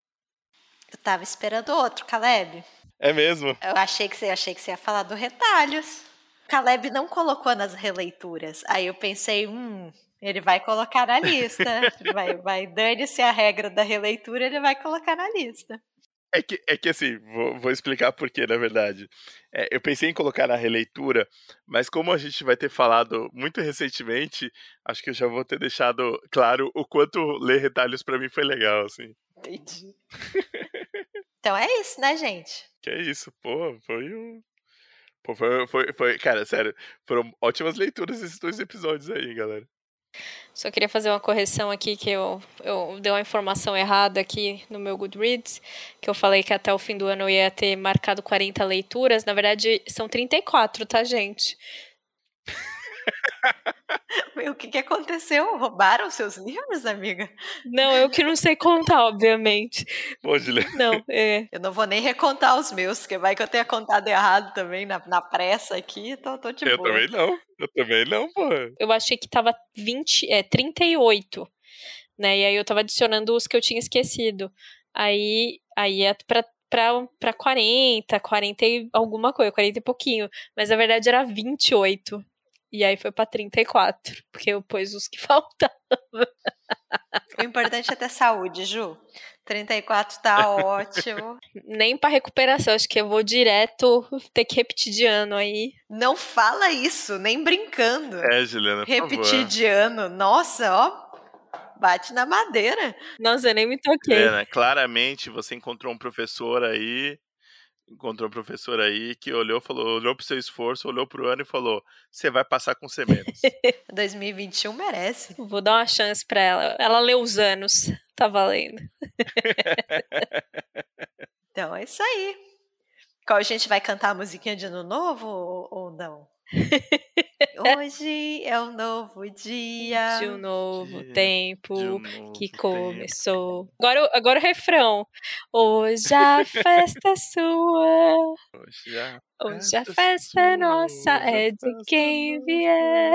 Eu tava esperando outro, Caleb. É mesmo? Eu achei que você achei que você ia falar do Retalhos. Caleb não colocou nas releituras. Aí eu pensei, hum, ele vai colocar na lista. vai, vai dane-se a regra da releitura, ele vai colocar na lista. É que, é que assim, vou, vou explicar por quê, na verdade. É, eu pensei em colocar na releitura, mas como a gente vai ter falado muito recentemente, acho que eu já vou ter deixado claro o quanto ler retalhos para mim foi legal, assim. Entendi. então é isso, né, gente? Que é isso, pô, foi um. Pô, foi, foi, foi, cara, sério, foram ótimas leituras esses dois episódios aí, galera. Só queria fazer uma correção aqui, que eu, eu dei uma informação errada aqui no meu Goodreads, que eu falei que até o fim do ano eu ia ter marcado 40 leituras. Na verdade, são 34, tá, gente? o que, que aconteceu? Roubaram seus livros, amiga? Não, eu que não sei contar, obviamente. Pode ler. Não, é. Eu não vou nem recontar os meus, porque vai que eu tenha contado errado também na, na pressa aqui, então tô de eu boa. Eu também não, eu também não, pô. Eu achei que tava 20, é, 38, né? E aí eu tava adicionando os que eu tinha esquecido. Aí, aí é pra, pra, pra 40, 40 e alguma coisa, 40 e pouquinho. Mas na verdade era 28. E aí foi pra 34, porque eu pus os que faltavam. O importante é ter saúde, Ju. 34 tá ótimo. Nem para recuperação, acho que eu vou direto ter que repetir de ano aí. Não fala isso, nem brincando. É, Juliana, Repetir de ano. Nossa, ó, bate na madeira. Nossa, eu nem me toquei. Juliana, claramente você encontrou um professor aí encontrou um professor aí que olhou, falou, olhou pro seu esforço, olhou pro ano e falou: "Você vai passar com C menos". 2021 merece. Vou dar uma chance para ela. Ela leu os anos, tá valendo. então é isso aí. Qual a gente vai cantar a musiquinha de ano novo ou, ou não? Hoje é um novo dia. De um novo dia, tempo um novo que começou. Tempo. Agora, agora o refrão. Hoje a festa é sua. Hoje a, Hoje a festa é nossa, é de quem vier.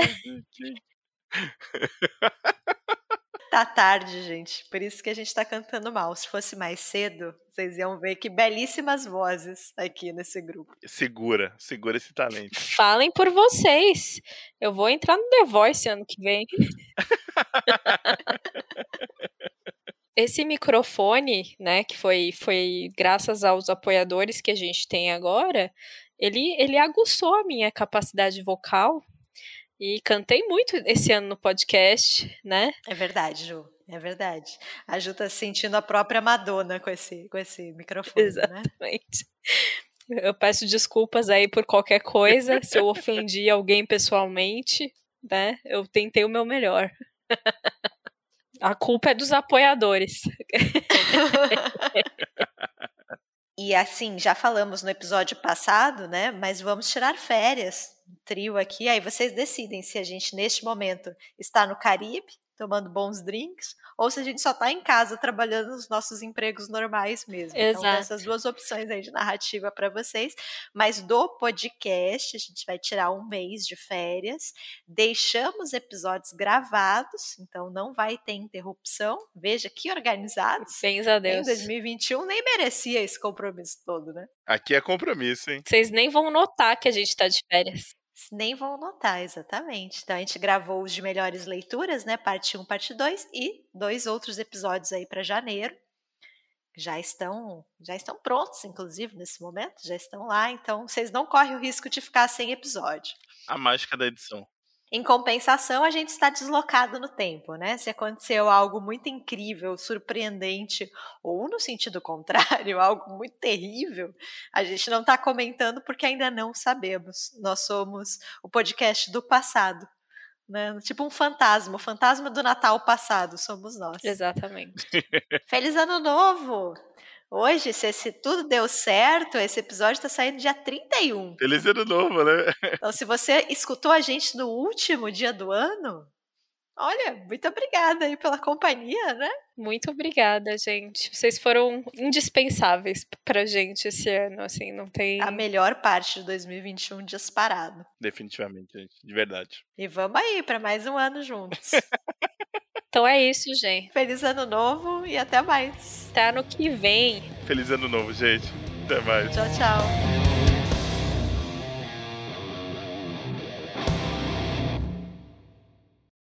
Tá tarde, gente. Por isso que a gente tá cantando mal. Se fosse mais cedo, vocês iam ver que belíssimas vozes aqui nesse grupo. Segura, segura esse talento. Falem por vocês. Eu vou entrar no The Voice ano que vem. Esse microfone, né, que foi, foi graças aos apoiadores que a gente tem agora, ele, ele aguçou a minha capacidade vocal e cantei muito esse ano no podcast, né? É verdade, Ju. É verdade. A Ju tá sentindo a própria Madonna com esse, com esse microfone, né? Exatamente. Né? Eu peço desculpas aí por qualquer coisa, se eu ofendi alguém pessoalmente, né? Eu tentei o meu melhor. A culpa é dos apoiadores. e assim, já falamos no episódio passado, né? Mas vamos tirar férias trio aqui, aí vocês decidem se a gente, neste momento, está no Caribe, tomando bons drinks, ou se a gente só está em casa trabalhando nos nossos empregos normais mesmo. Exato. Então, essas duas opções aí de narrativa para vocês. Mas do podcast, a gente vai tirar um mês de férias, deixamos episódios gravados, então não vai ter interrupção. Veja que organizados. Bens a Deus. Em 2021 nem merecia esse compromisso todo, né? Aqui é compromisso, hein? Vocês nem vão notar que a gente está de férias. Nem vão notar, exatamente. Então a gente gravou os de melhores leituras, né? Parte 1, parte 2 e dois outros episódios aí para janeiro. Já estão, já estão prontos, inclusive, nesse momento, já estão lá, então vocês não correm o risco de ficar sem episódio. A mágica da edição. Em compensação, a gente está deslocado no tempo, né? Se aconteceu algo muito incrível, surpreendente, ou no sentido contrário, algo muito terrível, a gente não está comentando porque ainda não sabemos. Nós somos o podcast do passado. Né? Tipo um fantasma, o fantasma do Natal passado, somos nós. Exatamente. Feliz Ano Novo! Hoje, se, se tudo deu certo, esse episódio está saindo dia 31. Feliz ano novo, né? Então, se você escutou a gente no último dia do ano, olha, muito obrigada aí pela companhia, né? Muito obrigada, gente. Vocês foram indispensáveis pra gente esse ano, assim, não tem... A melhor parte de 2021 disparado. Definitivamente, gente, de verdade. E vamos aí para mais um ano juntos. Então é isso, gente. Feliz ano novo e até mais. Até ano que vem. Feliz ano novo, gente. Até mais. Tchau, tchau.